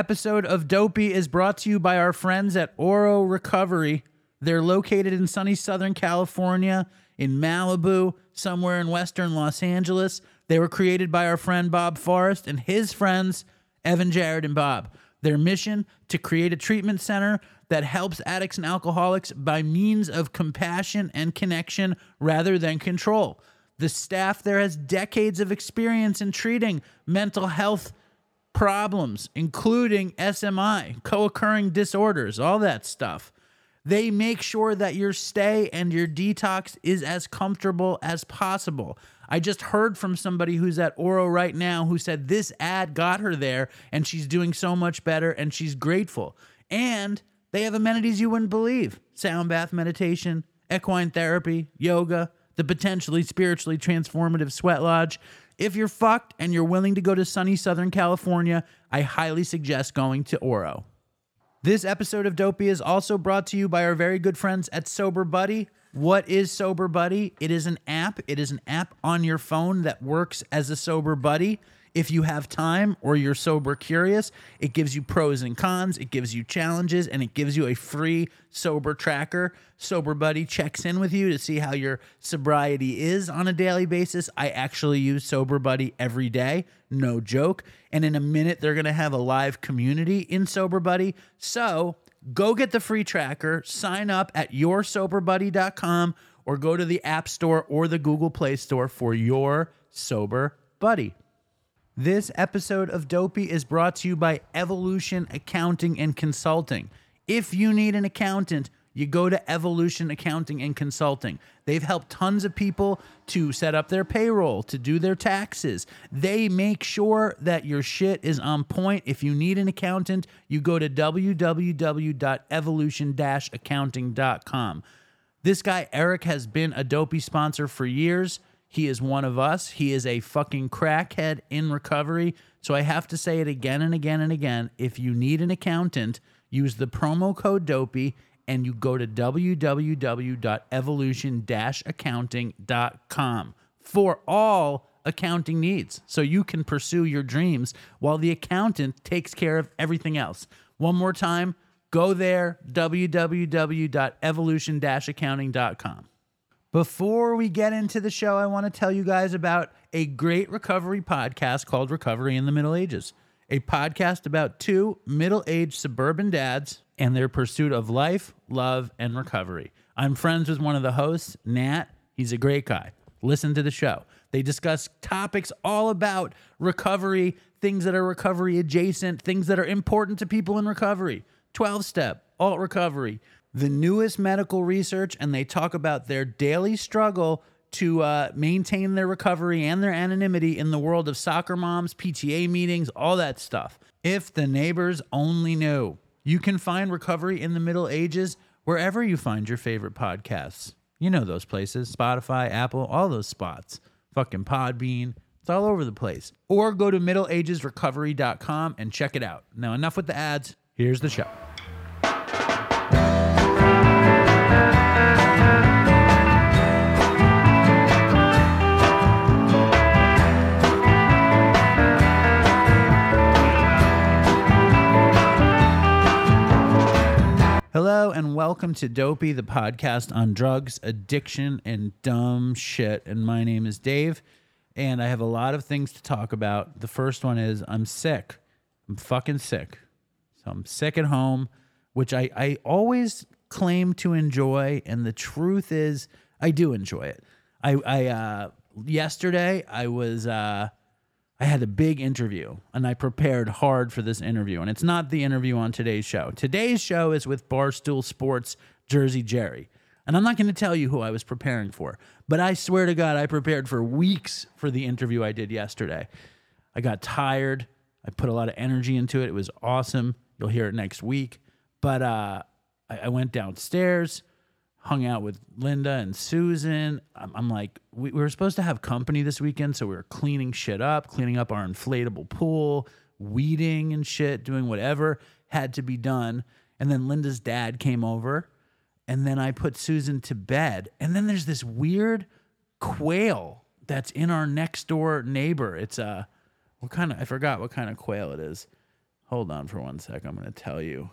Episode of Dopey is brought to you by our friends at Oro Recovery. They're located in sunny Southern California, in Malibu, somewhere in Western Los Angeles. They were created by our friend Bob Forrest and his friends, Evan, Jared, and Bob. Their mission to create a treatment center that helps addicts and alcoholics by means of compassion and connection rather than control. The staff there has decades of experience in treating mental health problems, including SMI, co occurring disorders, all that stuff. They make sure that your stay and your detox is as comfortable as possible. I just heard from somebody who's at Oro right now who said this ad got her there and she's doing so much better and she's grateful. And they have amenities you wouldn't believe sound bath meditation, equine therapy, yoga, the potentially spiritually transformative sweat lodge. If you're fucked and you're willing to go to sunny Southern California, I highly suggest going to Oro. This episode of Dopey is also brought to you by our very good friends at Sober Buddy. What is Sober Buddy? It is an app. It is an app on your phone that works as a sober buddy. If you have time or you're sober curious, it gives you pros and cons, it gives you challenges, and it gives you a free sober tracker. Sober Buddy checks in with you to see how your sobriety is on a daily basis. I actually use Sober Buddy every day, no joke. And in a minute, they're gonna have a live community in Sober Buddy. So go get the free tracker, sign up at yoursoberbuddy.com, or go to the App Store or the Google Play Store for your Sober Buddy. This episode of Dopey is brought to you by Evolution Accounting and Consulting. If you need an accountant, you go to Evolution Accounting and Consulting. They've helped tons of people to set up their payroll, to do their taxes. They make sure that your shit is on point. If you need an accountant, you go to www.evolution-accounting.com. This guy, Eric, has been a dopey sponsor for years. He is one of us. He is a fucking crackhead in recovery. So I have to say it again and again and again. If you need an accountant, use the promo code DOPEY and you go to www.evolution accounting.com for all accounting needs. So you can pursue your dreams while the accountant takes care of everything else. One more time, go there, www.evolution accounting.com. Before we get into the show, I want to tell you guys about a great recovery podcast called Recovery in the Middle Ages, a podcast about two middle aged suburban dads and their pursuit of life, love, and recovery. I'm friends with one of the hosts, Nat. He's a great guy. Listen to the show. They discuss topics all about recovery, things that are recovery adjacent, things that are important to people in recovery. 12 step, alt recovery, the newest medical research, and they talk about their daily struggle to uh, maintain their recovery and their anonymity in the world of soccer moms, PTA meetings, all that stuff. If the neighbors only knew. You can find Recovery in the Middle Ages wherever you find your favorite podcasts. You know those places Spotify, Apple, all those spots. Fucking Podbean. It's all over the place. Or go to middleagesrecovery.com and check it out. Now, enough with the ads. Here's the show. Hello and welcome to Dopey, the podcast on drugs, addiction, and dumb shit. And my name is Dave, and I have a lot of things to talk about. The first one is I'm sick. I'm fucking sick. So I'm sick at home, which I, I always claim to enjoy, and the truth is I do enjoy it. I, I uh, yesterday I was uh, I had a big interview and I prepared hard for this interview. And it's not the interview on today's show. Today's show is with Barstool Sports Jersey Jerry. And I'm not going to tell you who I was preparing for, but I swear to God, I prepared for weeks for the interview I did yesterday. I got tired. I put a lot of energy into it. It was awesome. You'll hear it next week. But uh, I, I went downstairs hung out with Linda and Susan. I'm, I'm like, we, we, were supposed to have company this weekend, so we were cleaning shit up, cleaning up our inflatable pool, weeding and shit, doing whatever had to be done. And then Linda's dad came over, and then I put Susan to bed. And then there's this weird quail that's in our next door neighbor. It's a what kind of I forgot what kind of quail it is. Hold on for one sec. I'm to tell you.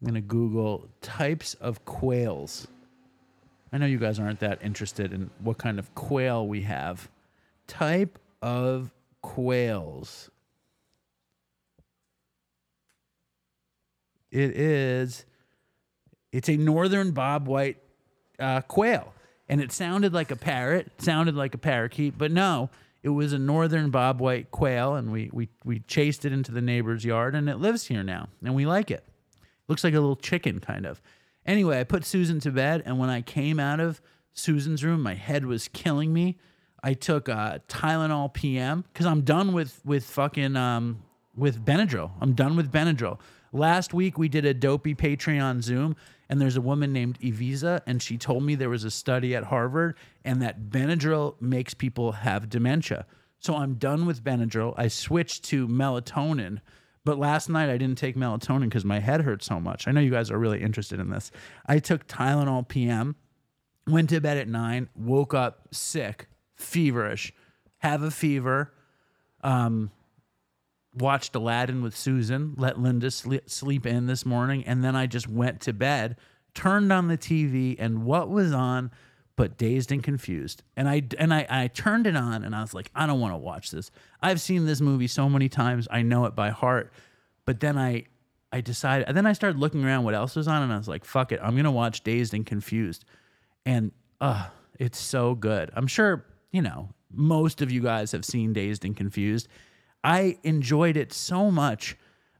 I'm going to Google types of quails. I know you guys aren't that interested in what kind of quail we have. Type of quails. It is. It's a northern bobwhite uh, quail, and it sounded like a parrot. Sounded like a parakeet, but no, it was a northern bobwhite quail, and we we we chased it into the neighbor's yard, and it lives here now, and we like it. Looks like a little chicken, kind of. Anyway, I put Susan to bed, and when I came out of Susan's room, my head was killing me. I took uh, Tylenol PM because I'm done with with fucking um, with Benadryl. I'm done with Benadryl. Last week we did a dopey Patreon Zoom, and there's a woman named Evisa, and she told me there was a study at Harvard, and that Benadryl makes people have dementia. So I'm done with Benadryl. I switched to melatonin. But last night I didn't take melatonin because my head hurt so much. I know you guys are really interested in this. I took Tylenol PM, went to bed at nine, woke up sick, feverish, have a fever, um, watched Aladdin with Susan, let Linda sleep, sleep in this morning, and then I just went to bed, turned on the TV, and what was on but Dazed and Confused. And I and I, I turned it on and I was like, I don't want to watch this. I've seen this movie so many times, I know it by heart. But then I I decided and then I started looking around what else was on and I was like, fuck it, I'm gonna watch Dazed and Confused. And uh, it's so good. I'm sure, you know, most of you guys have seen Dazed and Confused. I enjoyed it so much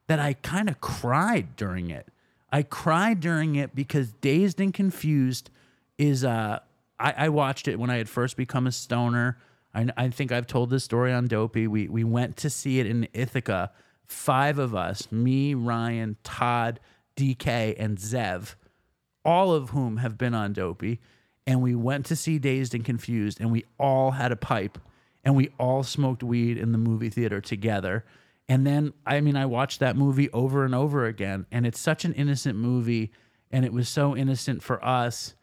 that I kind of cried during it. I cried during it because Dazed and Confused is uh I, I watched it when I had first become a stoner. I, I think I've told this story on Dopey. We we went to see it in Ithaca. Five of us, me, Ryan, Todd, DK, and Zev, all of whom have been on Dopey, and we went to see Dazed and Confused, and we all had a pipe, and we all smoked weed in the movie theater together. And then, I mean, I watched that movie over and over again, and it's such an innocent movie, and it was so innocent for us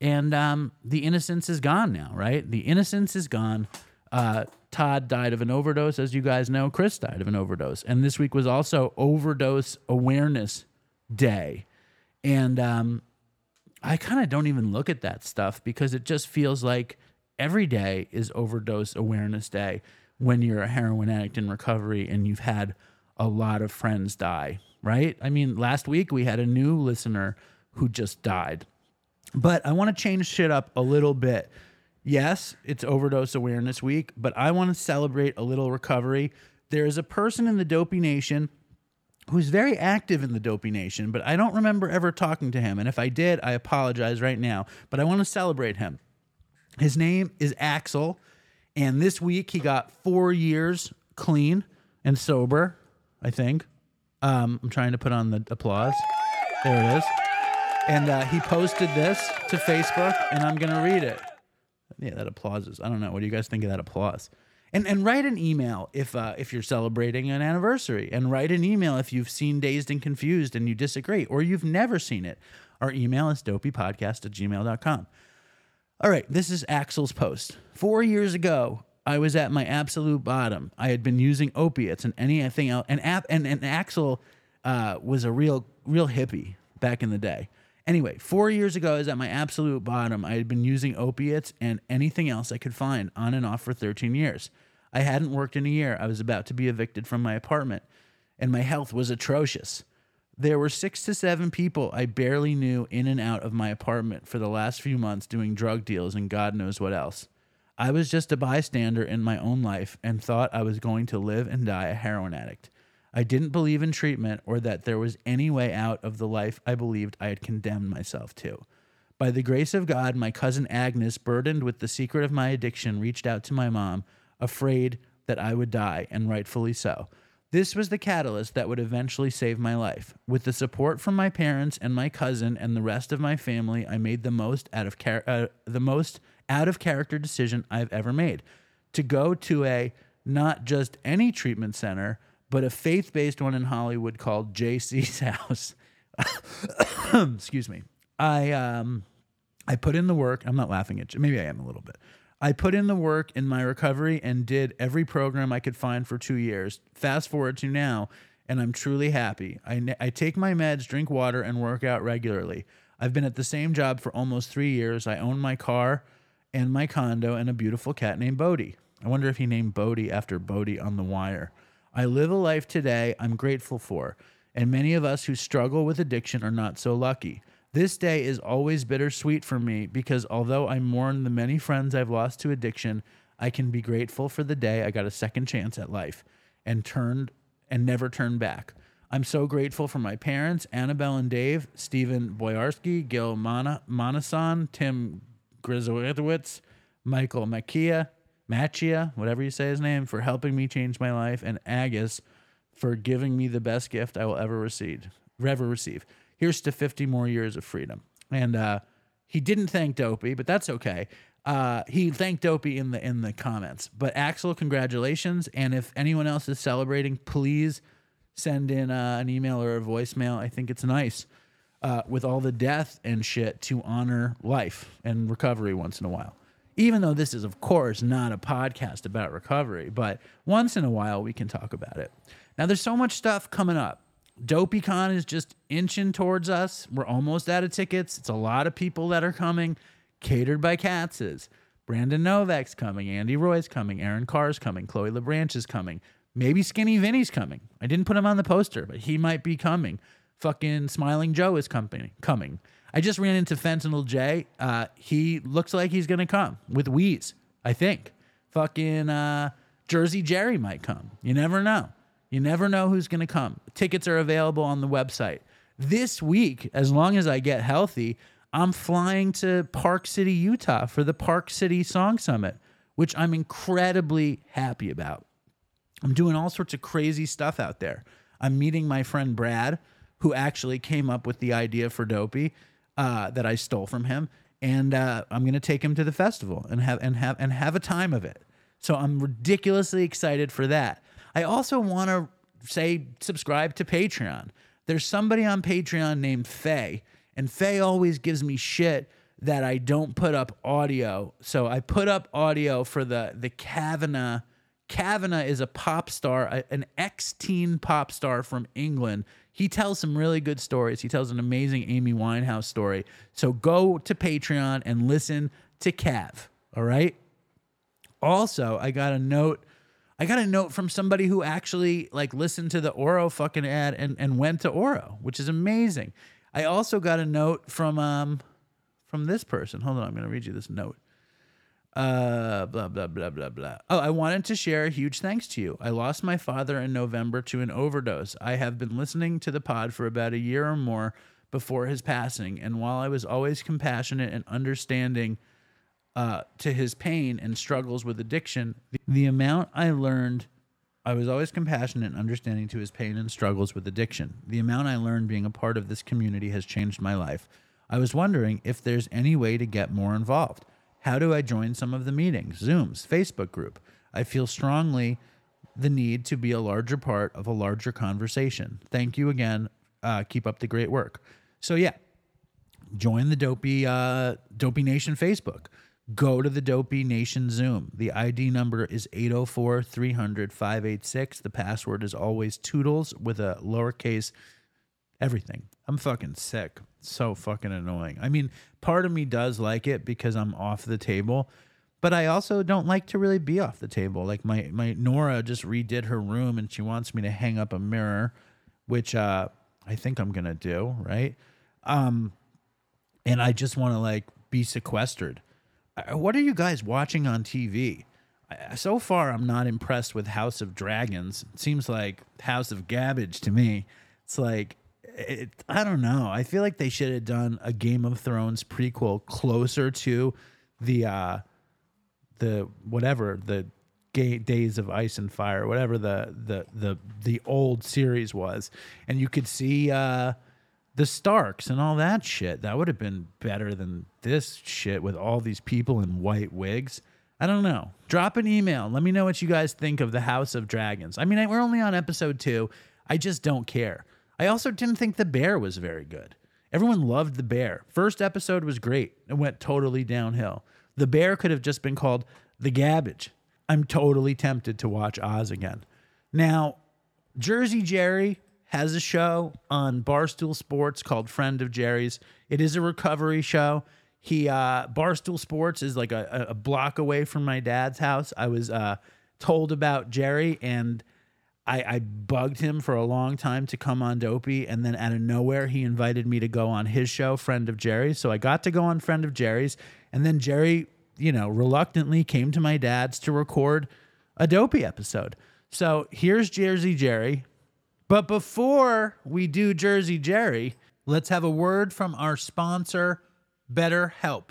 and um, the innocence is gone now, right? The innocence is gone. Uh, Todd died of an overdose, as you guys know. Chris died of an overdose, and this week was also Overdose Awareness Day, and um, I kind of don't even look at that stuff because it just feels like every day is Overdose Awareness Day when you're a heroin addict in recovery and you've had a lot of friends die, right? I mean, last week we had a new listener who just died but I want to change shit up a little bit. Yes, it's overdose awareness week, but I want to celebrate a little recovery. There is a person in the Dopey Nation who's very active in the Dopey Nation, but I don't remember ever talking to him. And if I did, I apologize right now. But I want to celebrate him. His name is Axel, and this week he got four years clean and sober. I think. Um, I'm trying to put on the applause. There it is and uh, he posted this to Facebook, and I'm gonna read it. Yeah, that applause is. I don't know. What do you guys think of that applause? And and write an email if uh, if you're celebrating an anniversary, and write an email if you've seen Dazed and Confused and you disagree, or you've never seen it. Our email is dopeypodcast at gmail.com. All right, this is Axel's post. Four years ago, I was at my absolute bottom. I had been using opiates and anything else, and and, and Axel uh, was a real real hippie back in the day. Anyway, four years ago, I was at my absolute bottom. I had been using opiates and anything else I could find on and off for 13 years. I hadn't worked in a year. I was about to be evicted from my apartment, and my health was atrocious. There were six to seven people I barely knew in and out of my apartment for the last few months doing drug deals and God knows what else. I was just a bystander in my own life and thought I was going to live and die a heroin addict. I didn't believe in treatment or that there was any way out of the life I believed I had condemned myself to. By the grace of God, my cousin Agnes, burdened with the secret of my addiction, reached out to my mom, afraid that I would die, and rightfully so. This was the catalyst that would eventually save my life. With the support from my parents and my cousin and the rest of my family, I made the most out of char- uh, the most out of character decision I've ever made. To go to a not just any treatment center, but a faith based one in Hollywood called JC's House. Excuse me. I um I put in the work. I'm not laughing at you. Maybe I am a little bit. I put in the work in my recovery and did every program I could find for two years. Fast forward to now, and I'm truly happy. I, I take my meds, drink water, and work out regularly. I've been at the same job for almost three years. I own my car and my condo and a beautiful cat named Bodie. I wonder if he named Bodie after Bodie on The Wire. I live a life today I'm grateful for, and many of us who struggle with addiction are not so lucky. This day is always bittersweet for me because although I mourn the many friends I've lost to addiction, I can be grateful for the day I got a second chance at life and turned and never turned back. I'm so grateful for my parents, Annabelle and Dave, Stephen Boyarski, Gil Mana- Manasan, Tim Grizowitz, Michael Makia, Machia, whatever you say his name, for helping me change my life, and Agus for giving me the best gift I will ever receive. Ever receive. Here's to 50 more years of freedom. And uh, he didn't thank Dopey, but that's okay. Uh, he thanked Dopey in the in the comments. But Axel, congratulations! And if anyone else is celebrating, please send in uh, an email or a voicemail. I think it's nice uh, with all the death and shit to honor life and recovery once in a while. Even though this is, of course, not a podcast about recovery, but once in a while we can talk about it. Now, there's so much stuff coming up. DopeyCon is just inching towards us. We're almost out of tickets. It's a lot of people that are coming, catered by Katz's. Brandon Novak's coming, Andy Roy's coming, Aaron Carr's coming, Chloe LeBranch is coming. Maybe Skinny Vinny's coming. I didn't put him on the poster, but he might be coming. Fucking Smiling Joe is coming. Coming. I just ran into Fentanyl J. Uh, he looks like he's gonna come with Wheeze. I think. Fucking uh, Jersey Jerry might come. You never know. You never know who's gonna come. Tickets are available on the website. This week, as long as I get healthy, I'm flying to Park City, Utah for the Park City Song Summit, which I'm incredibly happy about. I'm doing all sorts of crazy stuff out there. I'm meeting my friend Brad, who actually came up with the idea for Dopey uh, that I stole from him, and uh, I'm gonna take him to the festival and have and have and have a time of it. So I'm ridiculously excited for that. I also want to say subscribe to Patreon. There's somebody on Patreon named Faye, and Faye always gives me shit that I don't put up audio. So I put up audio for the the Kavana. Kavana is a pop star, an ex-teen pop star from England. He tells some really good stories. He tells an amazing Amy Winehouse story. So go to Patreon and listen to Cav. All right. Also, I got a note. I got a note from somebody who actually like listened to the Oro fucking ad and, and went to Oro, which is amazing. I also got a note from um from this person. Hold on, I'm gonna read you this note. Uh, blah blah blah blah blah. Oh, I wanted to share a huge thanks to you. I lost my father in November to an overdose. I have been listening to the pod for about a year or more before his passing, and while I was always compassionate and understanding uh, to his pain and struggles with addiction, the, the amount I learned, I was always compassionate and understanding to his pain and struggles with addiction. The amount I learned being a part of this community has changed my life. I was wondering if there's any way to get more involved. How do I join some of the meetings, Zooms, Facebook group? I feel strongly the need to be a larger part of a larger conversation. Thank you again. Uh, keep up the great work. So, yeah, join the Dopey uh, Dopey Nation Facebook. Go to the Dopey Nation Zoom. The ID number is 804 300 586. The password is always Toodles with a lowercase everything. I'm fucking sick. So fucking annoying. I mean, part of me does like it because I'm off the table, but I also don't like to really be off the table. Like my my Nora just redid her room and she wants me to hang up a mirror, which uh I think I'm going to do, right? Um and I just want to like be sequestered. Uh, What are you guys watching on TV? So far, I'm not impressed with House of Dragons. It seems like House of Gabbage to me. It's like, it, I don't know. I feel like they should have done a Game of Thrones prequel closer to the uh, the whatever the Ga- Days of Ice and Fire, whatever the the the the old series was, and you could see uh, the Starks and all that shit. That would have been better than this shit with all these people in white wigs. I don't know. Drop an email. Let me know what you guys think of the House of Dragons. I mean, I- we're only on episode two. I just don't care. I also didn't think the bear was very good. Everyone loved the bear. First episode was great. It went totally downhill. The bear could have just been called the Gabbage. I'm totally tempted to watch Oz again. Now, Jersey Jerry has a show on Barstool Sports called Friend of Jerry's. It is a recovery show. He uh, Barstool Sports is like a, a block away from my dad's house. I was uh, told about Jerry and I, I bugged him for a long time to come on Dopey, and then out of nowhere he invited me to go on his show, Friend of Jerry's. So I got to go on Friend of Jerry's, and then Jerry, you know, reluctantly came to my dad's to record a Dopey episode. So here's Jersey Jerry. But before we do Jersey Jerry, let's have a word from our sponsor, BetterHelp.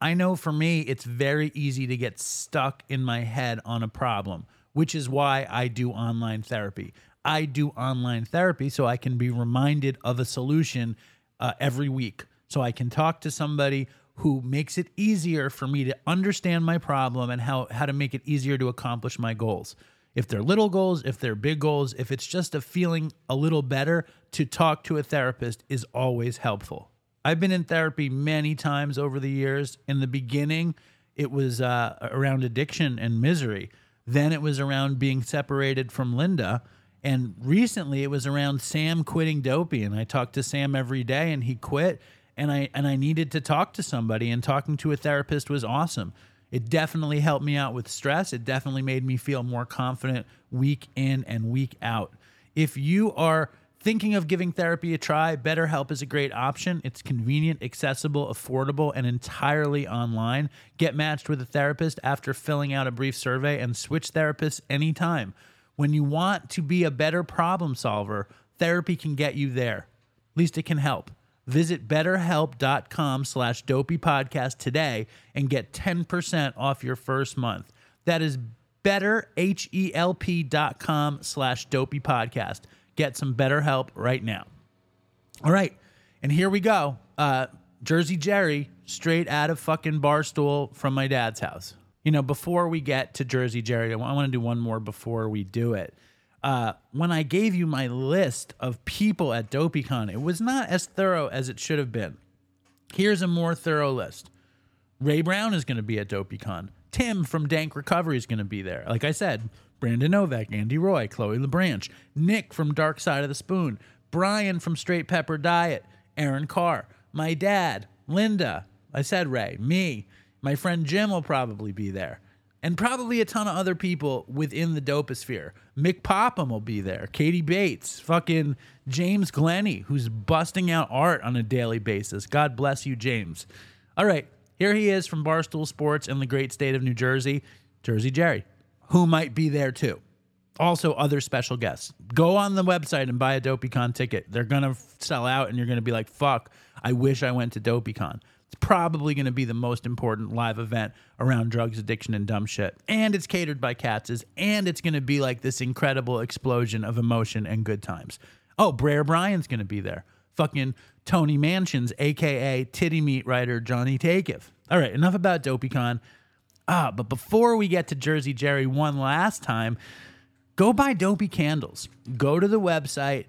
I know for me, it's very easy to get stuck in my head on a problem, which is why I do online therapy. I do online therapy so I can be reminded of a solution uh, every week. So I can talk to somebody who makes it easier for me to understand my problem and how, how to make it easier to accomplish my goals. If they're little goals, if they're big goals, if it's just a feeling a little better, to talk to a therapist is always helpful. I've been in therapy many times over the years. In the beginning, it was uh, around addiction and misery. Then it was around being separated from Linda. And recently it was around Sam quitting dopey. And I talked to Sam every day and he quit. And I and I needed to talk to somebody and talking to a therapist was awesome. It definitely helped me out with stress. It definitely made me feel more confident week in and week out. If you are thinking of giving therapy a try, BetterHelp is a great option. It's convenient, accessible, affordable, and entirely online. Get matched with a therapist after filling out a brief survey and switch therapists anytime. When you want to be a better problem solver, therapy can get you there. At least it can help. Visit betterhelp.com slash dopey podcast today and get 10% off your first month. That is betterhelp.com slash dopey podcast. Get some better help right now. All right. And here we go. Uh, Jersey Jerry, straight out of fucking Barstool from my dad's house. You know, before we get to Jersey Jerry, I want to do one more before we do it. Uh, when I gave you my list of people at DopeyCon, it was not as thorough as it should have been. Here's a more thorough list. Ray Brown is going to be at DopeyCon. Tim from Dank Recovery is going to be there. Like I said, Brandon Novak, Andy Roy, Chloe LeBranch, Nick from Dark Side of the Spoon, Brian from Straight Pepper Diet, Aaron Carr, my dad, Linda. I said Ray, me, my friend Jim will probably be there and probably a ton of other people within the doposphere. Mick Popham will be there. Katie Bates, fucking James Glenny, who's busting out art on a daily basis. God bless you, James. All right, here he is from Barstool Sports in the great state of New Jersey, Jersey Jerry, who might be there too. Also, other special guests. Go on the website and buy a DopeyCon ticket. They're gonna sell out, and you're gonna be like, "Fuck! I wish I went to DopeyCon." It's probably going to be the most important live event around drugs, addiction, and dumb shit. And it's catered by Katz's, and it's going to be like this incredible explosion of emotion and good times. Oh, Brer Brian's going to be there. Fucking Tony Mansions, aka titty meat writer Johnny Takeif. All right, enough about DopeyCon. But before we get to Jersey Jerry one last time, go buy Dopey candles. Go to the website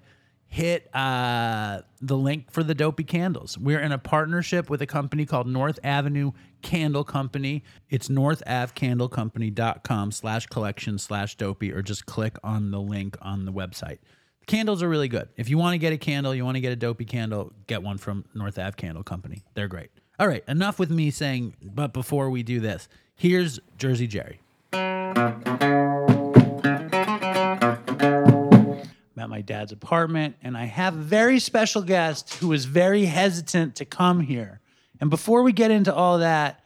hit uh, the link for the dopey candles. We're in a partnership with a company called North Avenue Candle Company. It's northavcandlecompany.com slash collection slash dopey, or just click on the link on the website. The candles are really good. If you want to get a candle, you want to get a dopey candle, get one from North Ave Candle Company. They're great. All right, enough with me saying, but before we do this, here's Jersey Jerry. I'm at my dad's apartment, and I have a very special guest who is very hesitant to come here. And before we get into all that,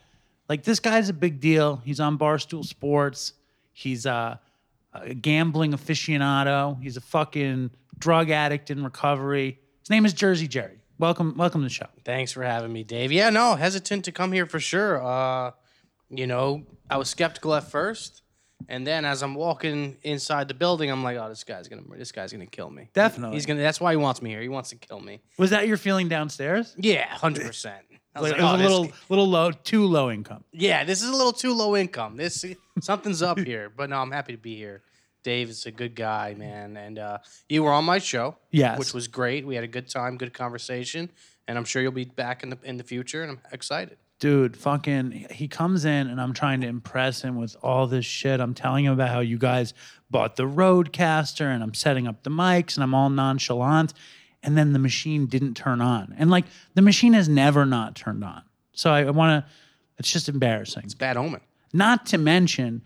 like this guy's a big deal. He's on Barstool Sports. He's a, a gambling aficionado. He's a fucking drug addict in recovery. His name is Jersey Jerry. Welcome, welcome to the show. Thanks for having me, Dave. Yeah, no, hesitant to come here for sure. Uh, you know, I was skeptical at first, and then as I'm walking inside the building, I'm like, oh, this guy's gonna, this guy's gonna kill me. Definitely. He's gonna. That's why he wants me here. He wants to kill me. Was that your feeling downstairs? Yeah, hundred percent. Like, it was a little, little low, too low income. Yeah, this is a little too low income. This something's up here, but no, I'm happy to be here. Dave is a good guy, man, and uh, you were on my show, Yes. which was great. We had a good time, good conversation, and I'm sure you'll be back in the in the future, and I'm excited. Dude, fucking, he comes in and I'm trying to impress him with all this shit. I'm telling him about how you guys bought the RodeCaster and I'm setting up the mics and I'm all nonchalant. And then the machine didn't turn on. And like the machine has never not turned on. So I, I want to, it's just embarrassing. It's bad omen. Not to mention,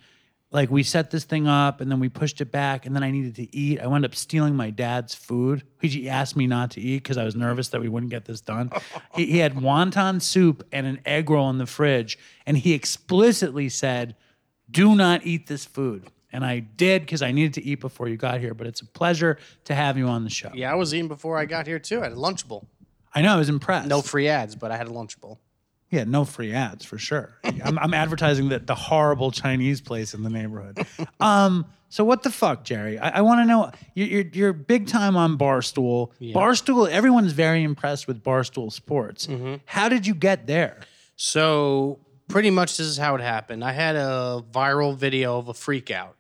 like we set this thing up and then we pushed it back and then I needed to eat. I wound up stealing my dad's food. He asked me not to eat because I was nervous that we wouldn't get this done. he, he had wonton soup and an egg roll in the fridge and he explicitly said, "Do not eat this food." And I did because I needed to eat before you got here. But it's a pleasure to have you on the show. Yeah, I was eating before I got here too. I had a Lunchable. I know I was impressed. No free ads, but I had a Lunchable. Yeah, no free ads for sure. I'm, I'm advertising that the horrible Chinese place in the neighborhood. Um, so what the fuck, Jerry? I, I want to know. You're, you're you're big time on Barstool. Barstool. Everyone's very impressed with Barstool Sports. How did you get there? So pretty much this is how it happened. I had a viral video of a freak out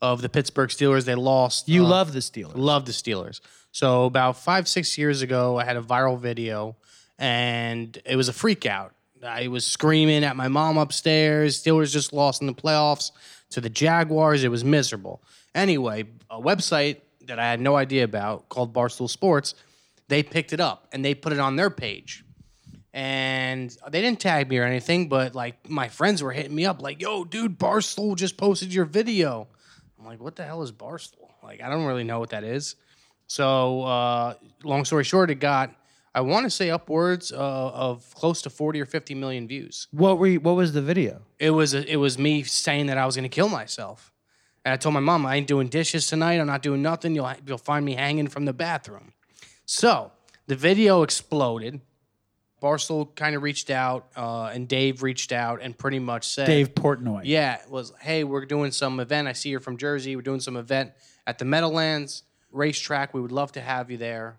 of the Pittsburgh Steelers. They lost. You uh, love the Steelers. love the Steelers. So about five, six years ago, I had a viral video, and it was a freak out. I was screaming at my mom upstairs. Steelers just lost in the playoffs to the Jaguars. It was miserable. Anyway, a website that I had no idea about called Barstool Sports, they picked it up and they put it on their page. And they didn't tag me or anything, but like my friends were hitting me up, like, yo, dude, Barstool just posted your video. I'm like, what the hell is Barstool? Like, I don't really know what that is. So, uh, long story short, it got, I want to say upwards uh, of close to 40 or 50 million views. What were you, What was the video? It was, it was me saying that I was going to kill myself. And I told my mom, I ain't doing dishes tonight. I'm not doing nothing. You'll, you'll find me hanging from the bathroom. So the video exploded. Barstool kind of reached out, uh, and Dave reached out and pretty much said, Dave Portnoy. yeah, it was, hey, we're doing some event. I see you're from Jersey. We're doing some event at the Meadowlands racetrack. We would love to have you there.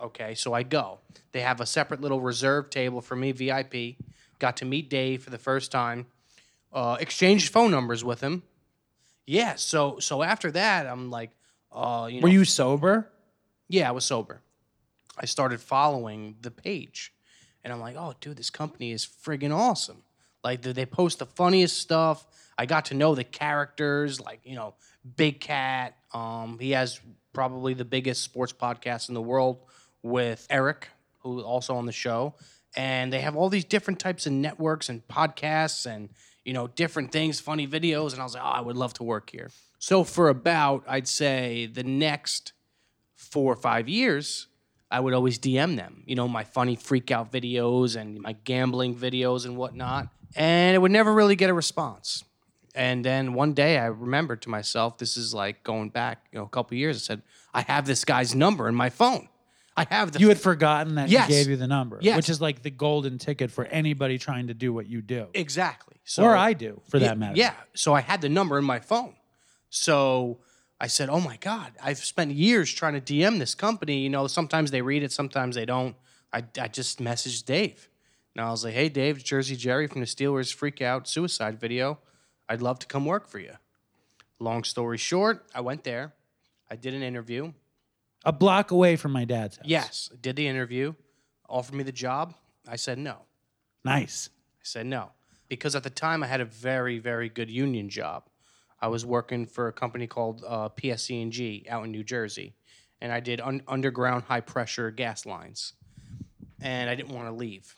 Okay, so I go. They have a separate little reserve table for me, VIP. Got to meet Dave for the first time. Uh, exchanged phone numbers with him. Yeah, so so after that, I'm like, uh, you know, Were you sober? yeah, I was sober. I started following the page, and I'm like, oh, dude, this company is friggin' awesome. Like they they post the funniest stuff. I got to know the characters, like you know, Big Cat. Um, he has probably the biggest sports podcast in the world with Eric, who also on the show, and they have all these different types of networks and podcasts and you know different things, funny videos, and I was like, oh, I would love to work here. So for about, I'd say the next four or five years, I would always DM them, you know, my funny freak out videos and my gambling videos and whatnot. And it would never really get a response. And then one day I remembered to myself, this is like going back, you know, a couple years. I said, I have this guy's number in my phone. I have the You had forgotten that Yes. he gave you the number, Yes. which is like the golden ticket for anybody trying to do what you do, exactly. So or I do, for yeah, that matter. Yeah. So I had the number in my phone. So I said, "Oh my god, I've spent years trying to DM this company. You know, sometimes they read it, sometimes they don't. I, I just messaged Dave, and I was like, "Hey, Dave, Jersey Jerry from the Steelers Freak Out Suicide video. I'd love to come work for you." Long story short, I went there. I did an interview. A block away from my dad's house. Yes, did the interview. Offered me the job. I said no. nice. I said no because at the time I had a very, very good union job. I was working for a company called uh, PSE&G out in New Jersey, and I did un- underground high pressure gas lines, and I didn't want to leave.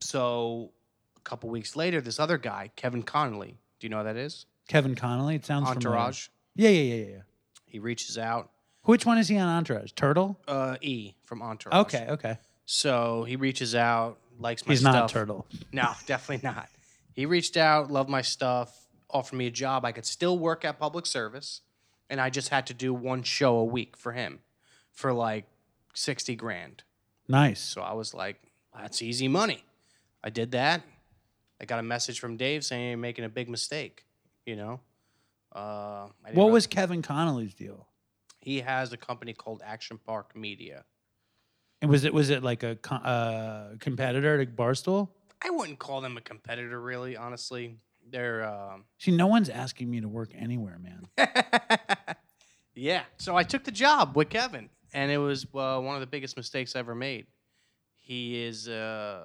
So a couple weeks later, this other guy, Kevin Connolly, do you know who that is? Kevin Connolly. It sounds Entourage. Familiar. Yeah, yeah, yeah, yeah. He reaches out. Which one is he on Entourage? Turtle. Uh, e from Entourage. Okay, okay. So he reaches out, likes my He's stuff. not Turtle. No, definitely not. He reached out, loved my stuff, offered me a job. I could still work at public service, and I just had to do one show a week for him for like 60 grand. Nice. So I was like, that's easy money. I did that. I got a message from Dave saying you're making a big mistake, you know? Uh, I didn't What know- was Kevin Connolly's deal? He has a company called Action Park Media. And was it was it like a co- uh, competitor to Barstool? I wouldn't call them a competitor, really, honestly. They're um, See, no one's asking me to work anywhere, man. yeah. So I took the job with Kevin, and it was uh, one of the biggest mistakes I ever made. He is, uh,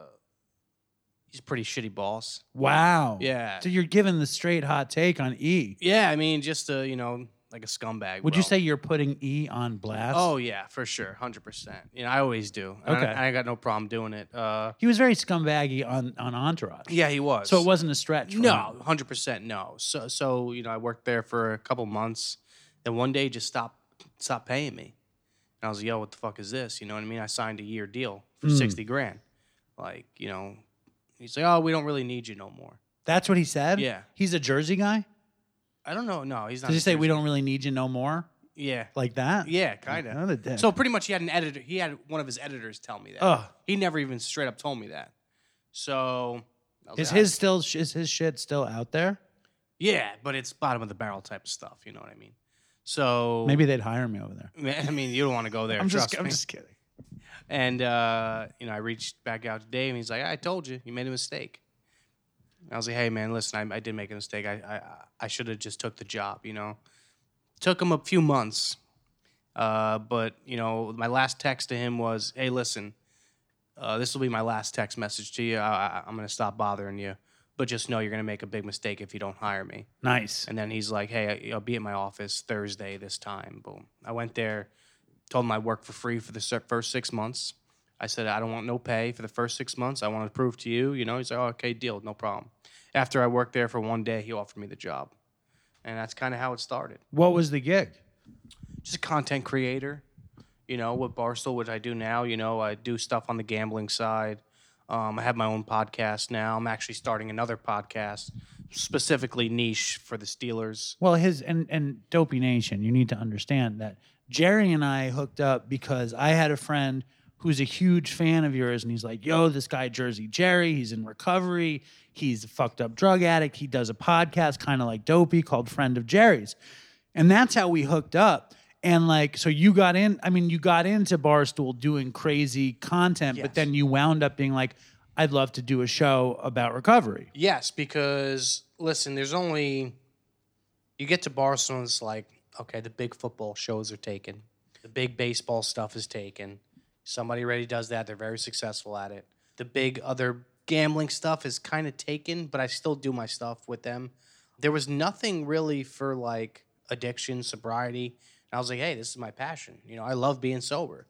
he's a pretty shitty boss. Wow. Yeah. So you're giving the straight hot take on E. Yeah, I mean, just a you know, like a scumbag. Would you say you're putting E on blast? Oh yeah, for sure, hundred percent. You know, I always do. And Okay. I, I got no problem doing it. Uh, he was very scumbaggy on on Entourage. yeah, he was. So it wasn't a stretch. No, hundred percent no. So so you know, I worked there for a couple months, and one day just stopped stopped paying me, and I was like, "Yo, what the fuck is this?" You know what I mean? I signed a year deal for Mm. sixty grand. Like you know, he's like, "Oh, we don't really need you no more." That's what he said. Yeah. He's a Jersey guy. I don't know. No, he's not. Did he say we don't really need you no more? Yeah, Like that? yeah, kind of. Another. So pretty much, he had an editor. He had one of his editors tell me that. Ugh. He never even straight up told me that. So I was is like, his still is his shit still out there? yeah, but it's bottom of the barrel type of stuff. You know what I mean? So Maybe they'd hire me over there. I mean, you don't want to go there. I'm trust just I'm me. just kidding. And uh, you know, I reached back out to Dave, and he's like, "I told you, you made a mistake." I was like, "Hey, man, listen, I, I did make a mistake. I I, I should have just took the job. You know, took him a few months, uh, but you know, my last text to him was, "Hey, listen, uh, this will be my last text message to you. I, I'm gonna stop bothering you, but just know you're gonna make a big mistake if you don't hire me." Nice. And then he's like, "Hey, I'll be at my office Thursday this time." Boom. I went there, told him I work for free for the first six months. I said I don't want no pay for the first six months. I want to prove to you. You know, he's like, oh, "Okay, deal, no problem." After I worked there for one day, he offered me the job, and that's kind of how it started. What was the gig? Just a content creator, you know, with Barstool, which I do now. You know, I do stuff on the gambling side. Um, I have my own podcast now. I'm actually starting another podcast specifically niche for the Steelers. Well, his and and Dopey Nation, you need to understand that Jerry and I hooked up because I had a friend who's a huge fan of yours, and he's like, "Yo, this guy Jersey Jerry, he's in recovery. He's a fucked up drug addict. He does a podcast kind of like Dopey called Friend of Jerry's," and that's how we hooked up. And like, so you got in. I mean, you got into Barstool doing crazy content, but then you wound up being like, "I'd love to do a show about recovery." Yes, because listen, there's only you get to Barstool, and it's like okay, the big football shows are taken, the big baseball stuff is taken. Somebody already does that; they're very successful at it. The big other gambling stuff is kind of taken, but I still do my stuff with them. There was nothing really for like addiction, sobriety. And I was like, hey, this is my passion. You know, I love being sober.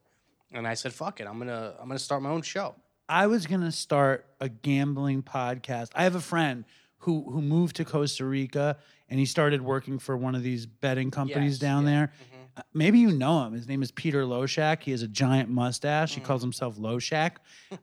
And I said, fuck it, I'm gonna I'm gonna start my own show. I was gonna start a gambling podcast. I have a friend who who moved to Costa Rica and he started working for one of these betting companies Yes, down yeah, there. Mm-hmm. Uh, Maybe you know him. His name is Peter Loshak. He has a giant mustache. He calls himself Loshak.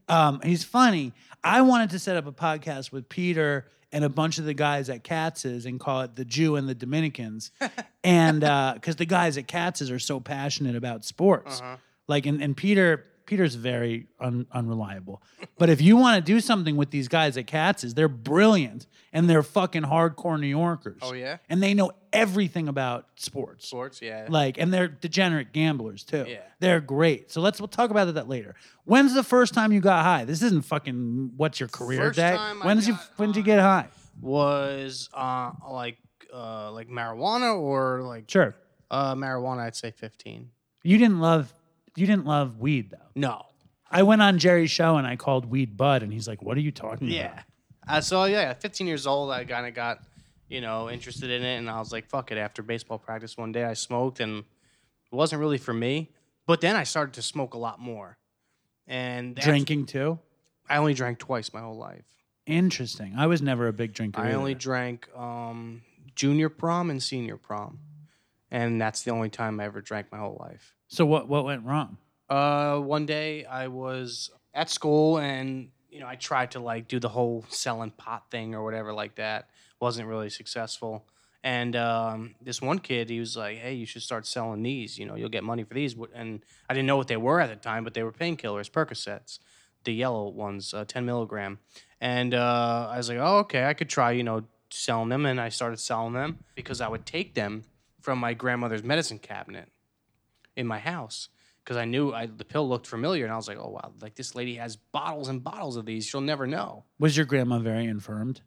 Um, he's funny. I wanted to set up a podcast with Peter and a bunch of the guys at Katz's and call it the Jew and the Dominicans, and because the guys at Katz's are so passionate about sports, like and, and Peter Peter's very un, unreliable. But if you want to do something with these guys at Katz's, they're brilliant and they're fucking hardcore New Yorkers. Oh, yeah? and they know everything about sports. Sports, yeah. Like, and they're degenerate gamblers too. Yeah. They're great. So let's we'll talk about that later. When's the first time you got high? This isn't fucking what's your career First day. time I When's you got when did you get high? was uh like uh like marijuana or like Sure. uh marijuana I'd say 15. You didn't love you didn't love weed though. No. I went on Jerry's show and I called weed bud and he's like, "What are you talking Yeah. about?" Uh, so yeah, 15 years old I kind of got you know interested in it and I was like fuck it after baseball practice one day I smoked and it wasn't really for me. But then I started to smoke a lot more. And after- Drinking too. I only drank twice my whole life. Interesting. I was never a big drinker. I only drank um junior prom and senior prom. And that's the only time I ever drank my whole life. So what what went wrong? Uh, one day I was at school and you know I tried to like do the whole selling pot thing or whatever like that. wasn't really successful. And um, this one kid, he was like, "Hey, you should start selling these. You know, you'll get money for these." And I didn't know what they were at the time, but they were painkillers, Percocets, the yellow ones, uh, 10 milligram. And uh, I was like, "Oh, okay, I could try." You know, selling them, and I started selling them because I would take them from my grandmother's medicine cabinet in my house because I knew I, the pill looked familiar, and I was like, "Oh wow, like this lady has bottles and bottles of these. She'll never know." Was your grandma very infirmed?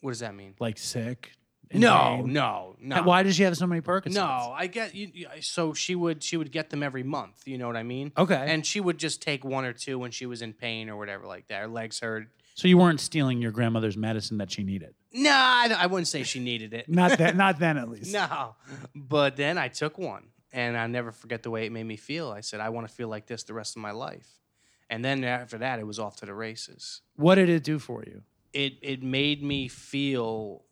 What does that mean? Like sick? No, pain? no, no. Why does she have so many Percocets? No, I get you. you- So she would she would get them every month. You know what I mean? Okay. And she would just take one or two when she was in pain or whatever like that. Her legs hurt. So you weren't stealing your grandmother's medicine that she needed. Nah, I, I wouldn't say she needed it. Not that. not then, at least. No. But then I took one and I never forget the way it made me feel. I said, I want to feel like this the rest of my life. And then after that, it was off to the races. What did it do for you? It it made me feel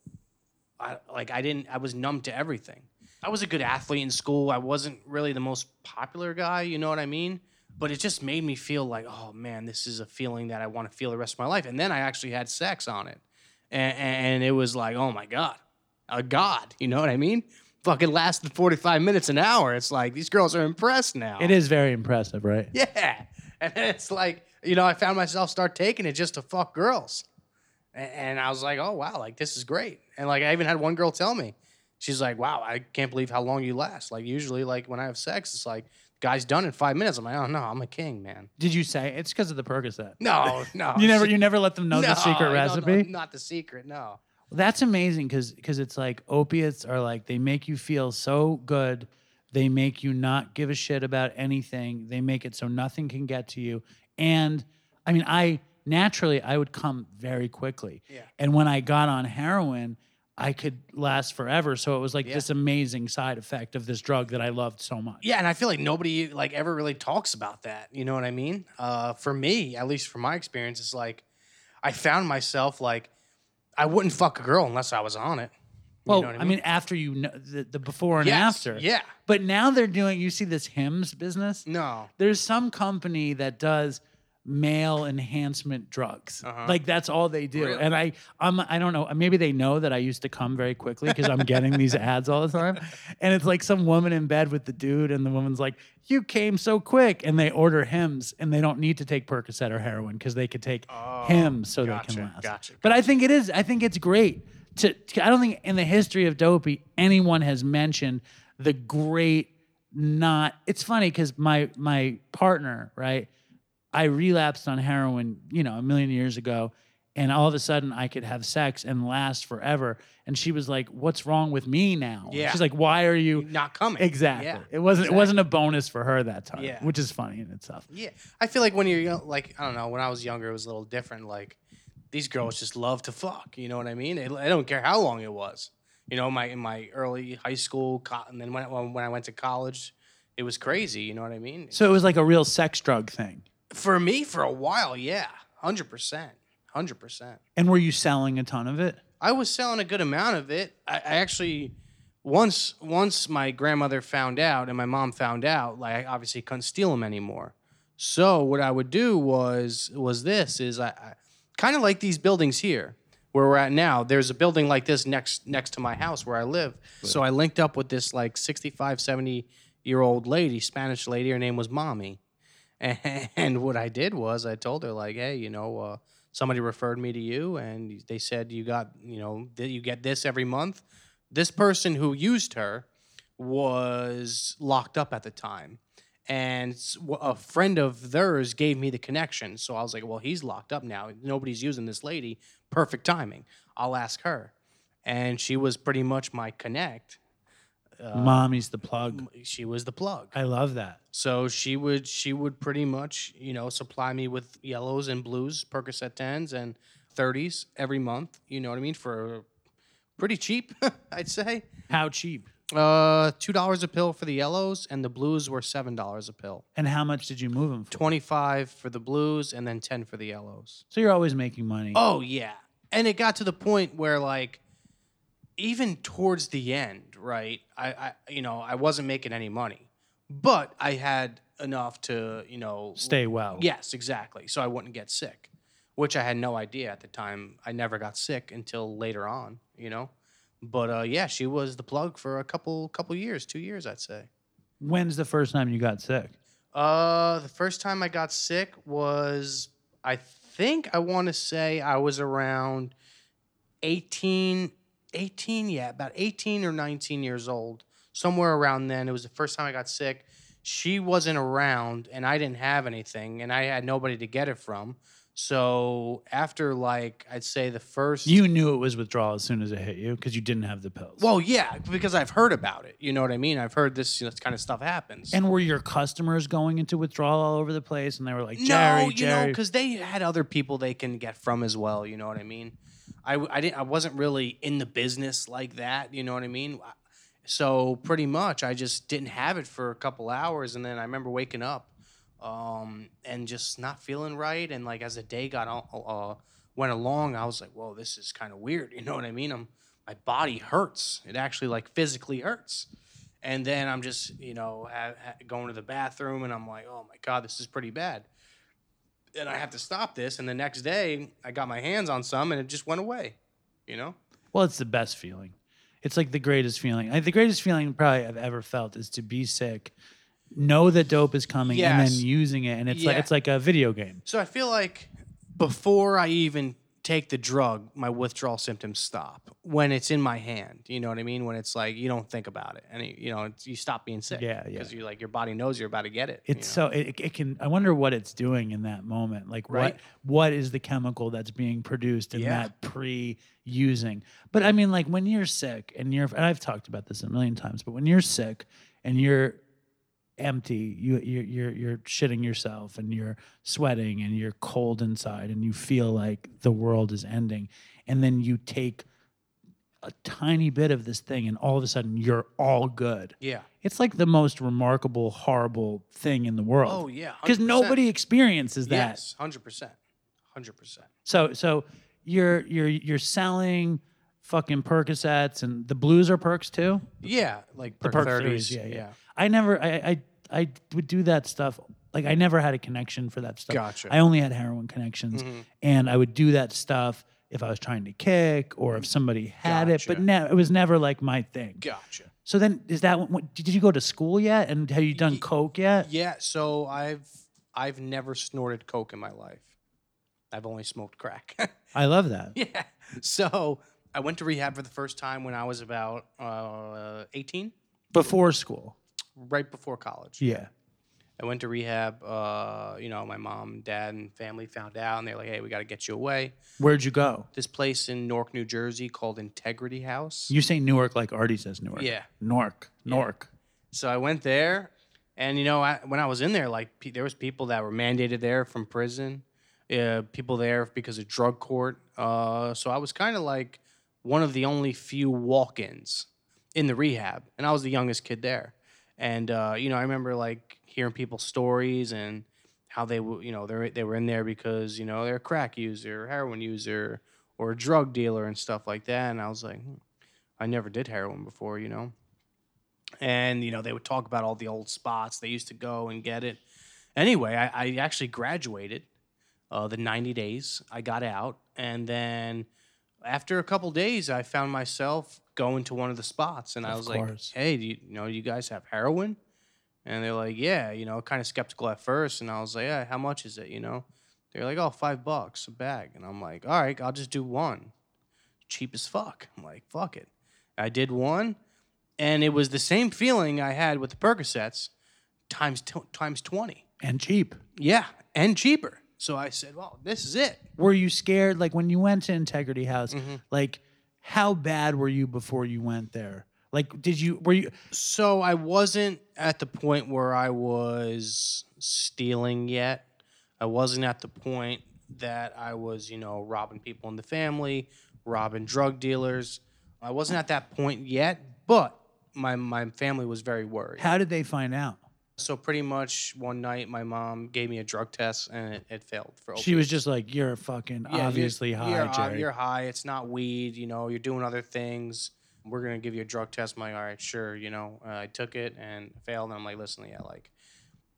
I, like I didn't. I was numb to everything. I was a good athlete in school. I wasn't really the most popular guy. You know what I mean? But it just made me feel like, oh man, this is a feeling that I want to feel the rest of my life. And then I actually had sex on it, and, and it was like, oh my god, a god. You know what I mean? Fucking lasted forty five minutes, an hour. It's like these girls are impressed now. It is very impressive, right? Yeah. And it's like, you know, I found myself start taking it just to fuck girls. And I was like, oh, wow, like this is great. And like, I even had one girl tell me, she's like, wow, I can't believe how long you last. Like, usually, like when I have sex, it's like, guy's done in five minutes. I'm like, oh, no, I'm a king, man. Did you say it's because of the Percocet? No, no. You never, you never let them know the No, secret no, no, recipe. not the secret, no. That's amazing because because it's like opiates are like they make you feel so good. They make you not give a shit about anything. They make it so nothing can get to you. And I mean, I naturally I would come very quickly. Yeah. And when I got on heroin, I could last forever. So it was like Yeah. this amazing side effect of this drug that I loved so much. Yeah, and I feel like nobody like ever really talks about that. You know what I mean? Uh, for me, at least from my experience, it's like I found myself like I wouldn't fuck a girl unless I was on it. You Well, know what I mean, after you know the, the before and Yes, after. Yeah. But now they're doing. You see this Hims business. No. there's some company that does male enhancement drugs. Like that's all they do. Uh-huh. Really? And I I'm I don't know, maybe they know that I used to come very quickly because I'm getting these ads all the time. And it's like some woman in bed with the dude and the woman's like, "You came so quick." And they order Hims and they don't need to take Percocet or heroin because they could take Hims so they can last. gotcha, But I think it is I think it's great to, to I don't think in the history of dopey anyone has mentioned the great not it's funny because my my partner right i relapsed on heroin you know a million years ago and all of a sudden i could have sex and last forever and she was like what's wrong with me now Yeah. she's like why are you Not coming. exactly Yeah. it wasn't exactly. it wasn't a bonus for her that time Yeah. which is funny in itself Yeah, I feel like when you're young, like I don't know, when I was younger, it was a little different. Like these girls just love to fuck. You know what I mean? They, I don't care how long it was. You know, my in my early high school, and then when when I went to college, it was crazy. You know what I mean? so it was like a real sex drug thing For me, for a while, yeah, hundred percent, hundred percent. and were you selling a ton of it I was selling a good amount of it. I, I actually once once my grandmother found out and my mom found out, like I obviously couldn't steal them anymore. So what I would do was was this is I, I kind of like these buildings here where we're at now. There's a building like this next next to my house where I live. So I linked up with this like 65, 70 year old lady, Spanish lady. Her name was Mommy. And what I did was I told her like, hey, you know, uh, somebody referred me to you, and they said you got, you know, that you get this every month. This person who used her was locked up at the time, and a friend of theirs gave me the connection. So I was like, well, he's locked up now. Nobody's using this lady. Perfect timing. I'll ask her, and she was pretty much my connect. Mommy's the plug She was the plug. i love that So she would she would pretty much you know supply me with yellows and blues, Percocet tens and thirties every month. You know what I mean for pretty cheap, I'd say. how cheap Uh, two dollars a pill for the yellows, and the blues were seven dollars a pill. and how much did you move them for Twenty five for the blues, and then ten for the yellows. so you're always making money Oh yeah, and it got to the point where like, even towards the end, right? I, I you know I wasn't making any money, but I had enough to you know stay well Yes, exactly. So I wouldn't get sick, which I had no idea at the time. I never got sick until later on, you know. But uh, yeah, she was the plug for a couple couple years, two years, I'd say. when's the first time you got sick Uh, the first time I got sick was, I think I want to say I was around 18, 18, yeah, about 18 or 19 years old, somewhere around then. It was the first time I got sick. She wasn't around and I didn't have anything and I had nobody to get it from. So after like I'd say the first You knew it was withdrawal as soon as it hit you because you didn't have the pills. Well, yeah, because I've heard about it. You know what I mean? I've heard this, you know, this kind of stuff happens. and were your customers going into withdrawal all over the place? And they were like, Jerry, no, you know, because they had other people they can get from as well. You know what I mean? I, I didn't. I wasn't really in the business like that. You know what I mean? So pretty much, I just didn't have it for a couple hours, and then I remember waking up, um, and just not feeling right. And like as the day got uh, went along, I was like, "Whoa, this is kind of weird." You know what I mean? I'm my body hurts. It actually like physically hurts. And then I'm just, you know, ha- ha- going to the bathroom, and I'm like, "Oh my god, this is pretty bad." And I have to stop this. And the next day, I got my hands on some, and it just went away. You know? Well, it's the best feeling. It's like the greatest feeling. I, the greatest feeling probably I've ever felt is to be sick, know that dope is coming, and then using it, and it's like it's like a video game. So I feel like before I even take the drug, my withdrawal symptoms stop when it's in my hand. You know what I mean? When it's like you don't think about it, and it- you know it's, you stop being sick. Yeah, yeah. Because you like your body knows you're about to get it. you It's know? so it, it can. I wonder what it's doing in that moment. Like Right. what what is the chemical that's being produced in Yeah. that pre using? But I mean, like when you're sick and you're, and I've talked about this a million times. But when you're sick and you're empty, you you're you're, you're shitting yourself and you're sweating and you're cold inside and you feel like the world is ending, and then you take a tiny bit of this thing and all of a sudden you're all good. yeah. It's like the most remarkable, horrible thing in the world. Oh yeah. because nobody experiences that. Yes, hundred percent, hundred percent. So, so you're you're you're selling fucking Percocets and the blues are perks too. Yeah, like The perk perk 30s. threes, yeah, yeah. I never, I, I, I would do that stuff. Like I never had a connection for that stuff. Gotcha. I only had heroin connections, Mhm. and I would do that stuff if I was trying to kick or if somebody had it, but Gotcha. ne- it was never like my thing. Gotcha. So then, is that what, did you go to school yet? And have you done Ye- coke yet? Yeah, so I've I've never snorted coke in my life. I've only smoked crack. I love that. yeah. So I went to rehab for the first time when I was about uh, 18, Before school. Right before college. Yeah. I went to rehab. Uh, you know, my mom, dad, and family found out, and they're like, "Hey, we got to get you away." Where'd you go? This place in Newark, New Jersey, called Integrity House. You say Newark like Artie says Newark. Yeah. Newark. Newark. So I went there, and you know, I, when I was in there, like pe- there was people that were mandated there from prison, uh, people there because of drug court. Uh, so I was kind of like one of the only few walk-ins in the rehab, and I was the youngest kid there. And uh, you know, I remember like hearing people's stories and how they you know, they they were in there because you know they're a crack user, heroin user, or a drug dealer and stuff like that. And I was like, hmm, I never did heroin before, you know? And you know they would talk about all the old spots they used to go and get it. Anyway i, I actually graduated uh, the 90 days. I got out and then after a couple days i found myself going to one of the spots and i Of was course. like hey do you, you know you guys have heroin and they're like yeah you know kind of skeptical at first and i was like yeah how much is it you know they're like oh five bucks a bag and i'm like all right i'll just do one cheap as fuck i'm like fuck it i did one and it was the same feeling I had with the Percocets times t- times 20. And cheap. Yeah, and cheaper. So I said, "Well, this is it." Were you scared? Like when you went to Integrity House, Mm-hmm. like how bad were you before you went there? Like, did you, were you, So I wasn't at the point where I was stealing yet. I wasn't at the point that I was, you know, robbing people in the family, robbing drug dealers. I wasn't at that point yet, but my my family was very worried. how did they find out? So pretty much one night, my mom gave me a drug test and it, it failed for. She was just like, you're fucking Yeah, you're- obviously high, You're, Jerry. you're high. It's not weed. You know, you're doing other things. We're gonna give you a drug test. I'm like, all right, sure. You know, uh, I took it and failed. And I'm like, listen, yeah, like,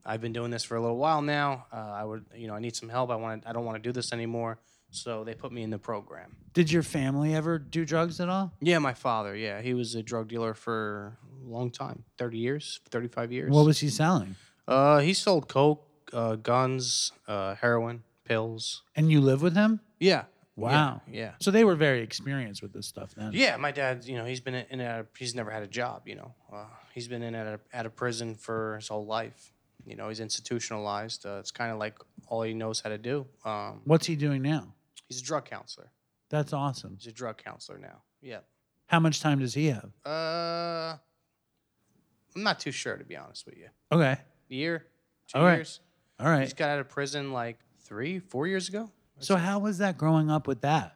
I've been doing this for a little while now. Uh, I would, you know, I need some help. I want. I don't want to do this anymore. So they put me in the program. Did your family ever do drugs at all? Yeah, my father. Yeah, he was a drug dealer for a long time, thirty years, thirty-five years. What was he selling? Uh, he sold coke, uh, guns, uh, heroin, pills. And you live with him? Yeah. Wow. Yeah. yeah. So they were very experienced with this stuff then. Yeah, my dad, you know, he's been in and out of, he's never had a job, you know. Uh, he's been in and out of, out of prison for his whole life. You know, he's institutionalized. Uh, it's kind of like all he knows how to do. Um, What's he doing now? He's a drug counselor. That's awesome. He's a drug counselor now. Yeah. How much time does he have? Uh, I'm not too sure to be honest with you. Okay. Year, two All right. years. All He right. just got out of prison like three, four years ago. So how was that growing up with that?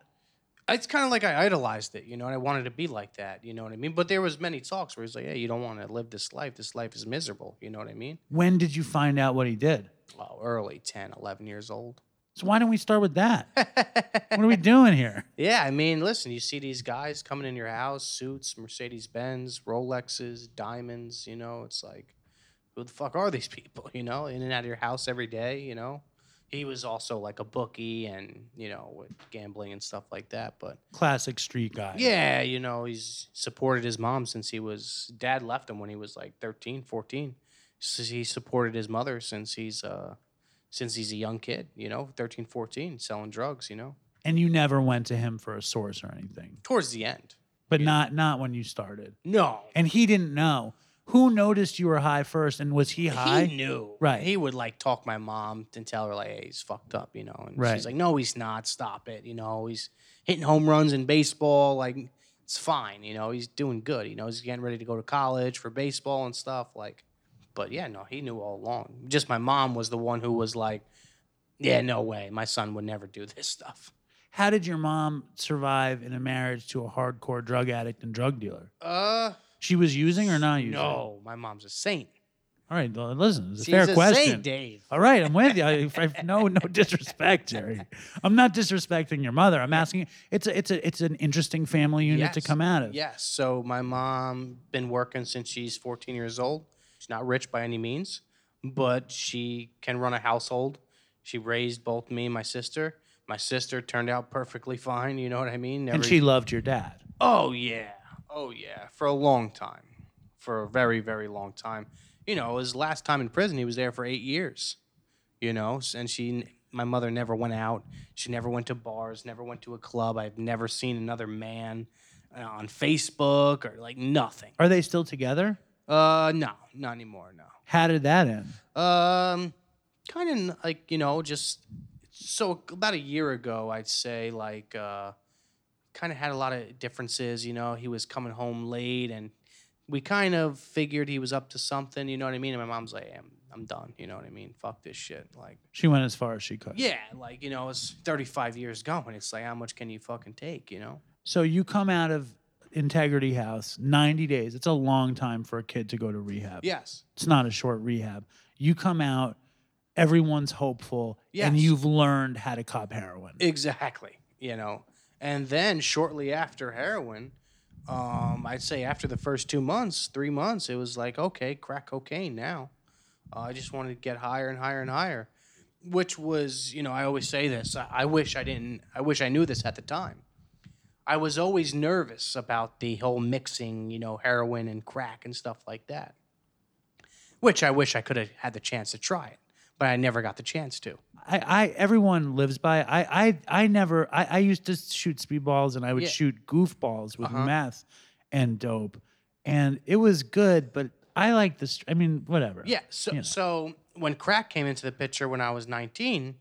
It's kind of like I idolized it, you know, and I wanted to be like that, you know what I mean. But there was many talks where he's like, "Hey, you don't want to live this life. This life is miserable." You know what I mean? When did you find out what he did? Well, early 10, 11 years old. So why don't we start with that? what are we doing here? Yeah, I mean, listen, you see these guys coming in your house, suits, Mercedes Benz, Rolexes, diamonds, you know, it's like, who the fuck are these people, you know, in and out of your house every day, you know? He was also like a bookie and, you know, with gambling and stuff like that. But Classic street guy. yeah, you know, he's supported his mom since he was, dad left him when he was like 13, 14. So he supported his mother since he's, uh, since he's a young kid, you know, 13, 14, selling drugs, you know, And you never went to him for a source or anything. towards the end. But not not when you started. No, And he didn't know. Who noticed you were high first and was he high? He knew. Right. He would like talk my mom and tell her like, "Hey, he's fucked up," you know. And Right. she's like, "No, he's not. Stop it." You know, he's hitting home runs in baseball. Like, it's fine. You know, he's doing good. You know, he's getting ready to go to college for baseball and stuff. Like, but yeah, no, he knew all along. Just my mom was the one who was like, "Yeah, no way, my son would never do this stuff." How did your mom survive in a marriage to a hardcore drug addict and drug dealer? Uh, She was using or not using? no, my mom's a saint. All right, well, listen, it's a She's fair a question. saint, Dave. All right, I'm with you. I, I, no, no disrespect, Jerry. I'm not disrespecting your mother. I'm asking. It's a, it's a, it's an interesting family unit to come out of. Yes. So my mom been working since she's 14 years old. She's not rich by any means, but she can run a household. She raised both me and my sister. My sister turned out perfectly fine. You know what I mean? And Never- she loved your dad. Oh yeah. Oh yeah. For a long time. For a very very long time. You know, his last time in prison, he was there for eight years. You know, and she, my mother, never went out. She never went to bars. Never went to a club. I've never seen another man uh, on Facebook or like nothing. Are they still together? Uh, no, not anymore. No. How did that end? Um, kind of like you know, just so about a year ago, I'd say like uh, kind of had a lot of differences. You know, he was coming home late, and we kind of figured he was up to something. You know what I mean? And my mom's like, "I'm, I'm done." You know what I mean? Fuck this shit. Like, She went as far as she could. yeah, like you know, it's 35 years going. It's like, how much can you fucking take? You know? So you come out of Integrity House 90 days. It's a long time for a kid to go to rehab. Yes. It's not a short rehab. You come out, everyone's hopeful, and you've learned how to cop heroin. Exactly. You know, and then shortly after heroin, um, I'd say after the first two months, three months, it was like, okay, crack cocaine now. Uh, I just wanted to get higher and higher and higher, which was, you know, I always say this. I, I wish I didn't. I wish I knew this at the time. I was always nervous about the whole mixing, you know, heroin and crack and stuff like that. Which I wish I could have had the chance to try it, but I never got the chance to. I, I everyone lives by. I I I never. I, I used to shoot speedballs and I would Yeah. shoot goofballs with Uh-huh. meth and dope, and it was good. But I like this. I mean, whatever. Yeah. So you know. so when crack came into the picture when I was 19,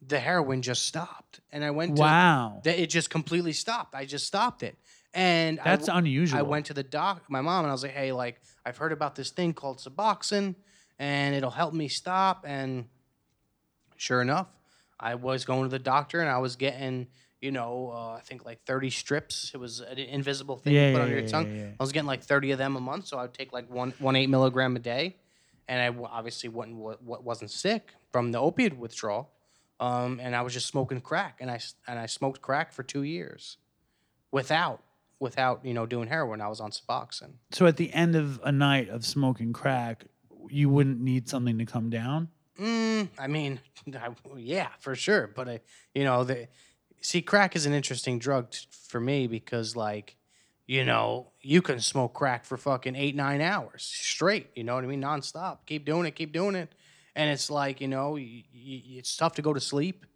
the heroin just stopped, and I went to Wow. that it just completely stopped. I just stopped it, and That's w- unusual. I went to the doc, my mom, and I was like, "Hey, like I've heard about this thing called Suboxone, and it'll help me stop." And sure enough, I was going to the doctor, and I was getting, you know, uh, I think like 30 strips. It was an invisible thing Yeah, you put yeah, under your tongue. yeah, yeah. I was getting like 30 of them a month, so I would take like one one eight milligram a day, and I w- obviously wasn't wa- wa- wasn't sick from the opiate withdrawal, um, and I was just smoking crack, and I and I smoked crack for two years, without without you know doing heroin. I was on Suboxone. So at the end of a night of smoking crack, you wouldn't need something to come down. Mm, I mean, I, yeah, for sure. But I, you know, the see, crack is an interesting drug t- for me because, like, you know, you can smoke crack for fucking eight, nine hours straight. You know what I mean, nonstop. Keep doing it, keep doing it, and it's like, you know, y- y- it's tough to go to sleep.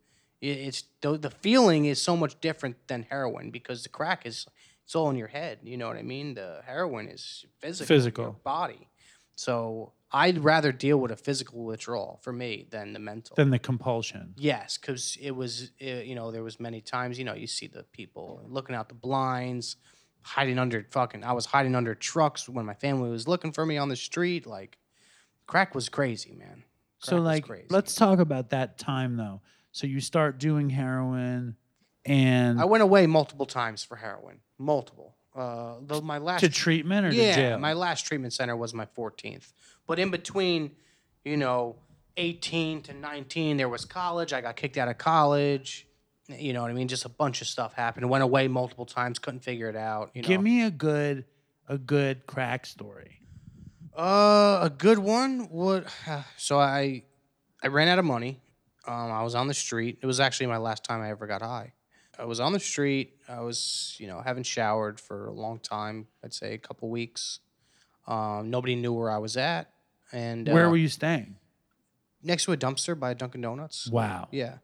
It's the the feeling is so much different than heroin because the crack is it's all in your head. You know what I mean? The heroin is physical, Physical. body. So I'd rather deal with a physical withdrawal for me than the mental. Than the compulsion. Yes, because it was, uh, you know, there was many times, you know, you see the people looking out the blinds, hiding under fucking. I was hiding under trucks when my family was looking for me on the street. Like, crack was crazy, man. So like crazy. let's talk about that time though. So you start doing heroin and I went away multiple times for heroin, multiple. Uh, though my last to treatment or yeah, to jail? my last treatment center was my 14th. But in between, you know, 18 to 19, there was college. I got kicked out of college. You know what I mean? Just a bunch of stuff happened. Went away multiple times. Couldn't figure it out. You know? Give me a good a good crack story. Uh, a good one would. So I, I ran out of money. Um, I was on the street. It was actually my last time I ever got high. I was on the street. I was, you know, haven't showered for a long time. I'd say a couple weeks. Um, nobody knew where I was at, and Where uh, were you staying? next to a dumpster by Dunkin' Donuts. Wow. Yeah.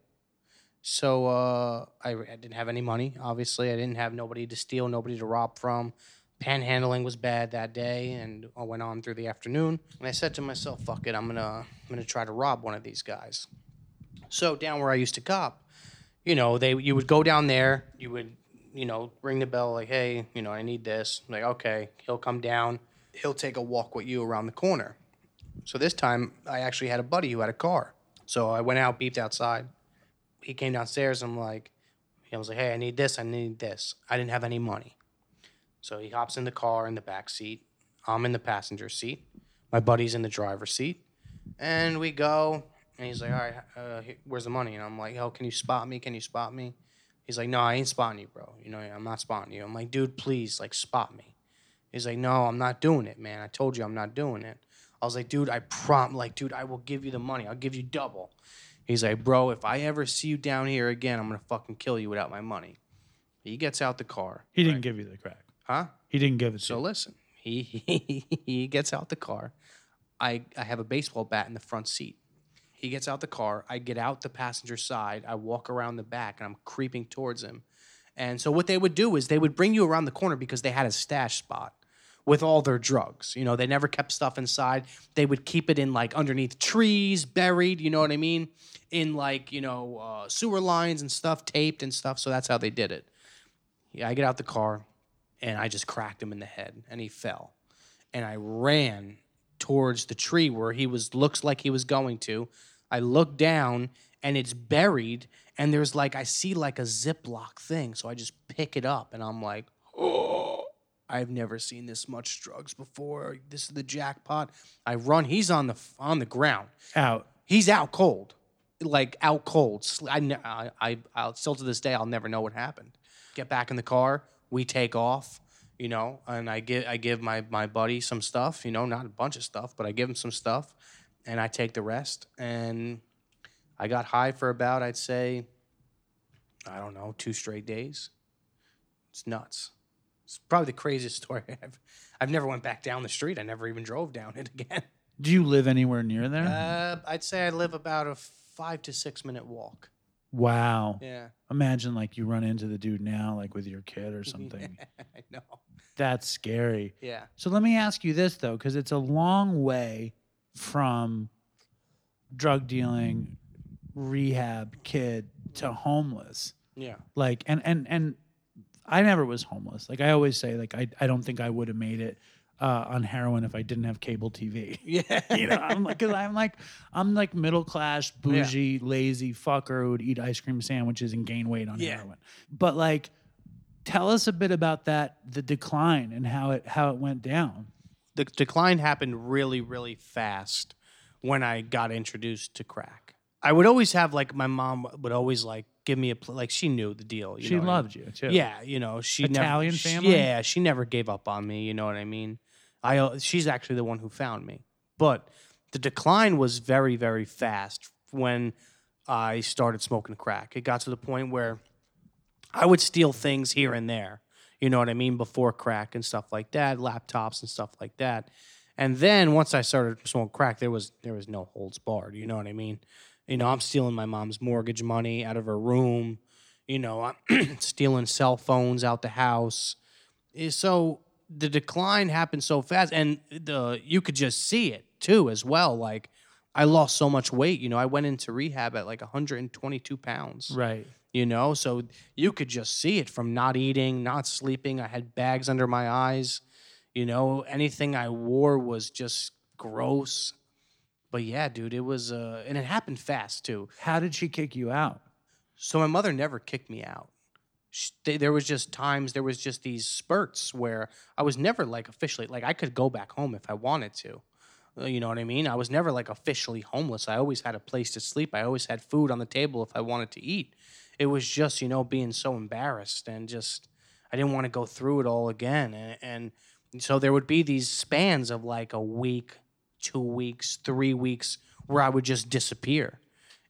So uh, I, I didn't have any money. Obviously, I didn't have nobody to steal, nobody to rob from. Panhandling was bad that day, and I went on through the afternoon. And I said to myself, "Fuck it, I'm gonna I'm gonna try to rob one of these guys." So down where I used to cop, you know, they you would go down there, you would you know ring the bell like, "Hey, you know, I need this." like, okay, he'll come down, he'll take a walk with you around the corner. So this time, I actually had a buddy who had a car. So I went out, beeped outside. He came downstairs. I'm like, I was like, hey, I need this. I need this. I didn't have any money. So he hops in the car in the back seat. I'm in the passenger seat. My buddy's in the driver's seat. And we go. And he's like, all right, uh, here- where's the money? And I'm like, oh, can you spot me? Can you spot me? He's like, no, I ain't spotting you, bro. You know, I'm not spotting you. I'm like, dude, please, like, spot me. He's like, no, I'm not doing it, man. I told you I'm not doing it. I was like, dude, I prom, like, dude, I will give you the money. I'll give you double. He's like, bro, if I ever see you down here again, I'm gonna fucking kill you without my money. He gets out the car. He didn't give you the crack. Huh? He didn't give it to So you. listen, he, he he gets out the car. I I have a baseball bat in the front seat. He gets out the car. I get out the passenger side. I walk around the back and I'm creeping towards him. And so what they would do is they would bring you around the corner because they had a stash spot with all their drugs. You know, they never kept stuff inside. They would keep it in like underneath trees, buried, you know what I mean? In like, you know, uh, sewer lines and stuff, taped and stuff. So that's how they did it. Yeah, I get out the car and I just cracked him in the head and he fell. And I ran towards the tree where he was looks like he was going to. I look down and it's buried and there's like I see like a Ziploc thing. So I just pick it up and I'm like, "Oh, I've never seen this much drugs before. This is the jackpot." I run, he's on the on the ground. Out. He's out cold. Like out cold. I, I, I, I'll still to this day, I'll never know what happened. Get back in the car. We take off, you know, and I give, I give my, my buddy some stuff, you know, not a bunch of stuff, but I give him some stuff and I take the rest. And I got high for about, I'd say, I don't know, two straight days. It's nuts. It's probably the craziest story I've, I've never went back down the street. I never even drove down it again. Do you live anywhere near there? Uh, I'd say I live about a five to six minute walk. Wow. Yeah, Imagine like you run into the dude now, like with your kid or something. I know. That's scary. Yeah, So let me ask you this though, because it's a long way from drug dealing, rehab, kid to homeless. yeah, Like, and and and I never was homeless. Like I always say, like I I don't think I would have made it uh, on heroin if I didn't have cable TV. yeah. you know, I'm like, cause I'm like, I'm like middle class, bougie, lazy fucker who would eat ice cream sandwiches and gain weight on Yeah. heroin. But like, tell us a bit about that, the decline and how it how it went down. the decline happened really, really fast when I got introduced to crack. I would always have like my mom would always like give me a pl- like she knew the deal. You She know what I mean? loved you too. Yeah, you know she Italian never, she- family? yeah, she never gave up on me. You know what I mean? I uh, she's actually the one who found me. But the decline was very very fast when I started smoking crack. It got to the point where I would steal things here and there. You know what I mean? Before crack and stuff like that, laptops and stuff like that. And then once I started smoking crack, there was there was no holds barred. You know what I mean? You know, I'm stealing my mom's mortgage money out of her room. You know, I'm stealing cell phones out the house. Eh, So the decline happened so fast, and the you could just see it too as well. Like I lost so much weight. You know, I went into rehab at like 122 pounds. Right. You know, so you could just see it from not eating, not sleeping. I had bags under my eyes. You know, anything I wore was just gross. But yeah, dude, it was, uh, and it happened fast too. How did she kick you out? So my mother never kicked me out. There was just times, there was just these spurts where I was never like officially, like I could go back home if I wanted to. Uh, You know what I mean? I was never like officially homeless. I always had a place to sleep. I always had food on the table if I wanted to eat. It was just, you know, being so embarrassed and just, I didn't want to go through it all again. And, and so there would be these spans of like a week, two weeks, three weeks where I would just disappear.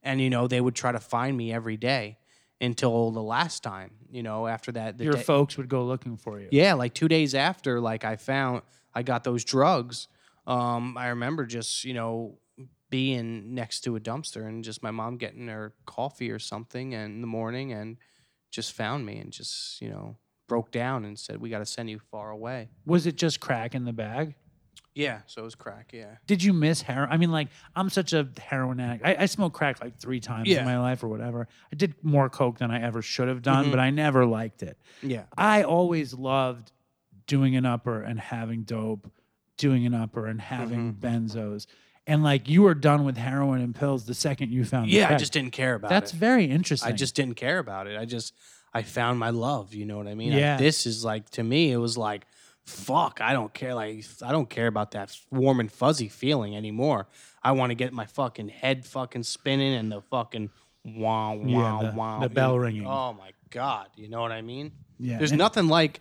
And, you know, they would try to find me every day until the last time, you know, after that. The Your day- folks would go looking for you. yeah, like two days after, like I found I got those drugs. Um, I remember just you know being next to a dumpster and just my mom getting her coffee or something in the morning and just found me and just you know broke down and said we got to send you far away. Was it just crack in the bag? Yeah, so it was crack. Yeah. Did you miss heroin? I mean, like, I'm such a heroin addict. I, I smoked crack like three times Yeah. in my life or whatever. I did more coke than I ever should have done, mm-hmm. but I never liked it. Yeah. I always loved doing an upper and having dope, doing an upper and having mm-hmm. benzos. And like you were done with heroin and pills the second you found the Yeah, I crack. just didn't care about it. That's it. very interesting. I just didn't care about it. I just I found my love. You know what I mean? Yeah. This is like to me, it was like, fuck. I don't care. Like I don't care about that warm and fuzzy feeling anymore. I want to get my fucking head fucking spinning and the fucking wow wow the- wow the bell ringing. Oh my god. You know what I mean? Yeah. There's And- nothing like.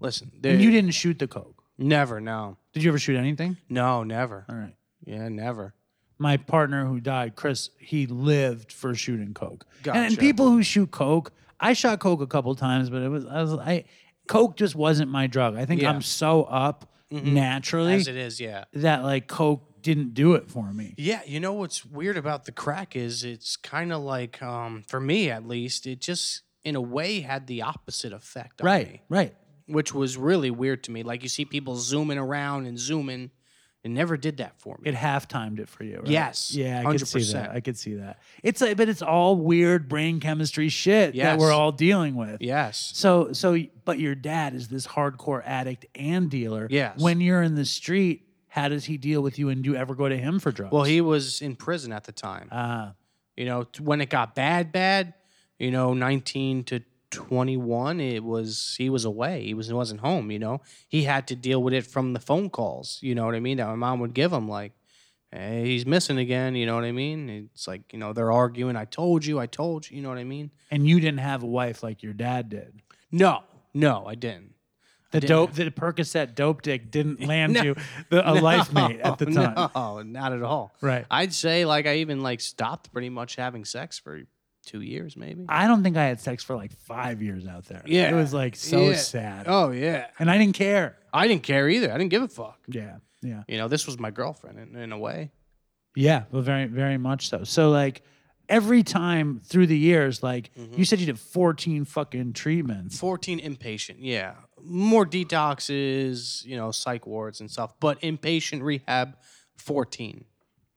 Listen, there, and you didn't shoot the coke. never. No. Did you ever shoot anything? No. Never. All right. Yeah. Never. my partner who died, Chris, he lived for shooting coke. And, and people who shoot coke, I shot coke a couple times, but it was I was I coke just wasn't my drug. I think Yeah. I'm so up naturally As it is. Yeah. that like coke didn't do it for me. Yeah, you know what's weird about the crack is it's kind of like, um, for me at least, it just in a way had the opposite effect on Right, me, right. which was really weird to me. Like you see people zooming around and zooming, it never did that for me. It half timed it for you. Right? Yes, Yeah, I could see 100%. that. I could see that. It's like, but it's all weird brain chemistry shit that we're all dealing with. yes, So so but your dad is this hardcore addict and dealer. Yes. When you're in the street, how does he deal with you and do you ever go to him for drugs? well, he was in prison at the time. Ah, you know, when it got bad, bad, you know, 19 to 21, it was, he was away. He was, he wasn't home, you know. He had to deal with it from the phone calls, you know what I mean? That my mom would give him, like, hey, he's missing again, you know what I mean? It's like, you know, they're arguing, I told you, I told you, you know what I mean? and you didn't have a wife like your dad did. No, no, I didn't. The dope, the Percocet dope dick didn't land you the, a life mate at the time. No, not at all. Right. I'd say, like, I even, like, stopped pretty much having sex for two years, maybe. I don't think I had sex for like five years out there. Yeah. It was like so Yeah. sad. Oh, yeah. And I didn't care. I didn't care either. I didn't give a fuck. Yeah. Yeah. You know, this was my girlfriend in, in a way. Yeah. Well, very, very much so. So, like, every time through the years, like, Mm-hmm. you said you did 14 fucking treatments. 14 inpatient, yeah. More detoxes, you know, psych wards and stuff, but inpatient rehab, 14.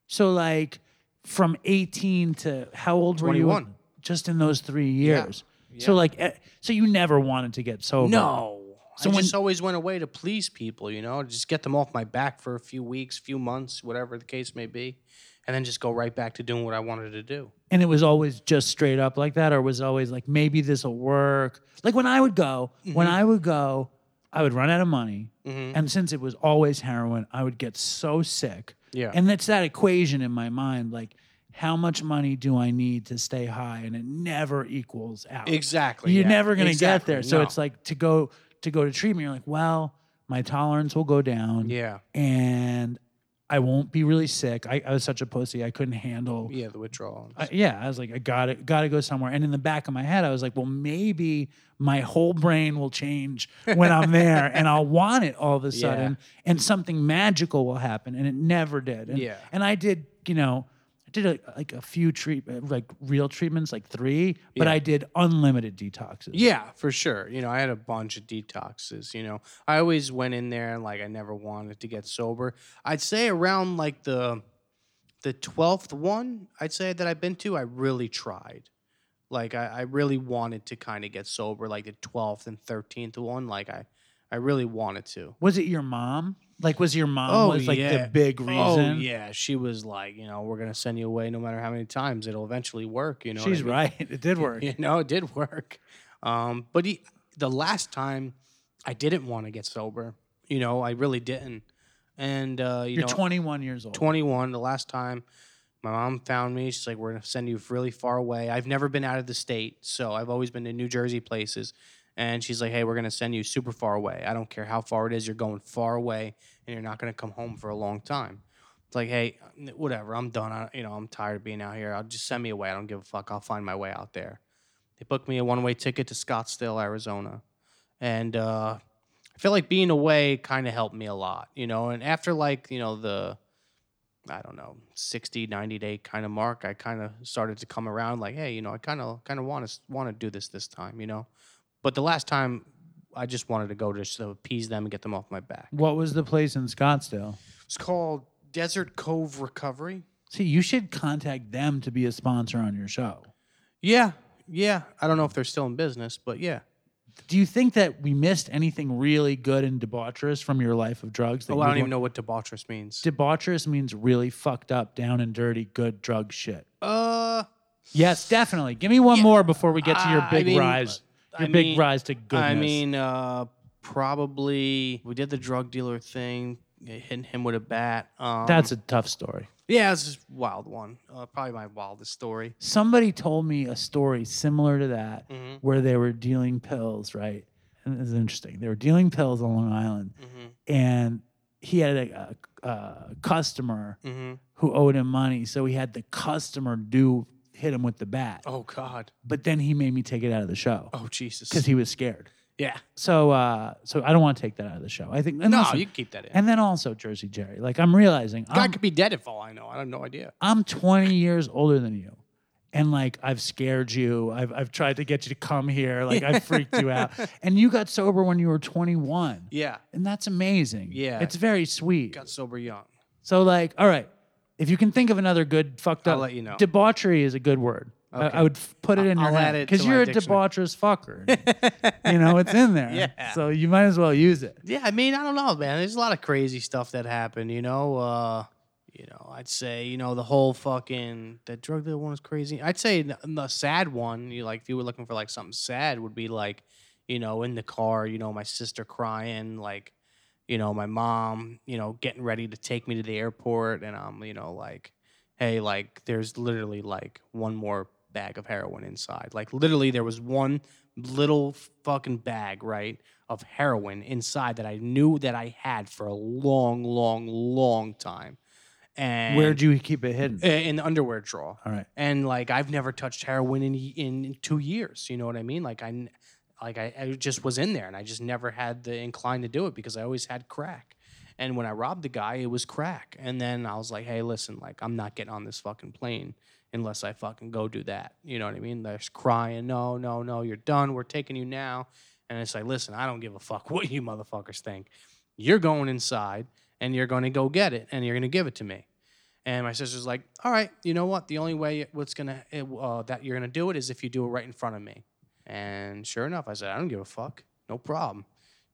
So, like, from 18 to how old were you? 21. Just in those three years. Yeah. So, like, eh, so you never wanted to get sober. No. So I when- just always went away to please people, you know, just get them off my back for a few weeks, few months, whatever the case may be, and then just go right back to doing what I wanted to do. And it was always just straight up like that, or was always like maybe this will work. Like when I would go, when I would go, I would run out of money, and since it was always heroin, I would get so sick. Yeah. and that's that equation in my mind, like how much money do I need to stay high, and it never equals out. Exactly. You're yeah. never gonna Exactly. get there. So No. it's like to go to go to treatment. You're like, well, my tolerance will go down, yeah, and I won't be really sick. I, I was such a pussy. I couldn't handle yeah, the withdrawal. I, yeah, I was like, I got to got to go somewhere. And in the back of my head, I was like, well, maybe my whole brain will change when I'm there, and I'll want it all of a sudden, and something magical will happen. And it never did. And, Yeah. And I did, you know, I did a, like a few treat uh, like real treatments, like three, but Yeah. I did unlimited detoxes. Yeah, for sure. You know, I had a bunch of detoxes. You know, I always went in there and like I never wanted to get sober. I'd say around like the the twelfth one, I'd say that I've been to, I really tried. Like I, I really wanted to kind of get sober. Like the twelfth and thirteenth one, like I, I really wanted to. Was it your mom? Like, was your mom Oh, was like yeah. the big reason? Oh yeah, she was like, you know, we're gonna send you away no matter how many times. It'll eventually work. You know, what I She's mean? right. It did work. You know, it did work. Um, but he, the last time, I didn't want to get sober. You know, I really didn't. And uh, you You're know, 21 years old. 21. The last time, my mom found me. She's like, "We're gonna send you really far away." I've never been out of the state, so I've always been in New Jersey places. And she's like, "Hey, we're gonna send you super far away. I don't care how far it is. You're going far away, and you're not gonna come home for a long time." It's like, hey, whatever. I'm done. I, you know, I'm tired of being out here. I'll just send me away. I don't give a fuck. I'll find my way out there. They booked me a one way ticket to Scottsdale, Arizona. And uh, I feel like being away kind of helped me a lot, you know. And after like, you know, the, I don't know, 60, 90 day kind of mark, I kind of started to come around like, hey, you know, I kind of kind of want to want to do this this time, you know. But the last time, I just wanted to go just to appease them and get them off my back. What was the place in Scottsdale? It's called Desert Cove Recovery. See, you should contact them to be a sponsor on your show. Yeah, yeah. I don't know if they're still in business, but yeah. Do you think that we missed anything really good and debaucherous from your life of drugs? that Oh, you I don't would even want- know what debaucherous means. Debaucherous means really fucked up, down and dirty, good drug shit. uh, Yes, definitely. Give me one more before we get to your I big mean, rise. I Your big mean- rise to goodness. I mean, uh, probably we did the drug dealer thing, hitting him with a bat. Um, that's a tough story. yeah, it's just a wild one. Uh, probably my wildest story. Somebody told me a story similar to that Mhm. where they were dealing pills, right? And it's interesting. They were dealing pills on Long Island, Mm-hmm. and he had a, a, a customer Mm-hmm. who owed him money, so he had the customer do hit him with the bat. Oh God. But then he made me take it out of the show Oh Jesus. because he was scared. yeah. So, uh, so I don't want to take that out of the show. I think and No, listen, you can keep that in. and then also Jersey Jerry. Like I'm realizing Guy I'm, could be dead if all I know. I have no idea. I'm 20 years older than you. And like I've scared you. I've I've tried to get you to come here. Like I freaked you out. And you got sober when you were 21. Yeah. And that's amazing. Yeah. It's very sweet. Got sober young. So like, all right. If you can think of another good fucked up, I'll let you know. debauchery is a good word. I- Okay. I, would f- put it in your I'll add head it because to my you're a dictionary. debaucherous fucker. you know, it's in there. Yeah. So you might as well use it. Yeah, I mean, I don't know, man. There's a lot of crazy stuff that happened, you know. Uh, you know, I'd say, you know, the whole fucking that drug dealer one was crazy. I'd say the, the sad one, you like if you were looking for like something sad, would be like, you know, in the car, you know, my sister crying, like, you know, my mom, you know, getting ready to take me to the airport, and I'm, you know, like, hey, like, there's literally like one more bag of heroin inside. Like, literally, there was one little fucking bag, right, of heroin inside that I knew that I had for a long, long, long time. And Where do you keep it hidden? In the underwear drawer? All right. and like I've never touched heroin in in two years. You know what I mean? Like I, like I, I just was in there, and I just never had the incline to do it because I always had crack. And when I robbed the guy, it was crack. And then I was like, hey, listen, like I'm not getting on this fucking plane unless I fucking go do that. You know what I mean? They're crying, no, no, no, you're done. We're taking you now. And it's like, listen, I don't give a fuck what you motherfuckers think. You're going inside and you're going to go get it and you're going to give it to me. And my sister's like, all right, you know what? The only way what's gonna uh, that you're gonna do it is if you do it right in front of me. And sure enough, I said, I don't give a fuck, no problem.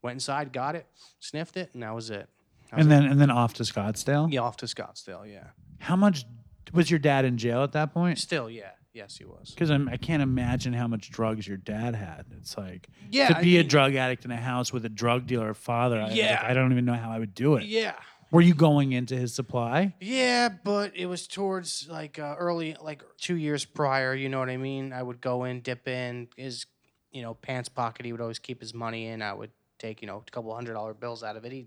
Went inside, got it, sniffed it, and that was it. That was And then and then off to Scottsdale. yeah, off to Scottsdale. Yeah, How much was your dad in jail at that point? still, yeah, yes, he was. Because I can't imagine how much drugs your dad had. It's like Yeah, to I be a drug addict in a house with a drug dealer father. I, Yeah. like, I don't even know how I would do it. Yeah, Were you going into his supply? yeah, but it was towards like uh, early, like two years prior. You know what I mean? I would go in, dip in his, you know, pants pocket. He would always keep his money in. I would take, you know, a couple hundred dollar bills out of it. He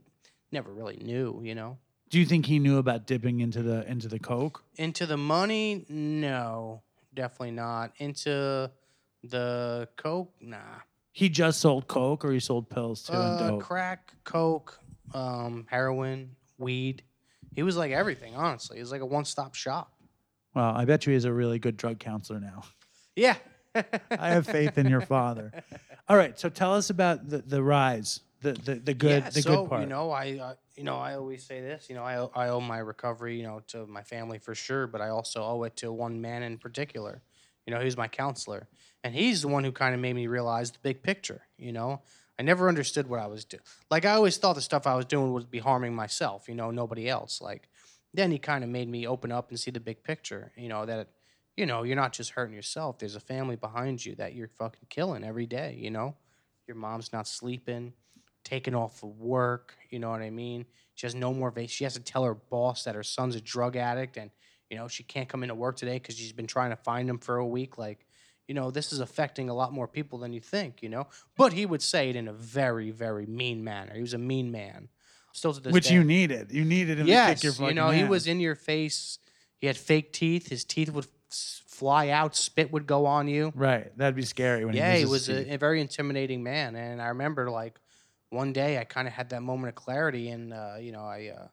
never really knew, you know. Do you think he knew about dipping into the into the coke? Into the money, no, definitely not. Into the coke, nah. He just sold coke, or he sold pills too and Uh, crack, coke, um, heroin, weed. He was like everything, honestly. He was like a one stop shop. Well, I bet you he's a really good drug counselor now. Yeah. I have faith in your father. All right, so tell us about the, the rise, the the, the good yeah, the so, good part. You know, I uh, you know I always say this. You know, I owe- I owe my recovery, you know, to my family for sure, but I also owe it to one man in particular. You know, he's my counselor, and he's the one who kind of made me realize the big picture. You know, I never understood what I was doing. Like I always thought the stuff I was doing would be harming myself. You know, nobody else. Like then he kind of made me open up and see the big picture. You know that. You know, you're not just hurting yourself. There's a family behind you that you're fucking killing every day. You know, your mom's not sleeping taken off of work. You know what I mean? She has no more vac. She has to tell her boss that her son's a drug addict, and you know she can't come into work today because she's been trying to find him for a week. Like, you know, this is affecting a lot more people than you think. You know, but he would say it in a very, very mean manner. He was a mean man. Still to this which day. you needed. You needed him to kick your fucking you know, he ass. was in your face. He had fake teeth. His teeth would fly out. Spit would go on you. right. That'd be scary when Yeah, he he was, was a, a very intimidating man, and I remember like one day I kind of had that moment of clarity, and uh, you know I uh,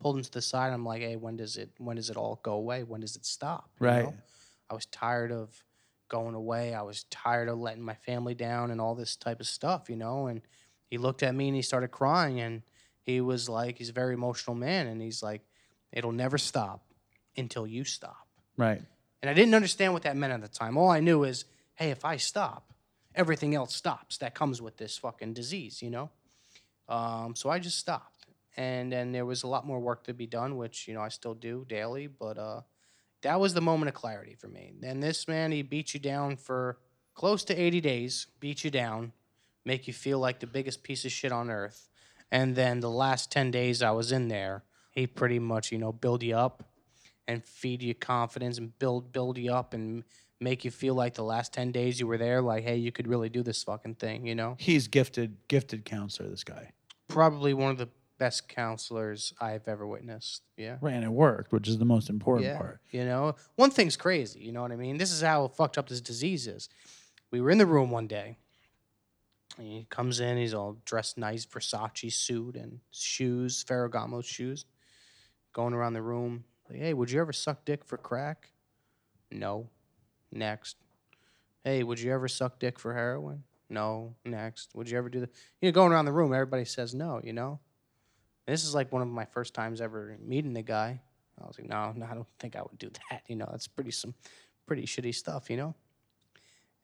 pulled him to the side. I'm like, hey, when does it when does it all go away? When does it stop? You Right. know? I was tired of going away. I was tired of letting my family down and all this type of stuff, you know. And he looked at me and he started crying, and he was like, he's a very emotional man, and he's like, it'll never stop until you stop. right. And I didn't understand what that meant at the time. All I knew is, hey, if I stop, everything else stops that comes with this fucking disease, you know? Um, so I just stopped. And then there was a lot more work to be done, which, you know, I still do daily. But uh, that was the moment of clarity for me. Then this man, he beat you down for close to 80 days, beat you down, make you feel like the biggest piece of shit on earth. And then the last 10 days I was in there, he pretty much, you know, build you up and feed you confidence and build build you up and make you feel like the last 10 days you were there like hey you could really do this fucking thing you know He's gifted, gifted counselor. This guy, probably one of the best counselors i've ever witnessed yeah. Right? And it worked, which is the most important yeah part. you know? One thing's crazy you know what i mean? This is how fucked up this disease is. We were in the room one day and he comes in he's all dressed nice versace suit and shoes ferragamo shoes. Going around the room like hey would you ever suck dick for crack? No. Next. Hey would you ever suck dick for heroin? No. Next. Would you ever do that you know going around the room everybody says no you know this is like one of my first times ever meeting the guy I was like, no, no, I don't think I would do that. You know, that's pretty some pretty shitty stuff, you know.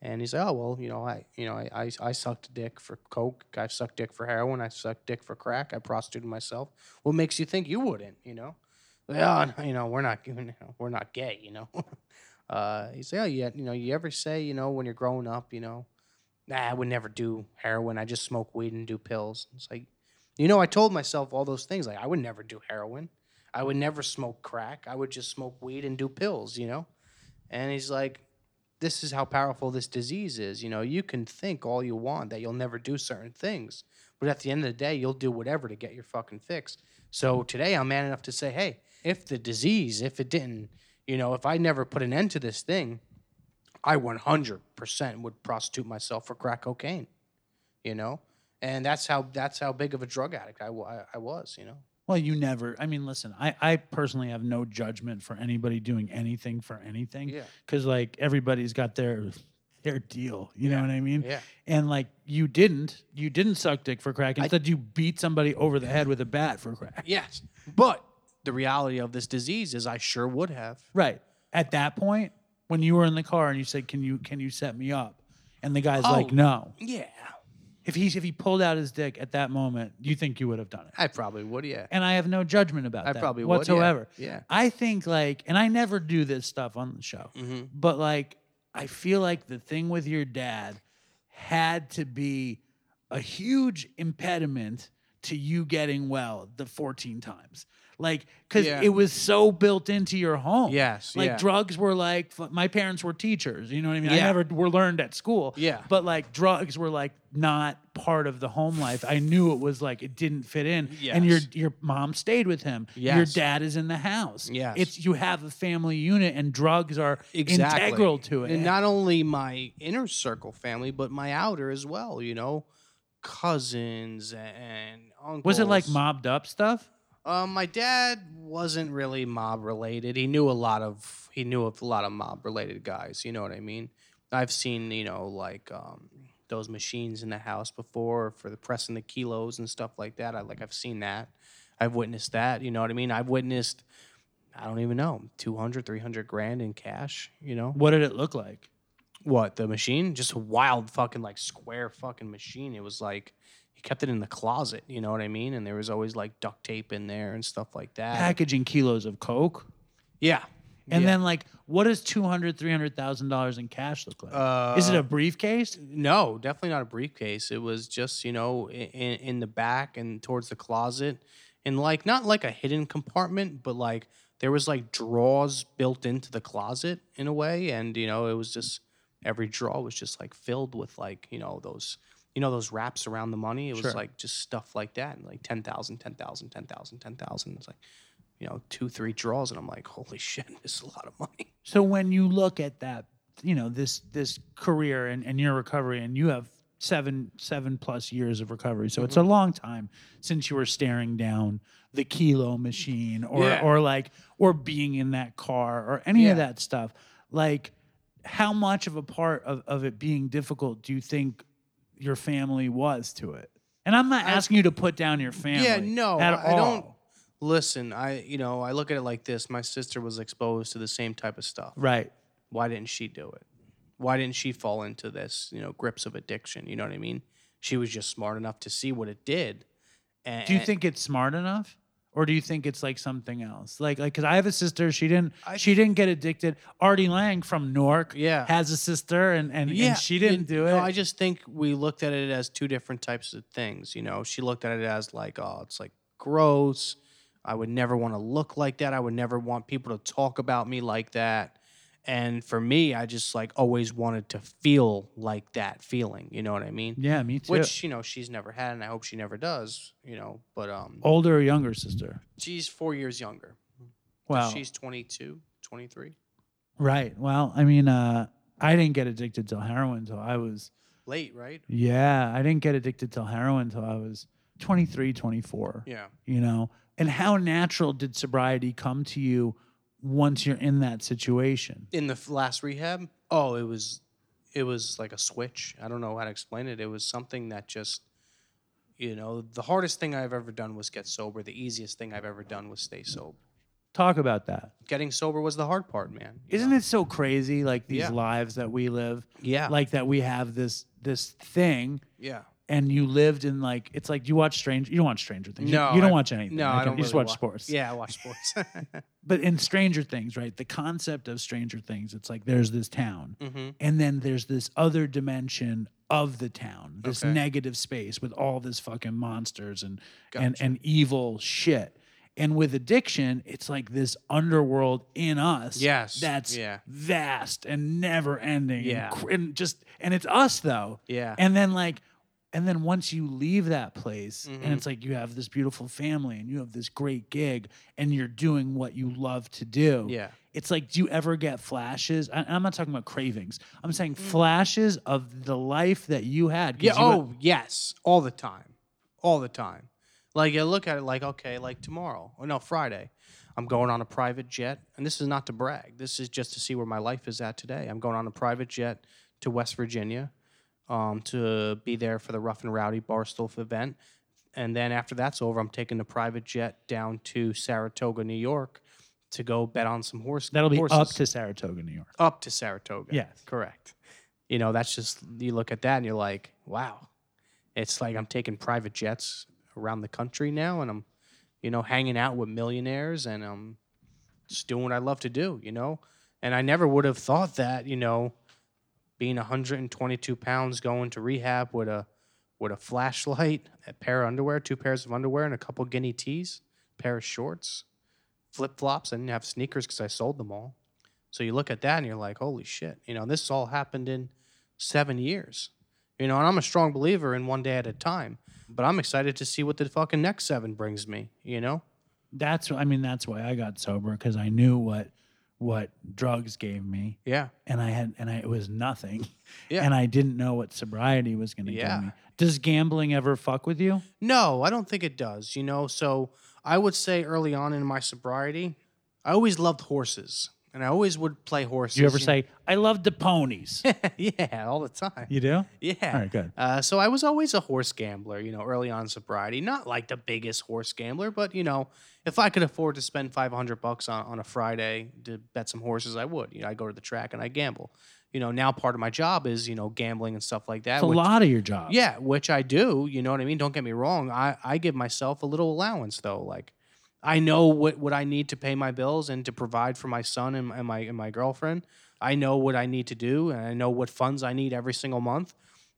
And he's like, oh well, you know, I you know, I, I, I sucked dick for coke, I sucked dick for heroin, I sucked dick for crack, I prostituted myself. What makes you think you wouldn't? You know, yeah, you know, we're not you know, we're not gay, you know. uh, he's like, oh yeah, you know, you ever say, you know, when you're growing up, you know, nah, I would never do heroin. I just smoke weed and do pills. It's like, you know, I told myself all those things. Like, I would never do heroin. I would never smoke crack. I would just smoke weed and do pills, you know? And he's like, this is how powerful this disease is. You know, you can think all you want that you'll never do certain things, but at the end of the day, you'll do whatever to get your fucking fix. So today, I'm man enough to say, hey, if the disease, if it didn't, you know, if I never put an end to this thing, I 100% would prostitute myself for crack cocaine, you know? And that's how that's how big of a drug addict I, I, I was, you know? Well, you never. I mean, listen. I, I personally have no judgment for anybody doing anything for anything. Yeah. Because like everybody's got their their deal. You know what I mean? Yeah. And like you didn't. You didn't suck dick for crack. Instead, you beat somebody over the head with a bat for crack. Yes. But the reality of this disease is I sure would have. Right. At that point, when you were in the car and you said, "Can you can you set me up?" and the guy's oh. like, Oh. "No." Yeah. If he if he pulled out his dick at that moment, you think you would have done it. I probably would, yeah. and I have no judgment about I that probably would, yeah. whatsoever. Yeah. I think like, and I never do this stuff on the show, Mm-hmm. but like, I feel like the thing with your dad had to be a huge impediment to you getting well the 14 times. Like, because Yeah. it was so built into your home. Yes, Like, yeah. drugs were like, my parents were teachers. You know what I mean? Yeah. I never were learned at school. Yeah. But like, drugs were like not part of the home life. I knew it was like, it didn't fit in. And your your mom stayed with him. Your dad is in the house. Yes. It's you have a family unit and drugs are Exactly. integral to it. And not only my inner circle family, but my outer as well, you know, cousins and uncles. was it like mobbed up stuff? Um, my dad wasn't really mob related. He knew a lot of he knew of a lot of mob related guys. You know what I mean? I've seen you know like um, those machines in the house before for the pressing the kilos and stuff like that. I like I've seen that. I've witnessed that. You know what I mean? I've witnessed. I don't even know 200 300 grand in cash you know What did it look like? what the machine just a wild fucking like square fucking machine it was like he kept it in the closet you know what i mean and there was always like duct tape in there and stuff like that Packaging kilos of coke. yeah And Yeah. then like what does two hundred, three hundred thousand dollars in cash look like? Is it Uh, a briefcase? no definitely not a briefcase it was just you know in, in the back and towards the closet and like not like a hidden compartment but like there was like drawers built into the closet in a way and you know it was just every drawer was just like filled with like you know those you know those wraps around the money it was Sure. like just stuff like that and like 10,000 10,000 10,000 10,000 it's like you know two three draws, and I'm like holy shit this is a lot of money So when you look at that, you know, this this career and, and your recovery and you have seven seven plus years of recovery. So it's Mm-hmm. a long time since you were staring down the kilo machine or Yeah. or like or being in that car or any of that stuff. Like how much of a part of, of it being difficult do you think your family was to it? And I'm not asking you to put down your family. Yeah, no, at I I don't. Listen, I you know I look at it like this. My sister was exposed to the same type of stuff. Right. Why didn't she do it? Why didn't she fall into this you know grips of addiction? You know what I mean? She was just smart enough to see what it did. And, Do you think it's smart enough, or do you think it's like something else? Like, like, because I have a sister. She didn't. I- she didn't get addicted. Artie Lange from Newark. Yeah. Has a sister, and and, Yeah, and she didn't and, do it. No, I just think we looked at it as two different types of things. You know, she looked at it as like, oh, it's like gross. I would never want to look like that. I would never want people to talk about me like that. And for me, I just like always wanted to feel like that feeling. You know what I mean? yeah, me too. Which you know she's never had, and I hope she never does. You know, but um, older or younger sister? she's four years younger. Wow. she's 22, 23. right. Well, I mean, uh, I didn't get addicted till heroin till I was. Late, right? Yeah, I didn't get addicted till heroin till I was 23, 24. Yeah. You know, and how natural did sobriety come to you once you're in that situation? in the last rehab oh it was it was like a switch i don't know how to explain it it was something that just you know the hardest thing i've ever done was get sober the easiest thing i've ever done was stay sober Talk about that. getting sober was the hard part man Isn't know? it so crazy like these Yeah. lives that we live? yeah Like that we have this this thing yeah and you lived in like it's like you watch Strange you don't watch Stranger Things. No you, don't I- watch anything. no okay? i don't you just really watch sports. yeah i watch sports But in Stranger Things, right? The concept of Stranger Things, it's like there's this town hmm and then there's this other dimension of the town, this Okay. negative space with all this fucking monsters and and Gotcha. and evil shit. And with addiction, it's like this underworld in us. Yes, That's yeah. vast and never ending. Yeah. And, and just and it's us though. yeah And then like and then once you leave that place Mhm. and it's like you have this beautiful family and you have this great gig and you're doing what you love to do. yeah It's like, do you ever get flashes? I, I'm not talking about cravings. I'm saying Mm. flashes of the life that you had Yeah. you Oh, yes. All the time. All the time. Like i look at it like, okay, like tomorrow or no Friday, I'm going on a private jet, and this is not to brag. This is just to see where my life is at today. I'm going on a private jet to West Virginia, um, to be there for the Rough and Rowdy Barstool event, and then after that's over, I'm taking the private jet down to Saratoga, New York, to go bet on some horse. that'll be horses up to Saratoga, New York. up to Saratoga. Yes. correct. You know, that's just you look at that and you're like, wow. It's like I'm taking private jets around the country now, and I'm, you know, hanging out with millionaires, and I'm just doing what I love to do. You know, and I never would have thought that. You know, being 122 pounds, going to rehab with a with a flashlight, a pair of underwear, two pairs of underwear, and a couple guinea tees, pair of shorts, flip flops. I didn't have sneakers because I sold them all. So you look at that and you're like, holy shit. You know, this all happened in seven years. You know, and I'm a strong believer in one day at a time. But I'm excited to see what the fucking next seven brings me, you know? That's I mean that's why I got sober because I knew what what drugs gave me, Yeah. and I had and I it was nothing, Yeah. and I didn't know what sobriety was going to Yeah. give me. Does gambling ever fuck with you? No, I don't think it does. You know, so I would say early on in my sobriety, I always loved horses, and I always would play horses. Do you ever say I love the ponies? yeah, all the time. you do. Yeah. All right, good. Uh, so I was always a horse gambler, you know, early on sobriety. Not like the biggest horse gambler, but you know, if I could afford to spend five hundred bucks on, on a Friday to bet some horses, I would. You know, I go to the track and I gamble. You know, now part of my job is you know gambling and stuff like that. It's a which- lot of your job. Yeah, which I do. You know what I mean? Don't get me wrong. I, I give myself a little allowance though. Like I know what, what I need to pay my bills and to provide for my son and, and my and my girlfriend. I know what I need to do and I know what funds I need every single month.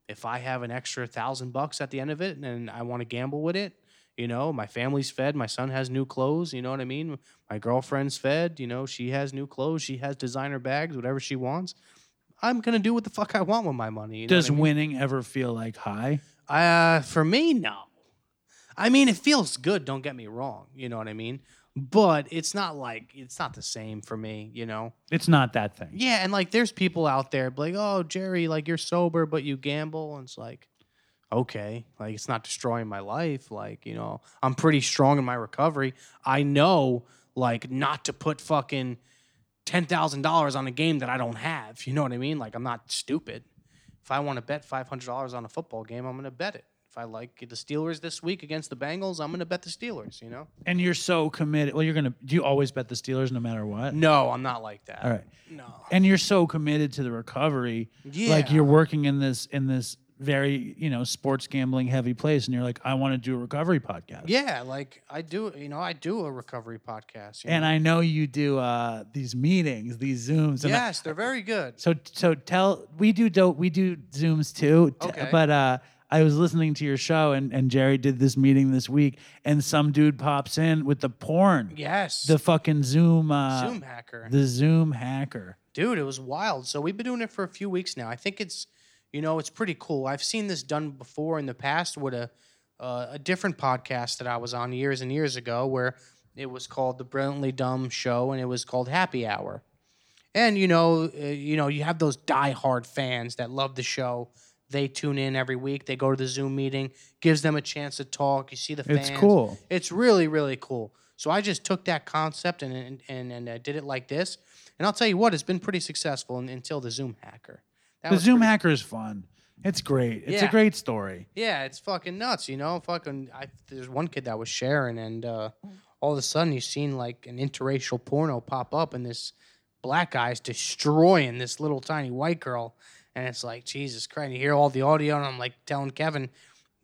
If I have an extra thousand bucks at the end of it and I want to gamble with it, you know, my family's fed, my son has new clothes, you know what I mean? My girlfriend's fed, you know, she has new clothes, she has designer bags, whatever she wants. I'm gonna do what the fuck I want with my money. You know Does I mean? winning ever feel like high? Uh, for me, no. I mean, it feels good. Don't get me wrong. You know what I mean. But it's not like it's not the same for me. You know. It's not that thing. Yeah, and like there's people out there like, oh, Jerry, like you're sober but you gamble, and it's like, okay, like it's not destroying my life. Like you know, I'm pretty strong in my recovery. I know like not to put fucking ten thousand dollars on a game that I don't have. You know what I mean? Like I'm not stupid. If I want to bet five hundred dollars on a football game, I'm gonna bet it. If I like the Steelers this week against the Bengals, I'm gonna bet the Steelers. You know? And you're so committed. Well, you're gonna. Do you always bet the Steelers no matter what? No, I'm not like that. All right. No. And you're so committed to the recovery. Yeah. Like you're working in this in this very you know sports gambling heavy place, and you're like, I want to do a recovery podcast. Yeah, like I do, you know, I do a recovery podcast. And know? I know you do uh, these meetings, these zooms. and I- yes, they're very good. So so tell we do do we do zooms too. Okay. But uh I was listening to your show and, and Jerry did this meeting this week and some dude pops in with the porn. Yes, The fucking Zoom uh Zoom hacker, the Zoom hacker. dude, it was wild. So we've been doing it for a few weeks now. I think it's, you know, it's pretty cool. I've seen this done before in the past with a uh, a different podcast that I was on years and years ago, where it was called the Brilliantly Dumb Show, and it was called Happy Hour. And you know, uh, you know, you have those diehard fans that love the show. They tune in every week. They go to the Zoom meeting, gives them a chance to talk. You see the fans. It's cool. It's really, really cool. So I just took that concept and and and, and uh, did it like this. And I'll tell you what, it's been pretty successful un- until the Zoom hacker. That The Zoom pretty- hacker is fun. It's great. It's a great story. Yeah, it's fucking nuts, you know. Fucking, I, there's one kid that was sharing, and uh, all of a sudden you seen like an interracial porno pop up, and this black guy's destroying this little tiny white girl, and it's like Jesus Christ. You hear all the audio, and I'm like telling Kevin,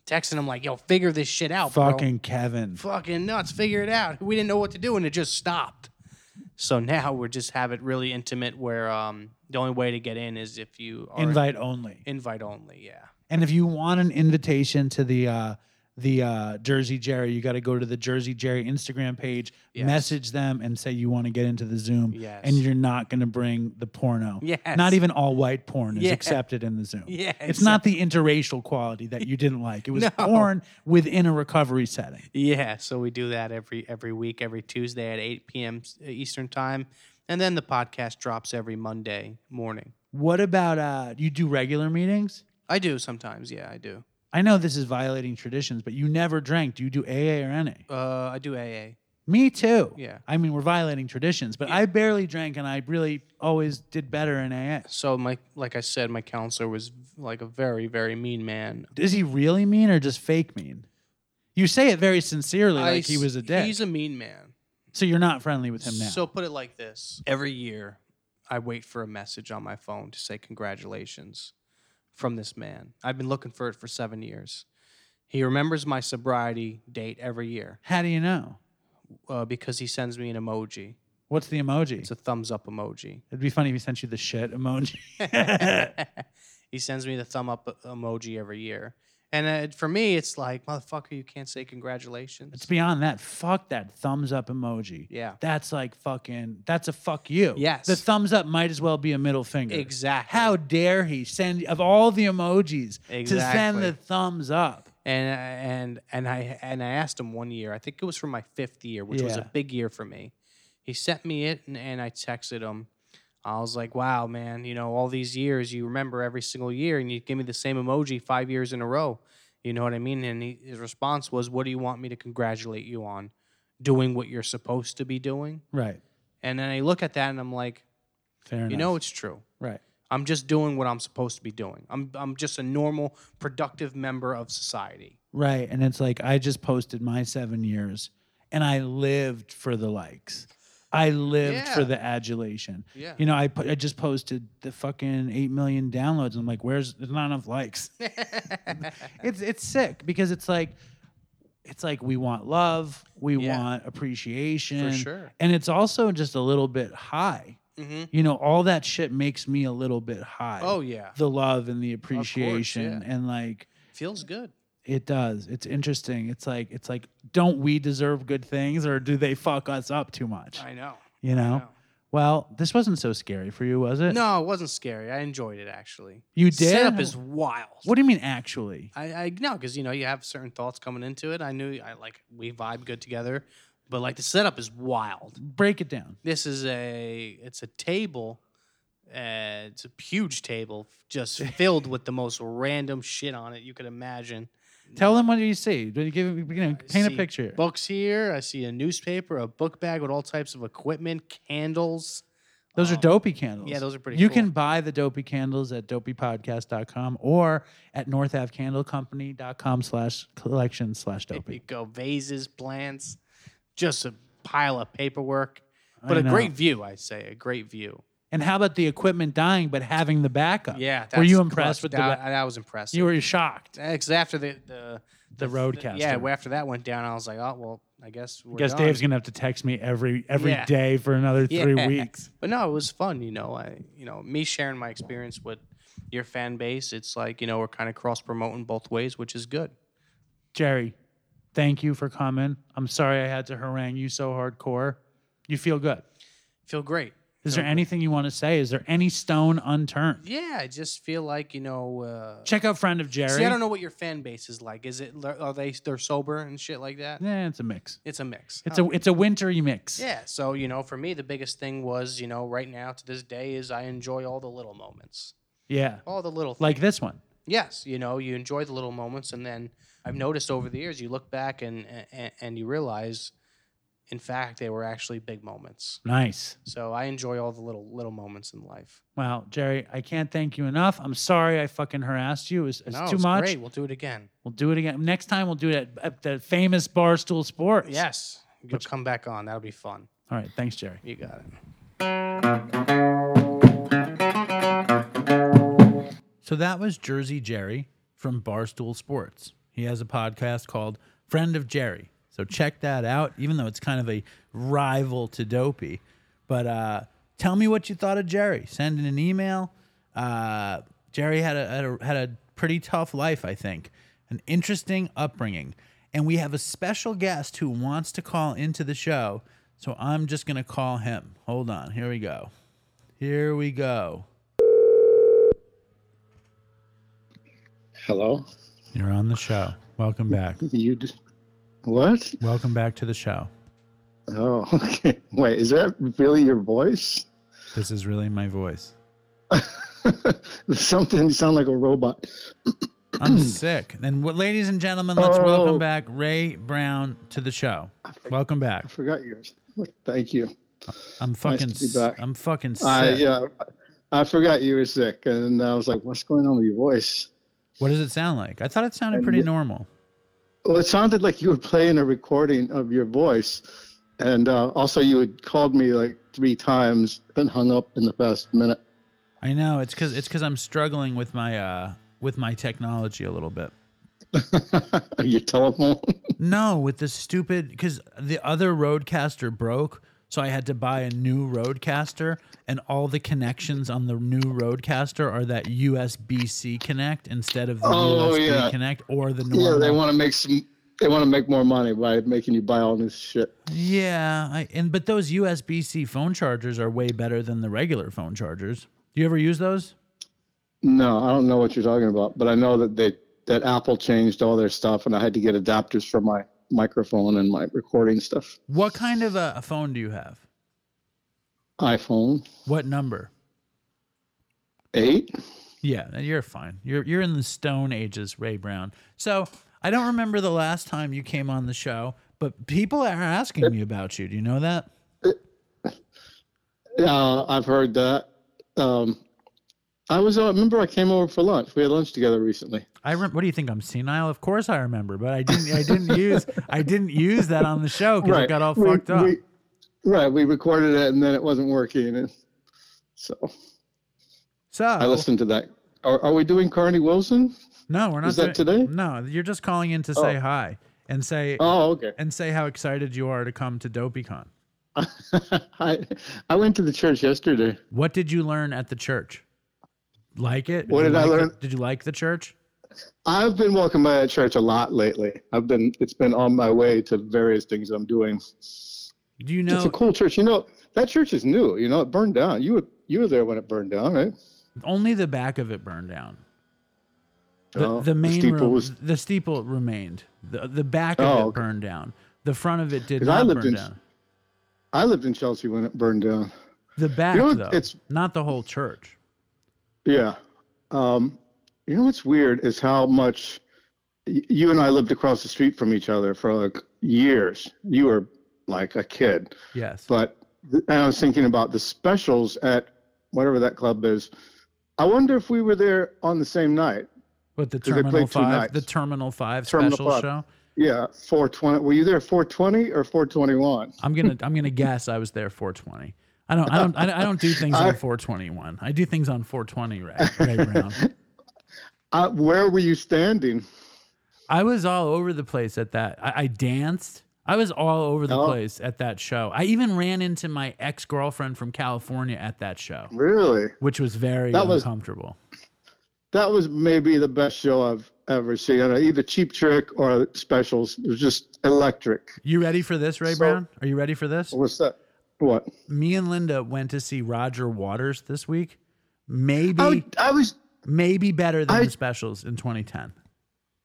texting him like, "Yo, figure this shit out, bro." Fucking Kevin. fucking nuts. Figure it out. We didn't know what to do, and it just stopped. So now we're just have it really intimate, where um, the only way to get in is if you are Invite only. invite only. Yeah. And if you want an invitation to the uh, the uh, Jersey Jerry, you got to go to the Jersey Jerry Instagram page, Yes. message them, and say you want to get into the Zoom. Yes. And you're not going to bring the porno. Yes. Not even all white porn is Yeah. accepted in the Zoom. Yeah, It's not the interracial quality that you didn't like. It was No. porn within a recovery setting. Yeah, so we do that every every week, every Tuesday at 8 p.m. Eastern time, and then the podcast drops every Monday morning. What about uh, you do regular meetings? I do sometimes, yeah, I do. I know this is violating traditions, but you never drank. Do you do AA or NA? Uh, I do AA. Me too. Yeah. I mean, we're violating traditions, but I barely drank and I really always did better in AA. So my like I said, my counselor was like a very very mean man. Is he really mean or just fake mean? You say it very sincerely, I like he was a dick. He's a mean man. so you're not friendly with him now. So put it like this: every year, I wait for a message on my phone to say congratulations from this man. I've been looking for it for seven years. He remembers my sobriety date every year How do you know? uh, because he sends me an emoji. What's the emoji? It's a thumbs up emoji. It'd be funny if he sent you the shit emoji. he sends me the thumb up emoji every year. And uh, for me, it's like, motherfucker, you can't say congratulations. it's beyond that. Fuck that thumbs up emoji. yeah. That's like fucking. That's a fuck you. Yes. The thumbs up might as well be a middle finger. Exactly. How dare he send of all the emojis to send the thumbs up? and and and I and I asked him one year. I think it was for my fifth year, which was a big year for me. He sent me it, and, and I texted him. I was like, "Wow, man! You know, all these years, you remember every single year, and you give me the same emoji five years in a row. You know what I mean?" And he, his response was, "What do you want me to congratulate you on? Doing what you're supposed to be doing?" Right. And then I look at that, and I'm like, Fair enough. "You know, it's true. right. I'm just doing what I'm supposed to be doing. I'm I'm just a normal, productive member of society." Right. And it's like I just posted my seven years and I lived for the likes. I lived for the adulation. Yeah. You know, I put, I just posted the fucking eight million downloads. And I'm like, where's there's not enough likes. it's it's sick because it's like it's like we want love, we Yeah. want appreciation. sure. And it's also just a little bit high. hmm You know, all that shit makes me a little bit high. Oh yeah, the love and the appreciation yeah. and like feels good. It does. It's interesting. It's like it's like don't we deserve good things or do they fuck us up too much? I know. You I know? know. Well, this wasn't so scary for you, was it? No, it wasn't scary. I enjoyed it actually. You did? Setup is wild. What do you mean actually? I, I no, because you know you have certain thoughts coming into it. I knew I like we vibe good together, but like the setup is wild. Break it down. This is a it's a table. Uh, it's a huge table just filled with the most random shit on it you could imagine. Tell them what do you see. Do you give you know, paint a see picture. Books here. I see a newspaper, a book bag with all types of equipment, candles. Those are um, dopey candles. yeah, those are pretty You cool. can buy the dopey candles at dopeypodcast.com or at northavcandlecompany.com slash collection slash There you dopey. go. Vases, plants, just a pile of paperwork. But a know. great view, I say. A great view. And how about the equipment dying but having the backup? Yeah. Were you impressed clutch. with the that? ba- that was impressive. You were shocked. Eh, because after the the, The RodeCaster. yeah, after that went down, I was like, oh well, I guess we're guess done. Dave's gonna have to text me every every day Yeah. for another three Yeah. weeks. But no, it was fun. You know, I you know me sharing my experience with your fan base. It's like you know we're kind of cross promoting both ways, which is good. Jerry, thank you for coming. I'm sorry I had to harangue you so hardcore. You feel good. Feel great. Is there anything you want to say? Is there any stone unturned? Yeah, I just feel like you know. Uh, Check out friend of Jerry. See, I don't know what your fan base is like. Is it are they they're sober and shit like that? Yeah, it's a mix. It's a mix. It's a it's a wintry mix. Yeah, so you know, for me, the biggest thing was, you know, right now to this day is I enjoy all the little moments, Yeah. all the little. Like this one. yes, you know, you enjoy the little moments, and then I've noticed over the years, you look back and and, and you realize, in fact, they were actually big moments. Nice. So I enjoy all the little little moments in life. Well, Jerry, I can't thank you enough. I'm sorry I fucking harassed you. It's, it's no, too it's much. Great, we'll do it again. We'll do it again. Next time we'll do it at, at the famous Barstool Sports. Yes, you'll come back on. That'll be fun. All right. Thanks, Jerry. You got it. So that was Jersey Jerry from Barstool Sports. He has a podcast called Friend of Jerry. So check that out, even though it's kind of a rival to Dopey. But uh, tell me what you thought of Jerry. Send in an email. Uh, Jerry had a, had a had a pretty tough life, I think, an interesting upbringing, and we have a special guest who wants to call into the show. So I'm just gonna call him. Hold on. Here we go. Here we go. Hello. You're on the show. Welcome back. You d- what? Welcome back to the show. Oh, okay. Wait, is that really your voice? This is really my voice. Something you sound like a robot. I'm sick. And what, ladies and gentlemen, let's Oh. welcome back Ray Brown to the show. Welcome back. I forgot yours. Thank you. I'm fucking. to be back. I'm fucking sick. I yeah, I forgot you were sick, and I was like, "What's going on with your voice?" What does it sound like? I thought it sounded And pretty normal. Well, it sounded like you were playing a recording of your voice, and uh, also you had called me like three times, and hung up in the past minute. I know it's because it's because I'm struggling with my uh with my technology a little bit. your telephone. No, with the stupid because the other RodeCaster broke, so I had to buy a new RodeCaster, and all the connections on the new RodeCaster are that USB C connect instead of the Oh, USB yeah. connect or the normal. yeah, they want to make some. They want to make more money by making you buy all this shit. Yeah, I, and but those USB C phone chargers are way better than the regular phone chargers. Do you ever use those? No, I don't know what you're talking about, but I know that they that Apple changed all their stuff, and I had to get adapters for my microphone and my recording stuff. What kind of a, a phone do you have? iPhone What number? eight. Yeah, you're fine. You're you're in the stone ages, Ray Brown. So I don't remember the last time you came on the show, but people are asking me about you. Do you know that? Yeah, I've heard that. Um, I was. Uh, remember, I came over for lunch. We had lunch together recently. I rem- what do you think? I'm senile? Of course I remember, but I didn't. I didn't use. I didn't use that on the show because it got all We- fucked up. we- right. We recorded it and then it wasn't working, and so so I listened to that. Are, are we doing Carnie Wilson? no, we're not. Is that today? No, you're just calling in to say Oh. hi and say Oh, okay. and say how excited you are to come to DopeyCon. I I went to the church yesterday. What did you learn at the church? Like it? What did I like learn? did you like the church? I've been walking by that church a lot lately. I've been. It's been on my way to various things I'm doing. Do you know? It's a cool church. You know that church is new. You know it burned down. You were you were there when it burned down, right? only the back of it burned down? The, Oh, the main steeple room, was- the steeple remained. The the back of Oh, it okay. burned down. The front of it did not lived burn in- down. I lived in Chelsea when it burned down. The back know, though, it's- not the whole church. Yeah. Um, you know what's weird is how much you and I lived across the street from each other for like years. You were like a kid, Yes. but and I was thinking about the specials at whatever that club is. I wonder if we were there on the same night. With the Terminal Five, the. Terminal Five Terminal special Five. show. Yeah, 420. Were you there 420 or 421? I'm gonna I'm gonna guess I was there 420. I don't I don't I don't- don't things on 421. I do things on 420. Right, Ray Brown. Uh, where were you standing? I was all over the place at that. I, I danced. I was all over the Oh. place at that show. I even ran into my ex girlfriend from California at that show, Really? which was very That was- uncomfortable. That was maybe the best show I've ever seen. Either Cheap Trick or specials. It was just electric. You ready for this, Ray So- Brown? Are you ready for this? What's that? What? Me and Linda went to see Roger Waters this week. Maybe, I, I was maybe better than I- the specials in 2010.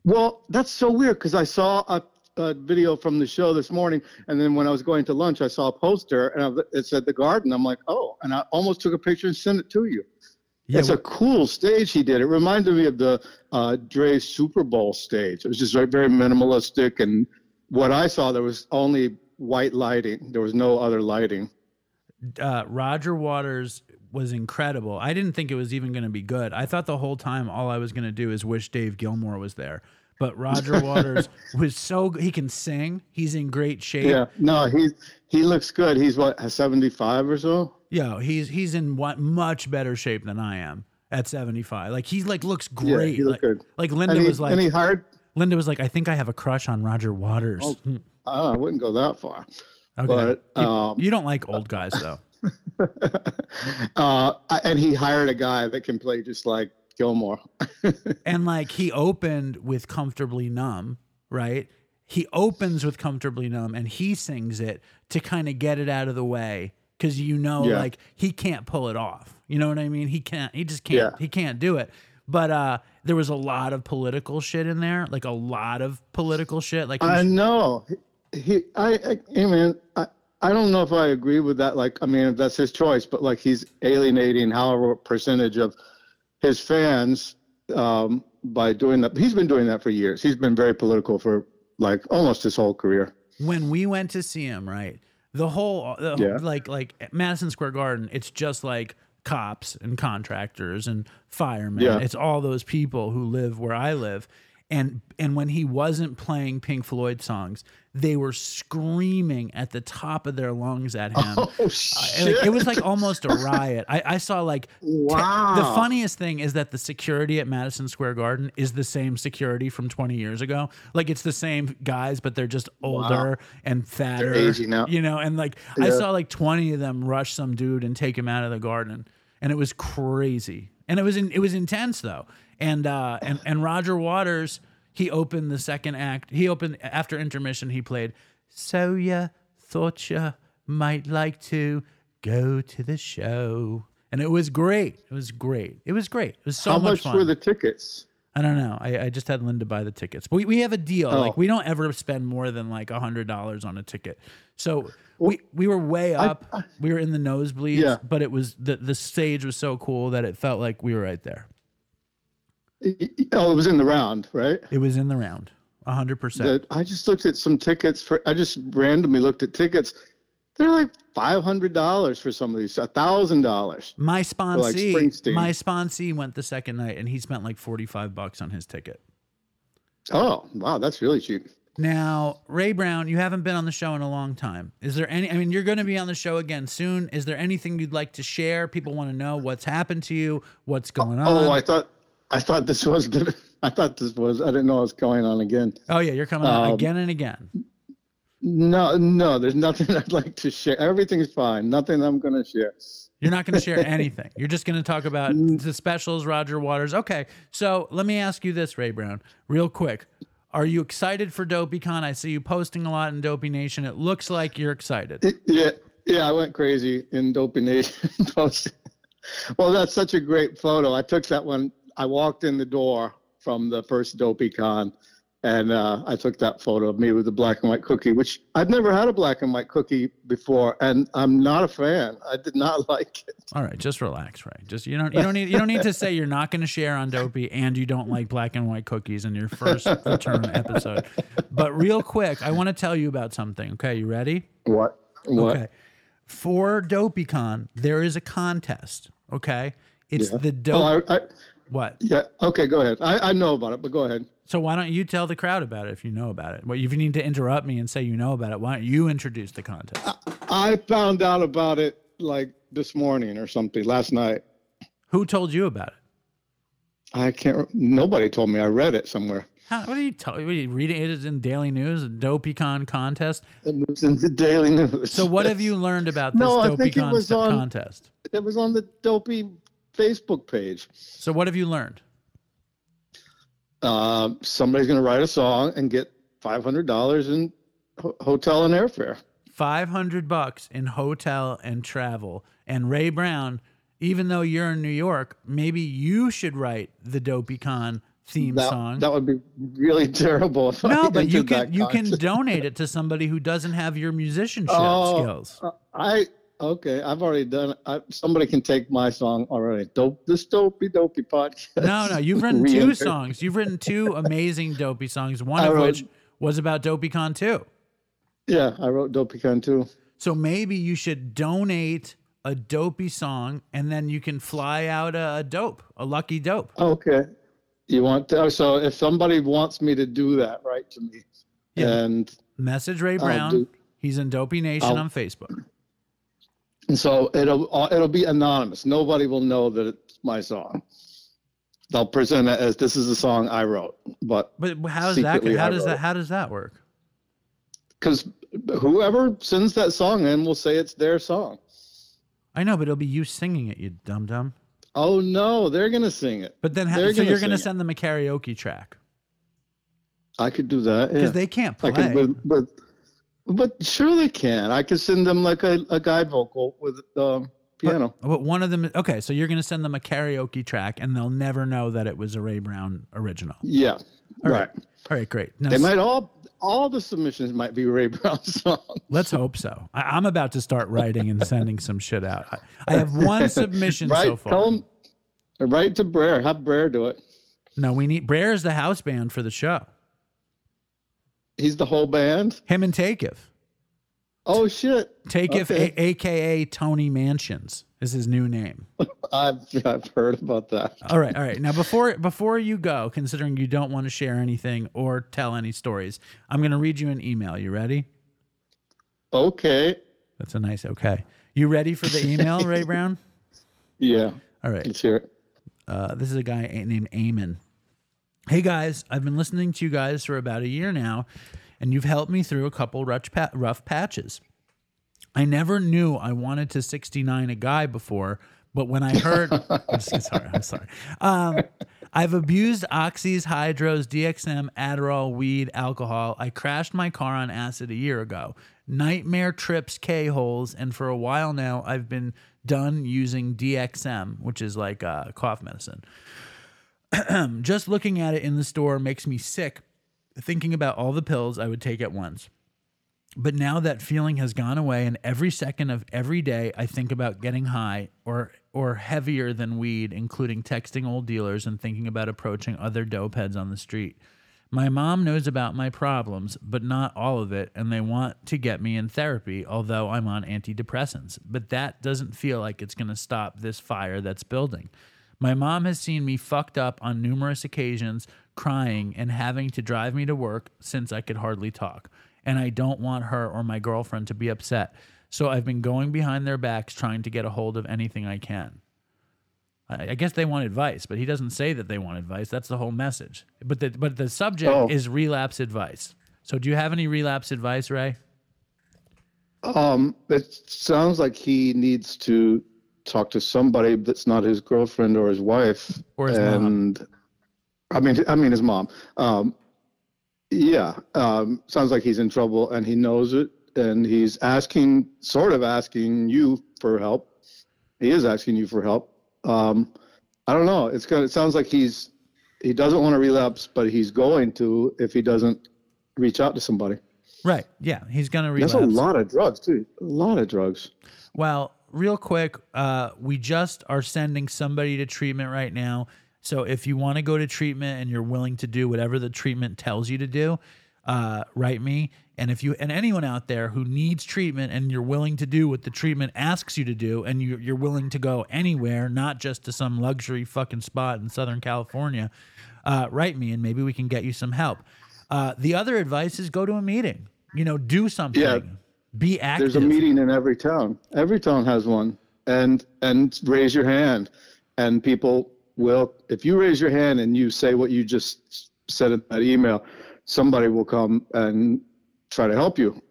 well. That's so weird because I saw a, a video from the show this morning, and then when I was going to lunch, I saw a poster and I, it said the Garden. I'm like, oh, and I almost took a picture and sent it to you. Yeah, it's a cool stage he did. It reminded me of the uh, Dre's Super Bowl stage. It was just very, very minimalistic, and what I saw there was only white lighting. There was no other lighting. uh, Roger Waters was incredible. I didn't think it was even going to be good. I thought the whole time all I was going to do is wish Dave Gilmour was there. But Roger Waters was so he can sing. He's in great shape. Yeah, no, he he looks good. He's what 75 or so. Yeah, he's he's in what much better shape than I am at 75. Like he's like looks great. Yeah, he like, good. like Linda he, was like and he hired. Linda was like I think I have a crush on Roger Waters. Oh, Oh, I wouldn't go that far. okay. But you, um, you don't like old guys though. uh, and he hired a guy that can play just like Gilmour. and like he opened with comfortably numb right he opens with comfortably numb and he sings it to kind of get it out of the way because you know Yeah. like he can't pull it off you know what i mean he can't he just can't Yeah. he can't do it but uh there was a lot of political shit in there like a lot of political shit like I know. He, I, I, I mean, I, I don't know if I agree with that. Like, I mean, that's his choice, but like he's alienating however percentage of his fans um, by doing that. He's been doing that for years. He's been very political for like almost his whole career. when we went to see him, right? The whole, the, Yeah. like, like Madison Square Garden, it's just like cops and contractors and firemen. Yeah. It's all those people who live where I live. And and when he wasn't playing Pink Floyd songs, they were screaming at the top of their lungs at him. Oh I- shit! like, it was like almost a riot. I, I saw like te- Wow. the funniest thing is that the security at Madison Square Garden is the same security from 20 years ago. Like it's the same guys, but they're just older and fatter. They're aging out. You know, and like I saw like 20 of them rush some dude and take him out of the garden, and it was crazy. And it was in, it was intense though. And uh and and Roger Waters he opened the second act. He opened after intermission. He played. So ya thought ya might like to go to the show, and it was great. It was great. It was great. It was so How much, much fun. were the tickets? I don't know. I, I just had Linda buy the tickets. But we, we have a deal. Oh. Like we don't ever spend more than like a hundred dollars on a ticket. So we, we were way up. we were in the nosebleeds, Yeah. but it was the the stage was so cool that it felt like we were right there. Oh, it was in the round, right? It was in the round. a hundred percent. I just looked at some tickets for. I just randomly looked at tickets. They're like five hundred dollars for some of these. A thousand dollars. My like sponsee, Springsteen. my sponsee went the second night and he spent like 45 bucks on his ticket. Oh wow, that's really cheap. Now, Ray Brown, you haven't been on the show in a long time. Is there any I mean, you're going to be on the show again soon. Is there anything you'd like to share? People want to know what's happened to you, what's going oh, on. Oh, I thought I thought this was. the- I thought this was. I didn't know it was going on again. Oh, yeah, you're coming on Um, again and again. No, no, there's nothing I'd like to share. Everything's fine. Nothing I'm going to share. You're not going to share anything. You're just going to talk about the specials, Roger Waters. Okay, so let me ask you this, Ray Brown, real quick. Are you excited for DopeyCon? I see you posting a lot in Dopey Nation. It looks like you're excited. Yeah, yeah, I went crazy in Dopey Nation post. Well, that's such a great photo. I took that one. I walked in the door from the first DopeyCon, and uh, I took that photo of me with the black and white cookie, which I'd never had a black and white cookie before, and I'm not a fan. I did not like it. All right, just relax, Ray. Just you don't you don't need you don't need to say you're not going to share on Dopey and you don't like black and white cookies in your first return episode. But real quick, I want to tell you about something. Okay, you ready? What? What? Okay. For DopeyCon, there is a contest. Okay, it's the Oh. I, I, what? yeah. Okay, go ahead. I, I know about it, but go ahead. So why don't you tell the crowd about it if you know about it? Well, if you need to interrupt me and say you know about it, why don't you introduce the contest? I found out about it like this morning or something last night. Who told you about it? I can't. Nobody told me. I read it somewhere. How, what are you telling? What are you reading? It is in Daily News, a DopeyCon contest. It was in the Daily News. So what have you learned about this No, I think it DopeyCon was on- contest? It was on the Dopey Facebook page. So what have you learned? Uh, somebody's going to write a song and get five hundred dollars in ho- hotel and airfare. Five hundred bucks in hotel and travel. And Ray Brown, even though you're in New York, maybe you should write the DopeyCon theme That, song. that would be really terrible. If I no, but you can you can donate it to somebody who doesn't have your musicianship Oh, skills. I okay. I've already done. I, somebody can take my song already. Dope. This dopey dopey podcast. No, no, you've written two songs. You've written two amazing dopey songs. One I of wrote- which was about DopeyCon too. Yeah, I wrote DopeyCon too. So maybe you should donate a dopey song, and then you can fly out a, a dope, a lucky dope. Okay. You want to, so if somebody wants me to do that, write to me. Yeah. And Message Ray Brown. do- He's in Dopey Nation I'll- on Facebook. And so it'll uh, it'll be anonymous. Nobody will know that it's my song. They'll present it as this is a song I wrote, but But how's that? How I does that? How does that work? because whoever sends that song in will say it's their song. I know, but it'll be you singing it, you dum dum. Oh no, they're gonna sing it. But then, how, so gonna you're going to sing it. send them a karaoke track I could do that. because Yeah. they can't I play. could, with, with, but sure they can. I could send them like a, a guide vocal with um, piano. But one of them, okay, so you're going to send them a karaoke track, and they'll never know that it was a Ray Brown original. yeah, All right. All right, great. Now, They might all all the submissions might be Ray Brown songs. Let's hope so. I, I'm about to start writing and sending some shit out. I, I have one submission right? so far. Tell 'em- write to Brer. Have Brer do it. No, we need Brer's the house band for the show. He's the whole band. Him and Takeif. Oh shit! Takeif, Okay. a- aka Tony Mansions, is his new name. I've I've heard about that. All right, all right. Now before before you go, considering you don't want to share anything or tell any stories, I'm going to read you an email. You ready? Okay. That's a nice okay. You ready for the email, Ray Brown? Yeah. All right. Let's hear it. Uh, this is a guy named Eamon. Hey guys, I've been listening to you guys for about a year now, and you've helped me through a couple rough, pa- rough patches. I never knew I wanted to 69 a guy before, but when I heard, I'm just- sorry, I'm sorry. Um, I've abused oxys, hydros, DXM, Adderall, weed, alcohol. I crashed my car on acid a year ago. Nightmare trips, K holes, and for a while now, I've been done using DXM, which is like uh, cough medicine. Just looking at it in the store makes me sick, thinking about all the pills I would take at once. But now that feeling has gone away, and every second of every day I think about getting high or or heavier than weed, including texting old dealers and thinking about approaching other dope heads on the street. My mom knows about my problems, but not all of it, and they want to get me in therapy, although I'm on antidepressants. But that doesn't feel like it's going to stop this fire that's building. My mom has seen me fucked up on numerous occasions, crying and having to drive me to work since I could hardly talk. And I don't want her or my girlfriend to be upset. So I've been going behind their backs trying to get a hold of anything I can. I guess they want advice, but he doesn't say that they want advice. That's the whole message. But the but the subject Oh. is relapse advice. So do you have any relapse advice, Ray? Um, it sounds like he needs to talk to somebody that's not his girlfriend or his wife, Or his mom. and I mean, I mean his mom. Um, yeah, um, sounds like he's in trouble and he knows it, and he's asking, sort of asking you for help. He is asking you for help. Um, I don't know. It's kind of, it sounds like he's he doesn't want to relapse, but he's going to if he doesn't reach out to somebody. Right. Yeah, he's gonna relapse. That's a lot of drugs too. A lot of drugs. Well, real quick, uh, we just are sending somebody to treatment right now. So if you want to go to treatment and you're willing to do whatever the treatment tells you to do, uh, write me. And if you and anyone out there who needs treatment and you're willing to do what the treatment asks you to do, and you, you're willing to go anywhere, not just to some luxury fucking spot in Southern California, uh, write me and maybe we can get you some help. Uh, the other advice is go to a meeting. You know, do something. Yeah. Be active. There's a meeting in every town. Every town has one, and and raise your hand, and people will. If you raise your hand and you say what you just said in that email, somebody will come and try to help you.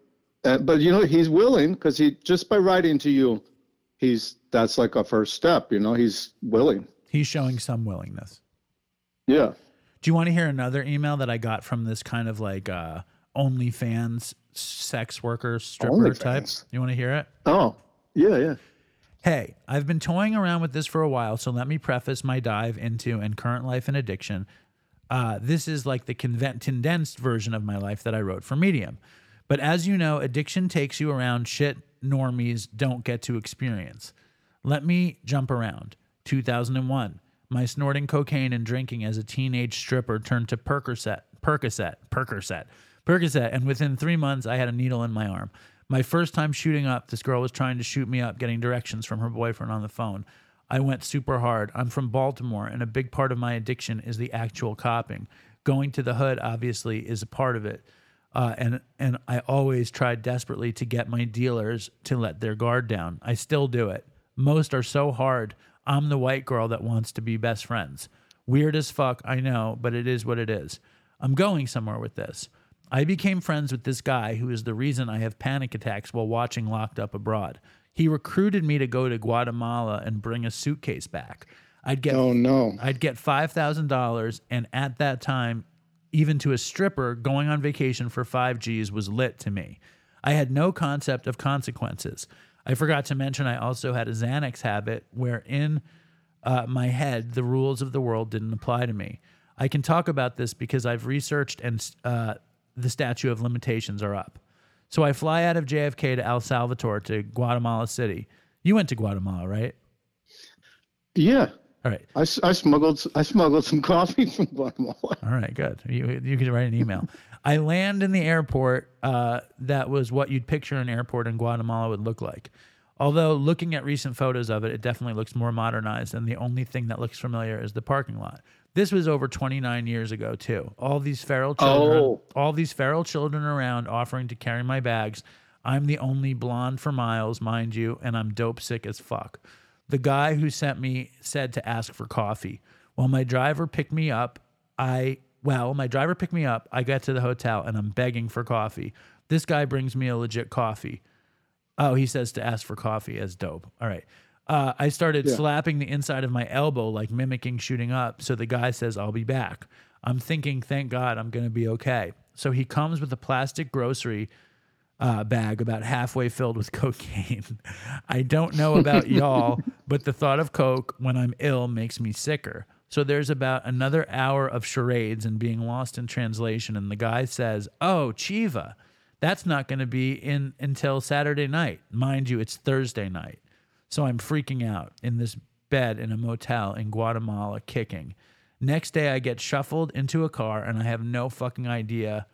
Uh, but you know he's willing because he just by writing to you, he's that's like a first step. You know he's willing. He's showing some willingness. Yeah. Do you want to hear another email that I got from this kind of like uh, OnlyFans sex worker stripper type? OnlyFans? You want to hear it? Oh. Yeah. Yeah. Hey, I've been toying around with this for a while, so let me preface my dive into and current life and addiction. Uh, this is like the condensed version of my life that I wrote for Medium. But as you know, addiction takes you around shit normies don't get to experience. Let me jump around. 2001. My snorting cocaine and drinking as a teenage stripper turned to Percocet, Percocet, Percocet, Percocet, and within three months, I had a needle in my arm. My first time shooting up, this girl was trying to shoot me up, getting directions from her boyfriend on the phone. I went super hard. I'm from Baltimore, and a big part of my addiction is the actual copping. Going to the hood, obviously, is a part of it. Uh, and and I always tried desperately to get my dealers to let their guard down. I still do it. Most are so hard. I'm the white girl that wants to be best friends. Weird as fuck, I know, but it is what it is. I'm going somewhere with this. I became friends with this guy who is the reason I have panic attacks while watching Locked Up Abroad. He recruited me to go to Guatemala and bring a suitcase back. I'd get Oh no. I'd get five thousand dollars, and at that time, even to a stripper, going on vacation for five G's was lit to me. I had no concept of consequences. I forgot to mention I also had a Xanax habit where in uh, my head the rules of the world didn't apply to me. I can talk about this because I've researched and uh, the statute of limitations are up. So I fly out of JFK to El Salvador to Guatemala City. You went to Guatemala, right? Yeah. All right. I, I smuggled I smuggled some coffee from Guatemala. All right, good. You you could write an email. I land in the airport. Uh, that was what you'd picture an airport in Guatemala would look like. Although looking at recent photos of it, it definitely looks more modernized, and the only thing that looks familiar is the parking lot. This was over 29 years ago too. All these feral children, Oh. all these feral children around offering to carry my bags. I'm the only blonde for miles, mind you, and I'm dope sick as fuck. The guy who sent me said to ask for coffee. While my driver picked me up, I well, my driver picked me up. I got to the hotel and I'm begging for coffee. This guy brings me a legit coffee. Oh, he says to ask for coffee as dope. All right. Uh, I started slapping the inside of my elbow, like mimicking shooting up. So the guy says, I'll be back. I'm thinking, thank God I'm going to be okay. So he comes with a plastic grocery uh, bag about halfway filled with cocaine. I don't know about y'all, but the thought of coke when I'm ill makes me sicker. So there's about another hour of charades and being lost in translation. And the guy says, Oh, Chiva, that's not going to be in until Saturday night. Mind you, it's Thursday night. So I'm freaking out in this bed in a motel in Guatemala, kicking. Next day, I get shuffled into a car and I have no fucking idea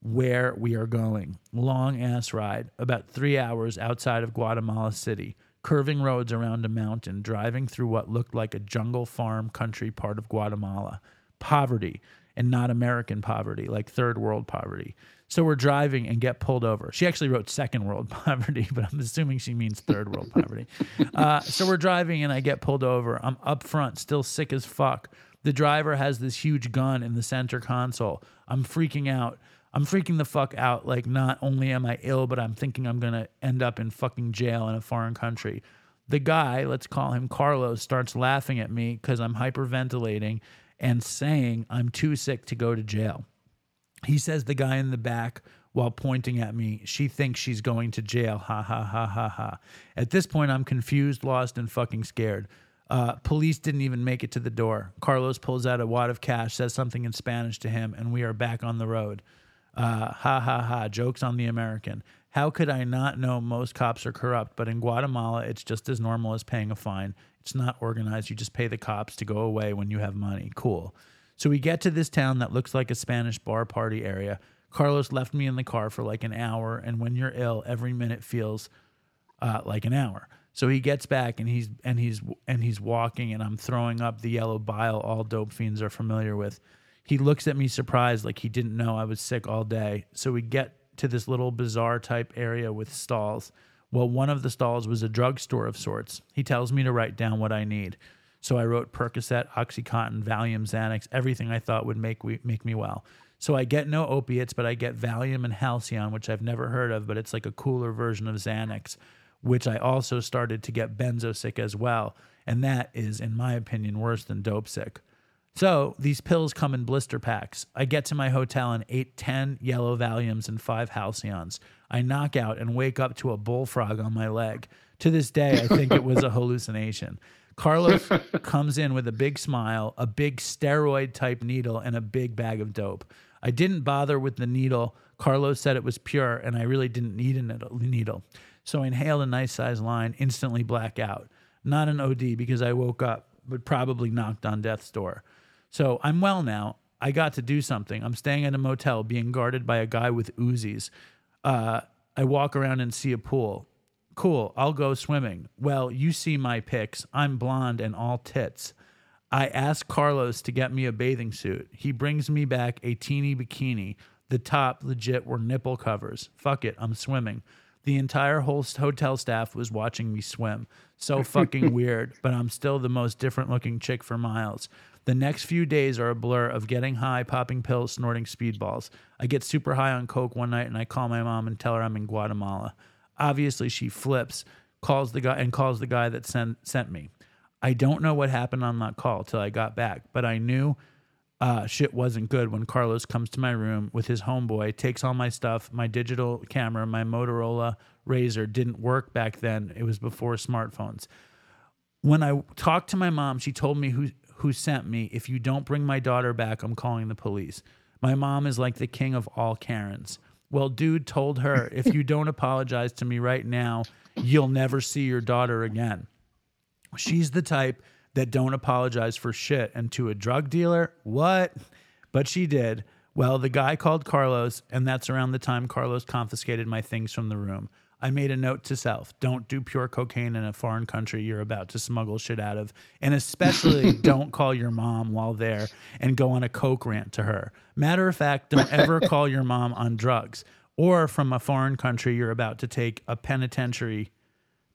where we are going. Long ass ride, about three hours outside of Guatemala City, curving roads around a mountain, driving through what looked like a jungle farm country part of Guatemala. Poverty, and not American poverty, like third world poverty. So we're driving and get pulled over. She actually wrote second world poverty, but I'm assuming she means third world poverty. Uh, so we're driving and I get pulled over. I'm up front, still sick as fuck. The driver has this huge gun in the center console. I'm freaking out. I'm freaking the fuck out. Like, not only am I ill, but I'm thinking I'm going to end up in fucking jail in a foreign country. The guy, let's call him Carlos, starts laughing at me because I'm hyperventilating and saying I'm too sick to go to jail. He says the guy in the back while pointing at me, she thinks she's going to jail. Ha ha ha ha ha. At this point, I'm confused, lost, and fucking scared. Uh, police didn't even make it to the door. Carlos pulls out a wad of cash, says something in Spanish to him, and we are back on the road. Uh, ha ha ha. Jokes on the American. How could I not know most cops are corrupt? But in Guatemala, it's just as normal as paying a fine. It's not organized. You just pay the cops to go away when you have money. Cool. So we get to this town that looks like a Spanish bar party area. Carlos left me in the car for like an hour, and when you're ill, every minute feels uh, like an hour. So he gets back and he's and he's and he's walking, and I'm throwing up the yellow bile all dope fiends are familiar with. He looks at me surprised, like he didn't know I was sick all day. So we get to this little bazaar type area with stalls. Well, one of the stalls was a drugstore of sorts. He tells me to write down what I need. So I wrote Percocet, OxyContin, Valium, Xanax, everything I thought would make we, make me well. So I get no opiates, but I get Valium and Halcion, which I've never heard of, but it's like a cooler version of Xanax, which I also started to get Benzosick as well. And that is, in my opinion, worse than dope sick. So these pills come in blister packs. I get to my hotel and ate 10 yellow Valiums and five Halcions. I knock out and wake up to a bullfrog on my leg. To this day, I think it was a hallucination. Carlos comes in with a big smile, a big steroid type needle, and a big bag of dope. I didn't bother with the needle. Carlos said it was pure, and I really didn't need a needle. So I inhaled a nice sized line, instantly black out. Not an OD because I woke up, but probably knocked on death's door. So I'm well now. I got to do something. I'm staying at a motel being guarded by a guy with Uzis. Uh, I walk around and see a pool. Cool, I'll go swimming. Well, you see my pics. I'm blonde and all tits. I ask Carlos to get me a bathing suit. He brings me back a teeny bikini. The top legit were nipple covers. Fuck it, I'm swimming. The entire whole hotel staff was watching me swim. So fucking weird, but I'm still the most different looking chick for miles. The next few days are a blur of getting high, popping pills, snorting speedballs. I get super high on coke one night and I call my mom and tell her I'm in Guatemala. Obviously, she flips, calls the guy and calls the guy that sent sent me. I don't know what happened on that call till I got back, but I knew uh, shit wasn't good when Carlos comes to my room with his homeboy, takes all my stuff, my digital camera, my Motorola RAZR didn't work back then. It was before smartphones. When I talked to my mom, she told me who who sent me, if you don't bring my daughter back, I'm calling the police. My mom is like the king of all Karens. Well, dude told her, if you don't apologize to me right now, you'll never see your daughter again. She's the type that don't apologize for shit. And to a drug dealer, what? But she did. Well, the guy called Carlos, and that's around the time Carlos confiscated my things from the room. I made a note to self don't do pure cocaine in a foreign country you're about to smuggle shit out of. And especially don't call your mom while there and go on a coke rant to her. Matter of fact, don't ever call your mom on drugs or from a foreign country you're about to take a penitentiary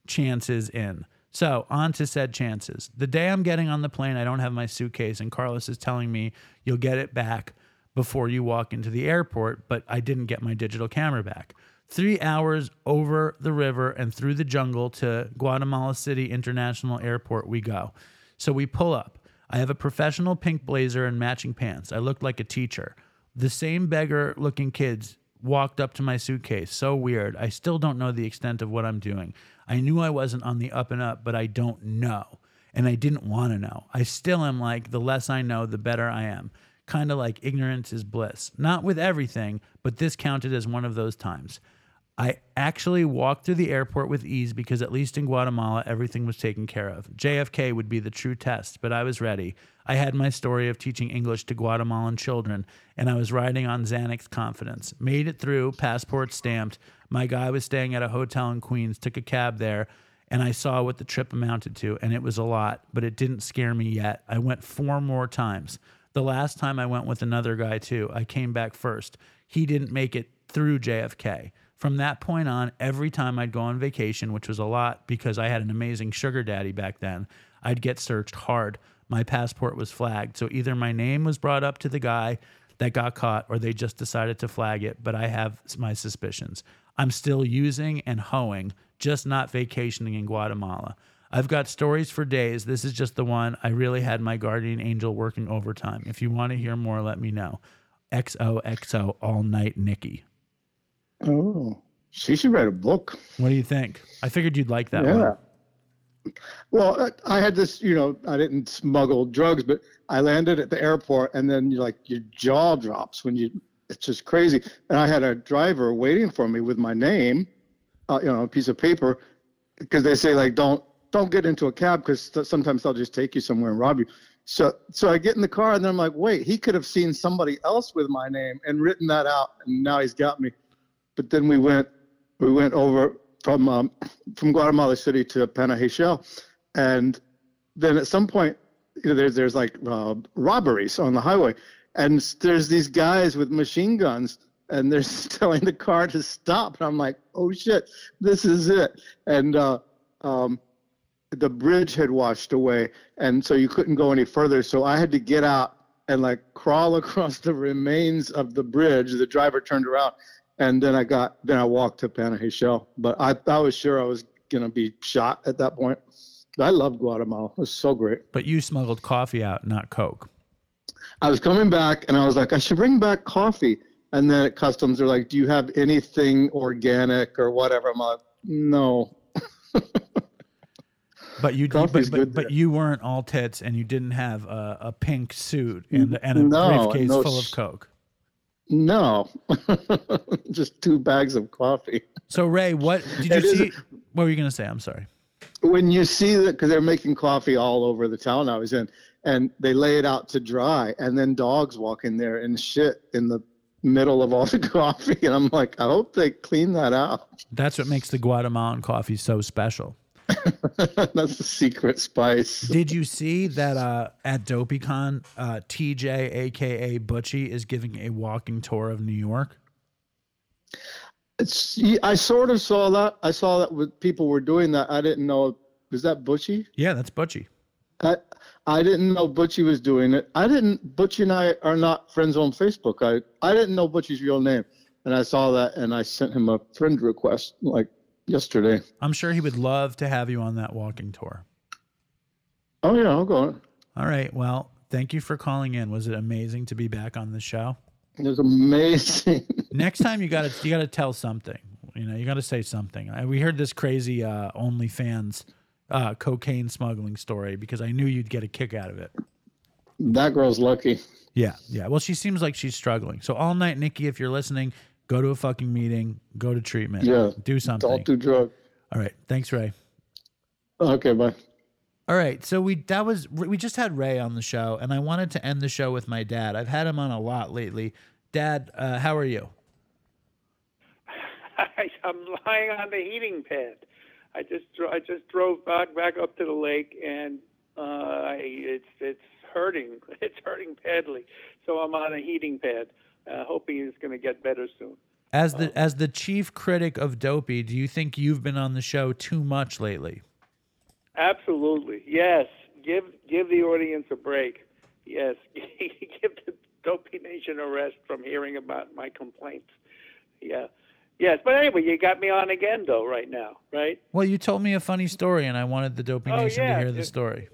chances in. So, on to said chances. The day I'm getting on the plane, I don't have my suitcase, and Carlos is telling me you'll get it back before you walk into the airport, but I didn't get my digital camera back. Three hours over the river and through the jungle to Guatemala City International Airport, we go. So we pull up. I have a professional pink blazer and matching pants. I look like a teacher. The same beggar looking kids walked up to my suitcase. So weird. I still don't know the extent of what I'm doing. I knew I wasn't on the up and up, but I don't know. and I didn't want to know. I still am like, the less I know, the better I am. Kind of like ignorance is bliss. Not with everything, but this counted as one of those times. I actually walked through the airport with ease because at least in Guatemala, everything was taken care of. JFK would be the true test, but I was ready. I had my story of teaching English to Guatemalan children, and I was riding on Xanax confidence. Made it through, passport stamped. My guy was staying at a hotel in Queens, took a cab there, and I saw what the trip amounted to, and it was a lot, but it didn't scare me yet. I went four more times. The last time I went with another guy, too. I came back first. He didn't make it through JFK. From that point on, every time I'd go on vacation, which was a lot because I had an amazing sugar daddy back then, I'd get searched hard. My passport was flagged. So either my name was brought up to the guy that got caught or they just decided to flag it, but I have my suspicions. I'm still using and hoeing, just not vacationing in Guatemala. I've got stories for days. This is just the one. I really had my guardian angel working overtime. If you want to hear more, let me know. XOXO all night Nikki. Oh, she should write a book. What do you think? I figured you'd like that Yeah. one. Well, I- had this, you know, I didn't smuggle drugs, but I landed at the airport and then you like your jaw drops when you, it's just crazy. And I had a driver waiting for me with my name, uh, you know, a piece of paper, because they say like, don't, don't get into a cab because sometimes they'll just take you somewhere and rob you. So, so I get in the car and then I'm like, wait, he could have seen somebody else with my name and written that out, and now he's got me. But then we went, we went over from um, from Guatemala City to Panajachel, and then at some point, you know, there's there's like uh, robberies on the highway, and there's these guys with machine guns, and they're telling the car to stop, and I'm like, oh shit, this is it, and uh, um, the bridge had washed away, and so you couldn't go any further, so I had to get out and like crawl across the remains of the bridge. The driver turned around, and then I got then I walked to Panajachel, but I I was sure I was gonna be shot at that point. I loved Guatemala. It was so great. But you smuggled coffee out, not Coke. I was coming back and I was like, I should bring back coffee. And then at customs, they're like, Do you have anything organic or whatever? I'm like, No. But you, but, but, but you weren't all tits, and you didn't have a, a pink suit and, and a No, briefcase no full of Coke. No. Just two bags of coffee. So Ray, what did you see? What were you gonna say? I'm sorry. When you see that, because they're making coffee all over the town I was in, and they lay it out to dry, and then dogs walk in there and shit in the middle of all the coffee. And I'm like, I hope they clean that out. That's what makes the Guatemalan coffee so special. That's the secret spice. Did you see that uh, at DopeyCon, uh, TJ, aka Butchie, is giving a walking tour of New York? It's, I sort of saw that. I saw that people were doing that. I didn't know. Was that Butchie? Yeah, that's Butchie. I I didn't know Butchie was doing it. I didn't. Butchie and I are not friends on Facebook. I I didn't know Butchie's real name, and I saw that, and I sent him a friend request like yesterday. I'm sure he would love to have you on that walking tour. Oh yeah, I'll go. All right. Well, thank you for calling in. Was it amazing to be back on the show? It was amazing. Next time you got to you got to tell something. You know, you got to say something. I, we heard this crazy uh, OnlyFans uh, cocaine smuggling story because I knew you'd get a kick out of it. that girl's lucky. Yeah, yeah. Well, she seems like she's struggling. So all night, Nikki, if you're listening, go to a fucking meeting, go to treatment, Yeah, do something. Don't do drugs. all right. Thanks, Ray. Okay, bye. All right, so we that was we just had Ray on the show, and I wanted to end the show with my dad. I've had him on a lot lately. Dad, uh, how are you? I, I'm lying on the heating pad. I just I just drove back back up to the lake, and uh, I, it's it's hurting. It's hurting badly. So I'm on a heating pad, uh, hoping it's going to get better soon. As the as the chief critic of Dopey, do you think you've been on the show too much lately? Absolutely, yes. Give give the audience a break. Yes, give the Dopey Nation a rest from hearing about my complaints. Yeah, yes. But anyway, you got me on again, though, right now, right? Well, you told me a funny story, and I wanted the Dopey Oh, Nation to hear the story.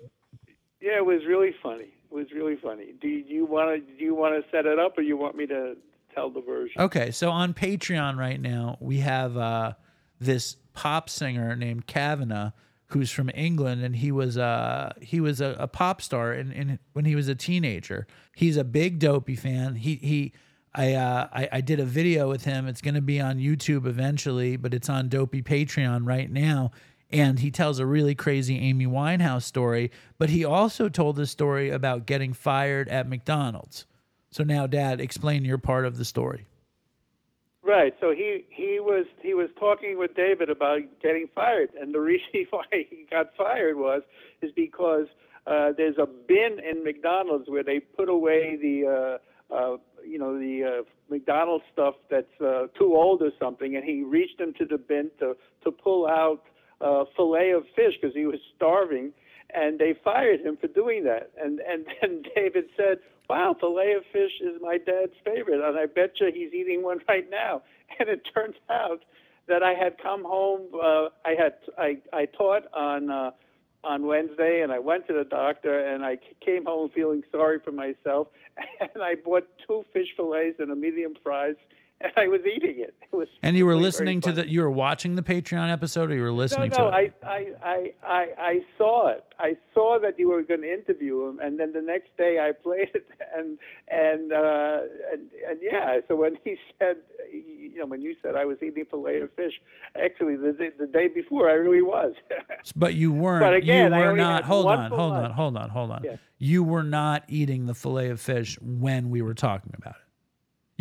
Yeah, it was really funny. Was really funny. Do you want to do you want to set it up, or you want me to tell the version? Okay, so on Patreon right now, we have uh, this pop singer named Kavana who's from England, and he was uh he was a, a pop star, and in, when he was a teenager, he's a big Dopey fan. He he. I, uh, I I did a video with him. It's going to be on YouTube eventually, but it's on Dopey Patreon right now. And he tells a really crazy Amy Winehouse story. But he also told a story about getting fired at McDonald's. So now, Dad, explain your part of the story. Right. So he he was he was talking with David about getting fired, and the reason why he got fired was is because uh, there's a bin in McDonald's where they put away the uh, uh, you know the uh, McDonald's stuff that's uh, too old or something, and he reached into the bin to to pull out uh, fillet of fish because he was starving, and they fired him for doing that. And and then David said, "Wow, fillet of fish is my dad's favorite, and I bet you he's eating one right now." And it turns out that I had come home. Uh, I had I I taught on. Uh, on Wednesday, and I went to the doctor, and I came home feeling sorry for myself, and I bought two fish fillets and a medium fries, and I was eating it. It was And you were really listening to the, you were watching the Patreon episode, or you were listening no, to it? I, I, I, I, I saw it. I saw that you were going to interview him, and then the next day I played it, and and uh, and, and yeah. So when he said, you know, when you said I was eating fillet of fish, actually the the, the day before I really was. But you weren't. But again, you were not. Hold on, hold on, hold on, hold on. Yeah. You were not eating the fillet of fish when we were talking about it.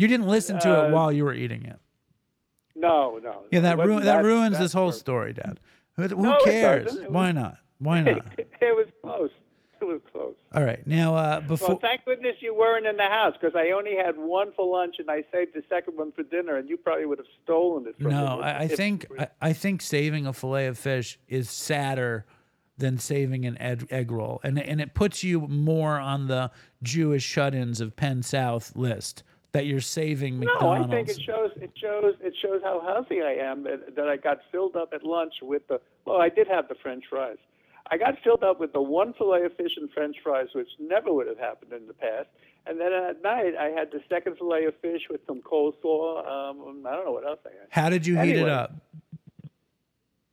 You didn't listen to it Uh, while you were eating it. no, no. Yeah, that It wasn't ru- that ruins this whole story, Dad. Who, who No, cares? Why not? Why not? it was close. It was close. All right, now uh, before. Well, thank goodness you weren't in the house because I only had one for lunch and I saved the second one for dinner, and you probably would have stolen it. From No, me I, I think I, I think saving a fillet of fish is sadder than saving an egg, egg roll, and and it puts you more on the Jewish shut-ins of Penn South list that you're saving McDonald's. No, I think it shows it shows it shows how healthy I am that, that I got filled up at lunch with the. Well, I did have the French fries. I got filled up with the one fillet of fish and French fries, which never would have happened in the past. And then at night, I had the second fillet of fish with some coleslaw. Um, I don't know what else I had. How did you heat it up?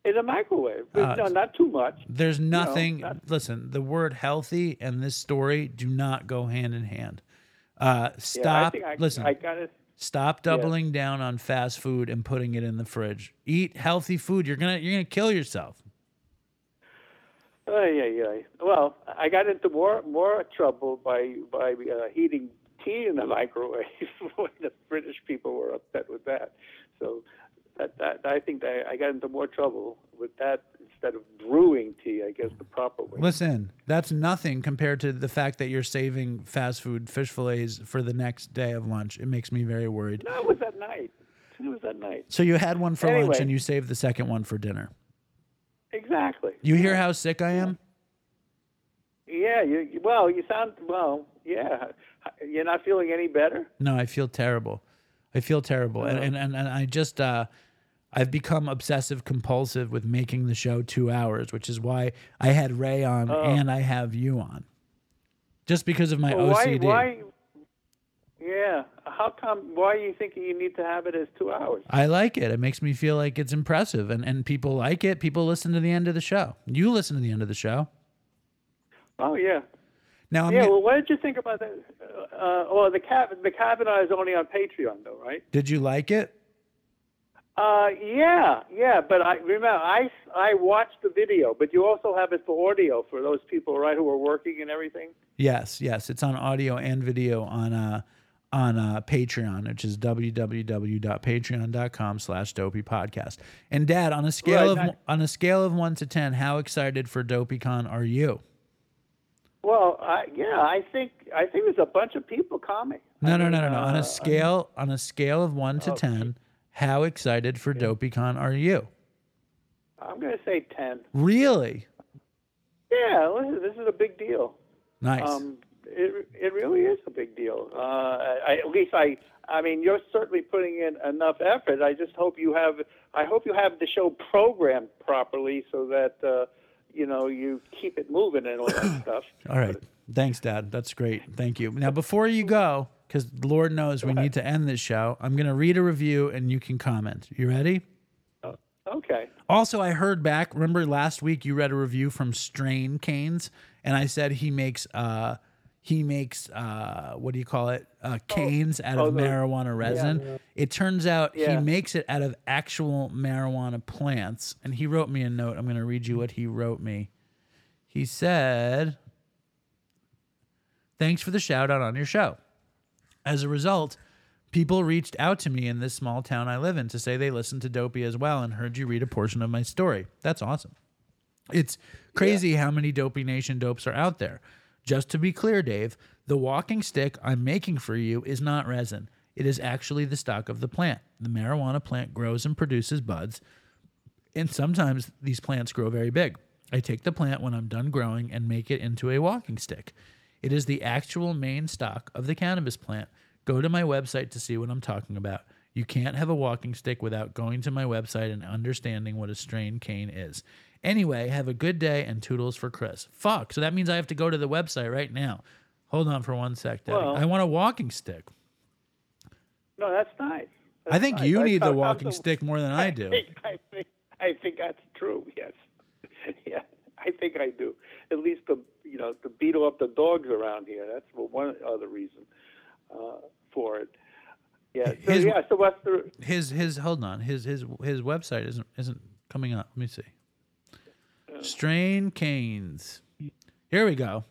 In a microwave, Uh, no, not too much. There's nothing. that- listen, the word healthy and this story do not go hand in hand. Uh, Yeah, I stop. I, listen. I got it. Stop doubling down on fast food and putting it in the fridge. Eat healthy food. You're gonna you're gonna kill yourself. Oh, yeah, yeah. Well, I got into more more trouble by by uh, heating tea in the microwave when the British people were upset with that. So that, that I think that I got into more trouble with that instead of brewing tea. I guess the proper way. Listen, that's nothing compared to the fact that you're saving fast food fish fillets for the next day of lunch. It makes me very worried. No, it was at night. It was at night. So you had one for lunch and you saved the second one for dinner. Exactly. You hear how sick I am? Yeah. You, well, you sound well. Yeah. You're not feeling any better. No, I feel terrible. I feel terrible. And, Uh-huh. and, and, and I just, uh, I've become obsessive compulsive with making the show two hours, which is why I had Ray on and I have you on. Just because of my Oh. Well? OCD. Why? Yeah. How come? Why are you thinking you need to have it as two hours? I like it. It makes me feel like it's impressive and, and people like it. People listen to the end of the show. You listen to the end of the show. Oh yeah. Now I'm Yeah, well, what did you think about that? Uh, oh, the Cav- the Kavana is only on Patreon, though, right? did you like it? Uh, yeah, yeah, but I remember I I watched the video, but you also have it for audio for those people, right, who are working and everything. Yes, yes. It's on audio and video on uh on uh Patreon, which is www.patreon.com slash dopey podcast. And dad, on a scale Right, of on a scale of one to ten, how excited for DopeyCon are you? Well, I, yeah, I think I think there's a bunch of people coming. No, I no, mean, no, no, no. On uh, a scale on a scale of one to ten, how excited for DopeyCon are you? I'm going to say ten. Really? Yeah, listen, this is a big deal. Nice. Um, it it really is a big deal. Uh, I, at least I I mean you're certainly putting in enough effort. I just hope you have I hope you have the show programmed properly so that uh, you know you keep it moving and all that stuff. All right. Thanks, Dad. That's great. Thank you. Now, before you go, because Lord knows we need to end this show, I'm going to read a review and you can comment. You ready? Okay. Also, I heard back. Remember last week you read a review from Strain Canes, and I said he makes uh he makes uh what do you call it uh canes out of oh, the- marijuana resin. It turns out he makes it out of actual marijuana plants, and he wrote me a note. I'm going to read you what he wrote me. He said, "Thanks for the shout out on your show." As a result, people reached out to me in this small town I live in to say they listened to Dopey as well and heard you read a portion of my story. That's awesome. It's crazy how many Dopey Nation dopes are out there. Just to be clear, Dave, the walking stick I'm making for you is not resin. It is actually the stock of the plant. The marijuana plant grows and produces buds, and sometimes these plants grow very big. I take the plant when I'm done growing and make it into a walking stick. It is the actual main stock of the cannabis plant. Go to my website to see what I'm talking about. You can't have a walking stick without going to my website and understanding what a strain cane is. Anyway, have a good day and toodles for Chris. Fuck. So that means I have to go to the website right now. Hold on for one sec, Daddy. Well- I want a walking stick. No, that's nice. I think nice. you need the walking stick more than I do. think, I think I think that's true. Yes. yeah, I think I do. At least to you know to beat off the dogs around here. That's one other reason uh, for it. Yeah. So, His- yeah. So what's the? his his hold on his his his website isn't isn't coming up. Let me see. Strain canes. Here we go.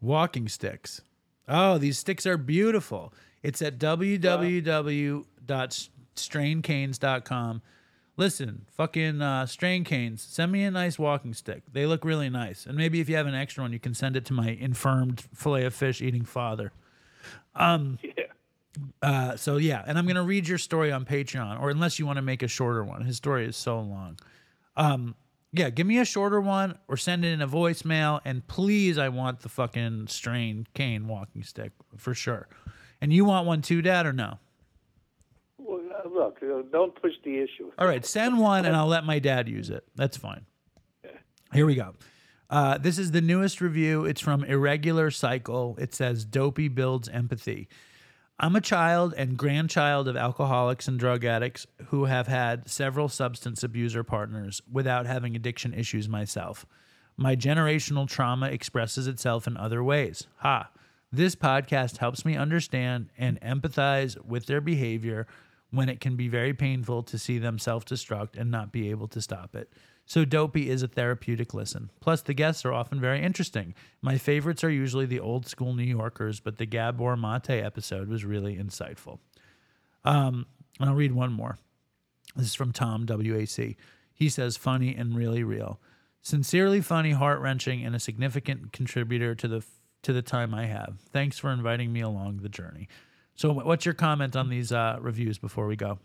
Walking sticks. Oh, these sticks are beautiful. It's at www.straincanes.com. Listen, fucking uh, strain canes, send me a nice walking stick. They look really nice. And maybe if you have an extra one, you can send it to my infirmed fillet of fish eating father. Yeah. Uh, so yeah, and I'm gonna read your story on Patreon, or unless you want to make a shorter one. His story is so long. Um, yeah, give me a shorter one, or send it in a voicemail, and please, I want the fucking strain cane walking stick for sure. And you want one too, Dad, or no? Look, uh, don't push the issue. All right, send one, and I'll let my dad use it. That's fine. Here we go. Uh, this is the newest review. It's from Irregular Cycle. It says Dopey builds empathy. I'm a child and grandchild of alcoholics and drug addicts who have had several substance abuser partners without having addiction issues myself. My generational trauma expresses itself in other ways. Ha. This podcast helps me understand and empathize with their behavior when it can be very painful to see them self destruct and not be able to stop it. So, Dopey is a therapeutic listen. Plus, the guests are often very interesting. My favorites are usually the old school New Yorkers, but the Gabor Mate episode was really insightful. Um, and I'll read one more. This is from Tom WAC. He says, funny and really real. Sincerely funny, heart wrenching, and a significant contributor to the to the time I have. Thanks for inviting me along the journey. So, what's your comment on these uh, reviews before we go?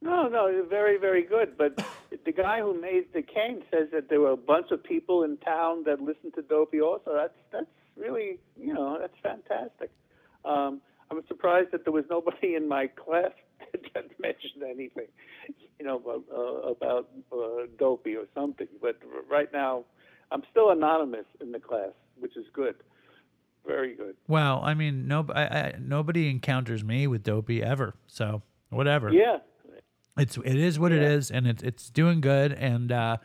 No, no, very, very good. But the guy who made the cane says that there were a bunch of people in town that listened to Dopey also. That's that's really, you know, that's fantastic. Um, I'm surprised that there was nobody in my class that mentioned anything, you know, about, uh, about uh, Dopey or something. But right now, I'm still anonymous in the class, which is good. Very good. Well, I mean, no, I, I, nobody encounters me with Dopey ever. So, whatever. Yeah. it's it is what it Yeah. is, and it's it's doing good, and uh,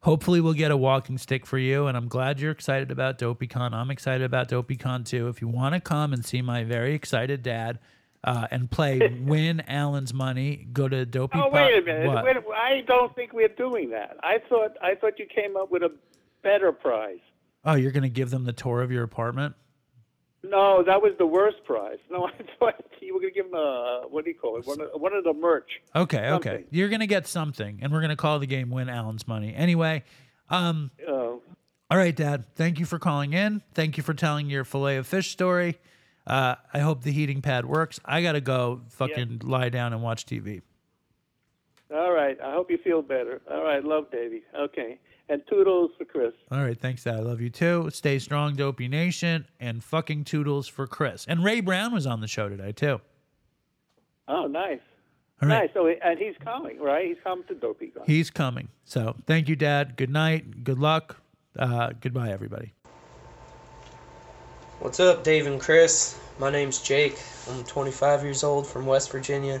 hopefully we'll get a walking stick for you. And I'm glad you're excited about DopeyCon. I'm excited about DopeyCon too. If you want to come and see my very excited dad uh, and play Win Alan's Money, go to Dopey. Oh wait a minute! What? Wait, I don't think we're doing that. I thought I thought you came up with a better prize. Oh, you're gonna give them the tour of your apartment? No, that was the worst prize. No, I thought you were going to give them a what do you call it? One of, one of the merch. Okay, okay. You're gonna get something, and we're gonna call the game Win Alan's Money. Anyway, um, Uh, All right, Dad. Thank you for calling in. Thank you for telling your fillet of fish story. Uh, I hope the heating pad works. I gotta go fucking lie down and watch TV. all right. I hope you feel better. All right. Love, Davey. Okay. And toodles for Chris. All right, thanks, Dad. I love you too. Stay strong, Dopey Nation, and fucking toodles for Chris. And Ray Brown was on the show today too. Oh, nice. All right, Nice. So, and he's coming, right? He's coming to Dopey Con. he's coming. So thank you, Dad. Good night. Good luck. Uh, goodbye, everybody. What's up, Dave and Chris? My name's Jake. I'm 25 years old from West Virginia.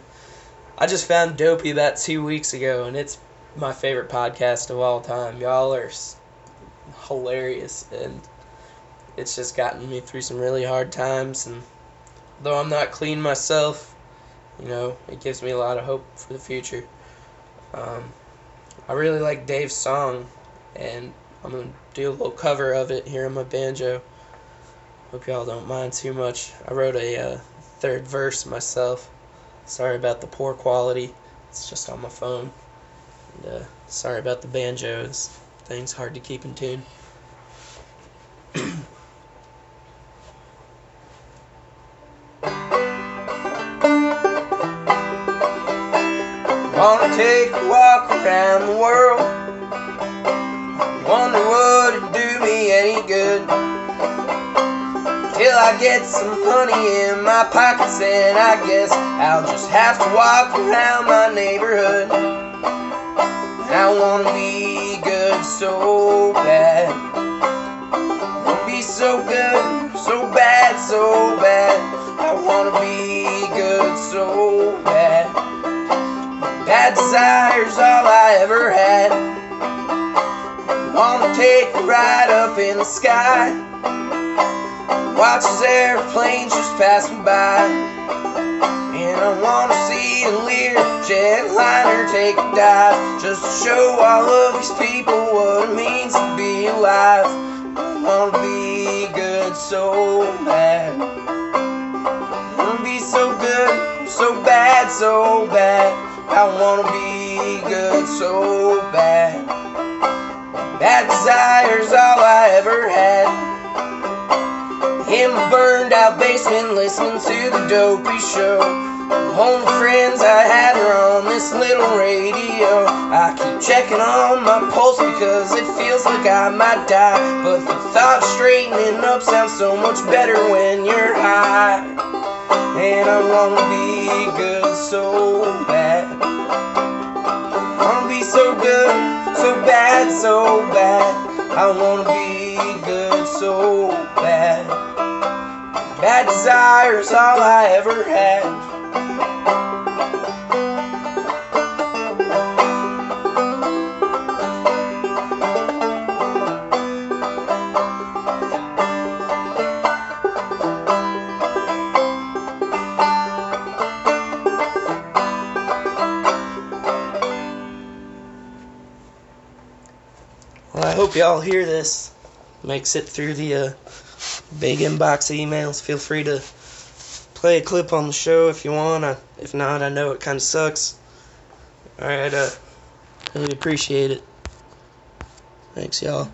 I just found Dopey about two weeks ago, and it's my favorite podcast of all time. Y'all are hilarious, and it's just gotten me through some really hard times. And though I'm not clean myself, you know, it gives me a lot of hope for the future. Um, I really like Dave's song, and I'm gonna do a little cover of it here on my banjo. Hope y'all don't mind too much. I wrote a uh, third verse myself. Sorry about the poor quality. It's just on my phone. And, uh, sorry about the banjos. Things hard to keep in tune. Wanna take a walk around the world. Wonder would it do me any good? Till I get some money in my pockets, and I guess I'll just have to walk around my neighborhood. I wanna be good so bad. Wanna be so good, so bad, so bad. I wanna be good so bad. Bad desire's all I ever had. Wanna take a ride up in the sky. Watch as airplanes just passing by. I wanna see a Lear jetliner take a dive. Just to show all of these people what it means to be alive. I wanna be good so bad. I wanna be so good, so bad, so bad. I wanna be good so bad. Bad desire's all I ever had. In my burned out basement, listening to the dopey show. Only friends I had are on this little radio. I keep checking on my pulse because it feels like I might die. But the thought straightening up sounds so much better when you're high. And I wanna be good so bad. Wanna be so good, so bad, so bad. I wanna be good so bad. Bad desire's all I ever had. Well, I hope y'all hear this. Makes it through the uh, big inbox emails. Feel free to play a clip on the show if you want. I, if not, I know it kind of sucks. Alright, uh, really appreciate it. Thanks, y'all.